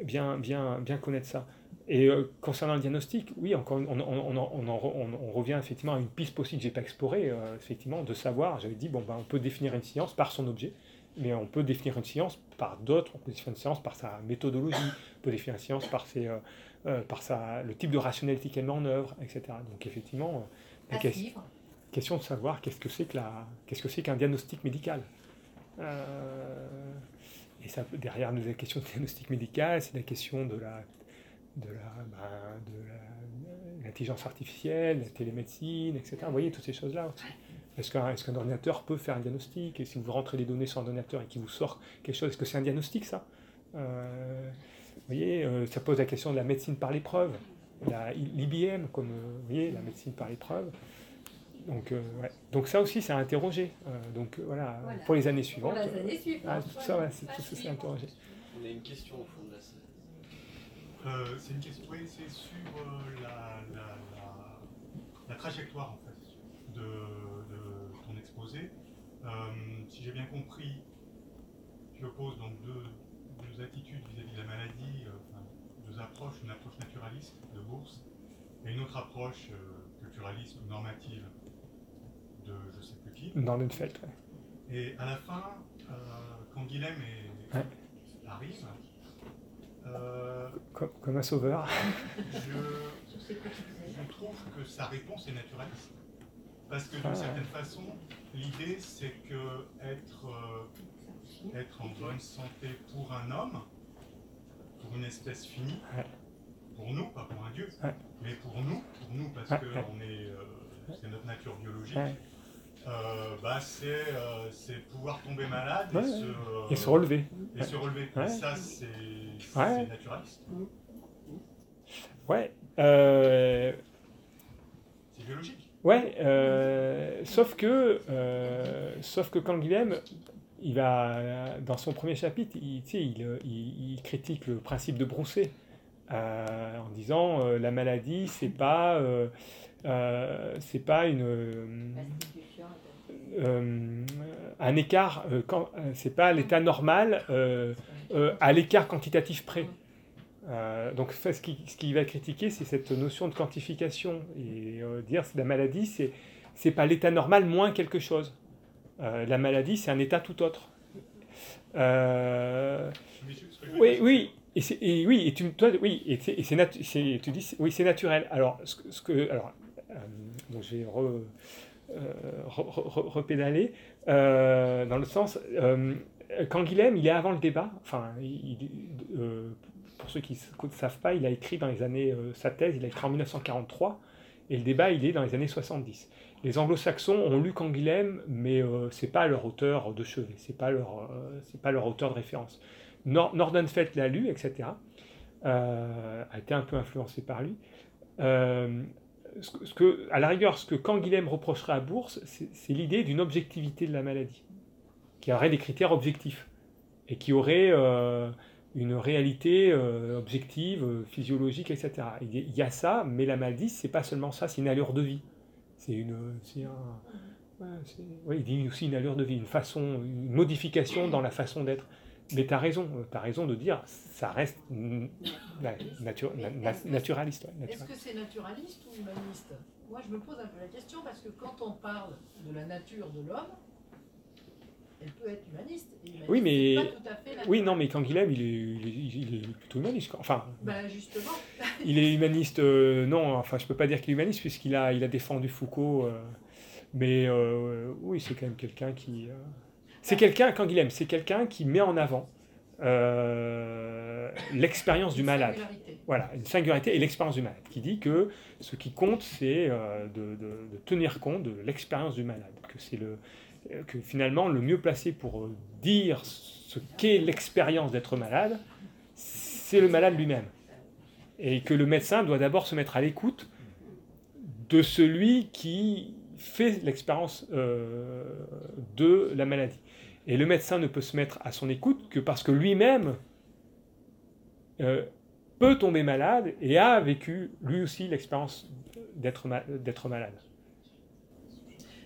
bien, bien, bien connaître ça. Et euh, concernant le diagnostic, oui, encore, on, on, on, en- on, en re- on- on revient effectivement à une piste possible que j'ai pas explorée, euh, effectivement, de savoir. J'avais dit, bon, ben, on peut définir une science par son objet, mais on peut définir une science par d'autres. On peut définir une science par sa méthodologie, on peut définir une science par, ses, euh, par sa, le type de rationalité qu'elle met en œuvre, etc. Donc effectivement, la question de savoir qu'est-ce que c'est que la, qu'est-ce que c'est qu'un diagnostic médical. Et ça, derrière la question de diagnostic médical, c'est la question de la, de la, ben, de la- l'intelligence artificielle, la télémédecine, etc. Vous voyez toutes ces choses-là aussi. Est-ce qu'un, est-ce qu'un ordinateur peut faire un diagnostic? Et si vous rentrez les données sur un ordinateur et qu'il vous sort quelque chose, est-ce que c'est un diagnostic ça? Euh, Vous voyez, euh, ça pose la question de la médecine par l'épreuve, la, l'IBM, comme euh, vous voyez, la médecine par l'épreuve. Donc, euh, ouais. Donc ça aussi, c'est à interroger. Euh, donc voilà, Voilà. pour les années suivantes. Pour les années euh, suivantes, ah, tout ça, voilà. tout ça, c'est à interroger. On a une question au fond. Euh, c'est une question, oui, c'est sur euh, la, la, la- la trajectoire en fait de, de ton exposé. Euh, si j'ai bien compris, tu opposes donc deux, deux attitudes vis-à-vis de la maladie, enfin, deux approches, une approche naturaliste de Bourse et une autre approche culturaliste ou normative de je sais plus qui. Fait, ouais. Et à la fin, quand Guilhem est- Ouais. arrive, euh, Comme, comme un sauveur. je, je trouve que sa réponse est naturaliste. Parce que Ah. d'une certaine façon, l'idée c'est que être, euh, être en bonne santé pour un homme, pour une espèce finie, Ouais. pour nous, pas pour un dieu, Ouais. mais pour nous, pour nous parce Ouais, que ouais. on est, euh, c'est notre nature biologique, Ouais. Euh, bah, c'est euh, pouvoir tomber malade Ouais, et, se, euh, Et se relever. Et Ouais. se relever. Ouais. Et ça, c'est naturaliste. Ouais. euh, C'est biologique. Ouais, euh, sauf que, sauf que quand Guilhem, il va dans son premier chapitre, il, il, il- il critique le principe de Brousset en disant la maladie, c'est pas, euh, euh, c'est pas une euh, un écart, euh, quand, euh, c'est pas l'état normal euh, euh, à l'écart quantitatif près. Euh, donc ce qu'il ce qu'il va critiquer, c'est cette notion de quantification et euh, dire que la maladie, c'est c'est pas l'état normal moins quelque chose. Euh, la maladie, c'est un état tout autre. Euh, oui, oui, et, c'est- et oui, et tu, toi, oui, et, c'est- et c'est natu- c'est- tu dis, c'est- oui, c'est naturel. Alors, ce que, alors, euh, donc je vais re, euh, re- re- re- repédaler euh, dans le sens, quand Guilhem, il est avant le débat. Enfin, pour ceux qui ne savent pas, il a écrit dans les années, sa thèse, il a écrit en 1943, et le débat, il est dans les années 70. Les anglo-saxons ont lu Canguilhem, mais euh, c'est pas leur auteur de chevet, c'est pas pas leur auteur de référence. Nor- Nordenfelt l'a lu, etc. euh, a été un peu influencé par lui. Ce, que, à la rigueur, ce que Canguilhem reprocherait à Bourse, c'est l'idée d'une objectivité de la maladie, qui aurait des critères objectifs et qui aurait euh, une réalité euh, objective, euh, physiologique, etc. Il y a- ça, mais la maladie, c'est pas seulement ça, c'est une allure de vie. C'est une, un, ouais, ouais, il dit aussi une allure de vie, une façon, une modification dans la façon d'être. Mais tu as raison, tu as raison de dire, ça reste nature- na- naturaliste. ouais, Est-ce que c'est naturaliste ou humaniste? Moi, je me pose un peu la question parce que quand on parle de la nature de l'homme, elle peut être humaniste. Oui, mais c'est pas tout à fait naturel. oui, non, mais Canguilhem, il est, il est, il est plutôt humaniste. quoi. Enfin, Ben justement. il est humaniste. euh, non, enfin, je peux pas dire qu'il est humaniste puisqu'il a, il a défendu Foucault. euh, mais euh, oui, c'est quand même quelqu'un qui. C'est quelqu'un, Canguilhem, c'est quelqu'un qui met en avant euh, l'expérience du malade. Voilà, une singularité et l'expérience du malade, qui dit que ce qui compte, c'est euh, de, de- de tenir compte de l'expérience du malade, que c'est le que finalement le mieux placé pour euh, dire ce qu'est l'expérience d'être malade, c'est le malade lui-même, et que le médecin doit d'abord se mettre à l'écoute de celui qui fait l'expérience euh, de la maladie. Et le médecin ne peut se mettre à son écoute que parce que lui-même euh, peut tomber malade et a vécu lui aussi l'expérience d'être ma- d'être malade.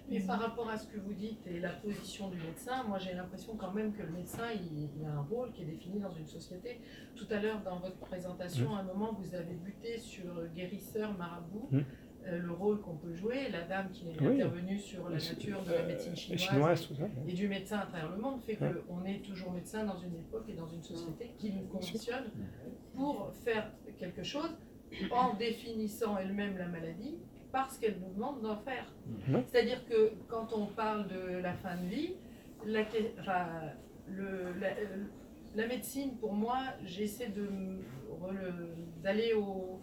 Mais par rapport à ce que vous dites et la position du médecin, moi j'ai l'impression quand même que le médecin il, il a un rôle qui est défini dans une société. Tout à l'heure dans votre présentation, Mm. à un moment vous avez buté sur guérisseur, marabout, Mm. Euh, le rôle qu'on peut jouer, la dame qui est Oui. intervenue sur la nature de la Euh, médecine chinoise, chinoise, et, tout ça, et du médecin à travers le monde fait Ouais. qu'on est toujours médecin dans une époque et dans une société qui nous conditionne pour faire quelque chose en définissant elle-même la maladie parce qu'elle nous demande d'en faire. C'est-à-dire que quand on parle de la fin de vie, la, que- enfin, le- la, euh, la médecine, pour moi, j'essaie d'aller au,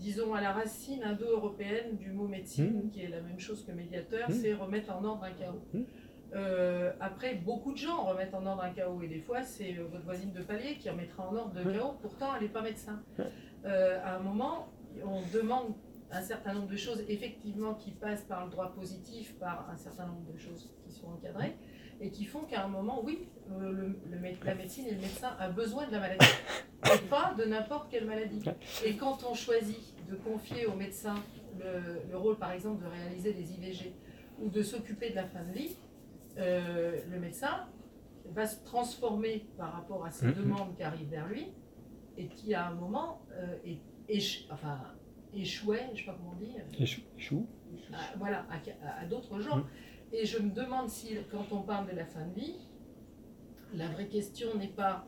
disons, à la racine indo-européenne du mot médecine, Mhm. qui est la même chose que médiateur, Mhm. c'est remettre en ordre un chaos. Mhm. Euh, après, beaucoup de gens remettent en ordre un chaos, et des fois, c'est euh, votre voisine de palier qui remettra en ordre le chaos, pourtant, elle n'est pas médecin. Euh, à un moment, on demande un certain nombre de choses, effectivement, qui passent par le droit positif, par un certain nombre de choses qui sont encadrées, et qui font qu'à un moment, oui, le, le la médecine et le médecin a besoin de la maladie, et pas de n'importe quelle maladie. Et quand on choisit de confier au médecin le, le rôle, par exemple, de réaliser des IVG ou de s'occuper de la fin de vie, euh, le médecin va se transformer par rapport à ces Mhm. demandes qui arrivent vers lui et qui, à un moment, euh, est- éche- enfin, échouait, je ne sais pas comment on dit, euh, Échou- échoue. à- voilà, à, à- à d'autres gens. Mhm. Et je me demande si, quand on parle de la fin de vie, la vraie question n'est pas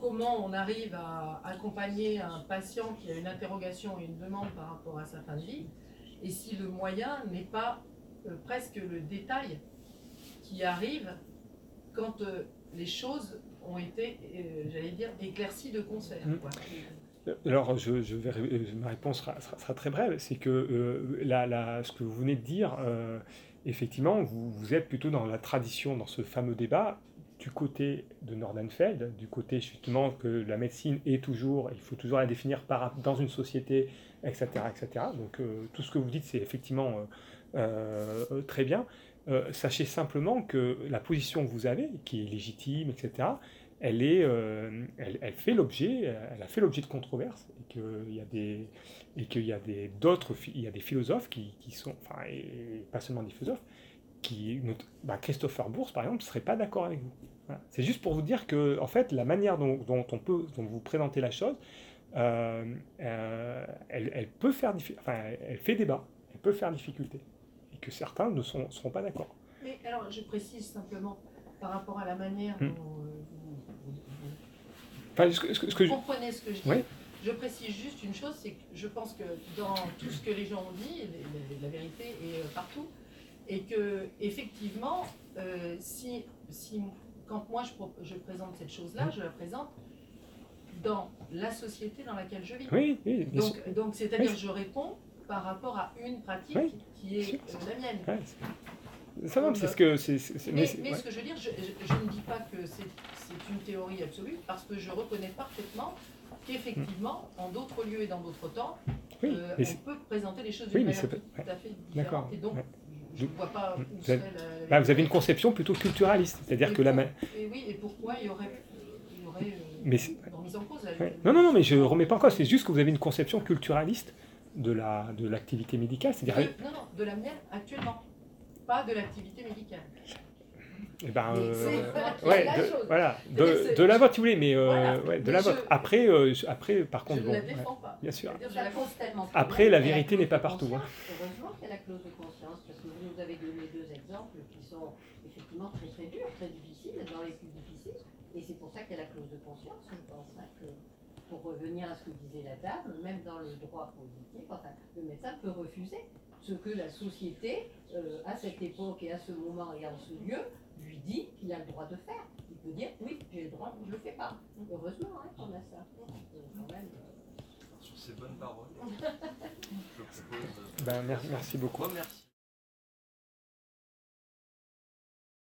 comment on arrive à accompagner un patient qui a une interrogation et une demande par rapport à sa fin de vie, et si le moyen n'est pas euh, presque le détail qui arrive quand euh, les choses ont été, euh, j'allais dire, éclaircies de concert. Quoi. Alors, je, je vais, ré- ma réponse sera, sera- sera très brève. C'est que la- la- ce que vous venez de dire, effectivement, vous, vous êtes plutôt dans la tradition, dans ce fameux débat, du côté de Nordenfeld, du côté justement que la médecine est toujours, il faut toujours la définir par, dans une société, etc. etc. Donc, euh, tout ce que vous dites, c'est effectivement euh, euh, très bien. Sachez simplement que la position que vous avez, qui est légitime, etc., elle, est, elle, fait l'objet, elle a fait l'objet de controverses, et qu'il y a des, et qu'il y a des d'autres, il y a des philosophes qui, qui sont, enfin, et pas seulement des philosophes, qui, bah, Christopher Bourse par exemple, ne serait pas d'accord avec vous. Voilà. C'est juste pour vous dire que, en fait, la manière dont, dont on peut, dont vous présentez la chose, euh, euh, elle, elle peut faire, enfin, elle fait débat, elle peut faire difficulté, et que certains ne sont- seront pas d'accord. Mais alors, je précise simplement par rapport à la manière Hmm. dont euh, vous, vous- vous Enfin, ce que, ce que- ce que je- Vous comprenez ce que je dis Oui. Je précise juste une chose, c'est que je pense que dans tout ce que les gens ont dit, la- la vérité est euh, partout, et que effectivement, euh, si, si quand moi je, présente cette chose-là, je la présente dans la société dans laquelle je vis. Oui, oui, donc, donc c'est-à-dire Oui. je réponds par rapport à une pratique qui est euh, la mienne. Ouais, Ça c'est ce que. c'est- Mais, mais c'est- mais ouais. ce que je veux dire, je, je- je ne dis pas que c'est une théorie absolue, parce que je reconnais parfaitement qu'effectivement, en d'autres lieux et dans d'autres temps, euh, on peut présenter les choses d'une manière tout, à fait D'accord, différente. Et donc. Je ne vois pas où Vous serait avez, la... bah, vous avez une conception plutôt culturaliste, c'est-à-dire que la. pour- ma- Et oui, et pourquoi il y aurait, il y aurait euh, Mais remise en cause là, Ouais. Non, non, non, mais je ne remets pas en cause, c'est juste que vous avez une conception culturaliste de la de l'activité médicale, c'est-à-dire. Oui, non, non, de la mienne actuellement, pas de l'activité médicale. Eh ben, euh, ouais, la de, chose. voilà, de, c'est- de la vôtre, si vous voulez, mais, euh, Voilà. ouais, de Mais la je- vôtre. Après, euh, je- après, par contre, Je bon, ne la ouais, défends pas. bien sûr. Je la de Après, la vérité n'est pas de partout, hein. Heureusement qu'il y a la clause de conscience, vous avez donné deux exemples qui sont effectivement très très durs, très difficiles, dans les plus difficiles. Et c'est pour ça qu'il y a la clause de conscience. Je pense hein, que, pour revenir à ce que disait la dame, même dans le droit positif, enfin, le médecin peut refuser ce que la société, euh, à cette époque et à ce moment et en ce lieu, lui dit qu'il a le droit de faire. Il peut dire oui, j'ai le droit, je ne le fais pas. Heureusement hein, qu'on a ça. Quand même, euh, Sur ces bonnes paroles, je propose. Ben, merci, merci beaucoup. Remercier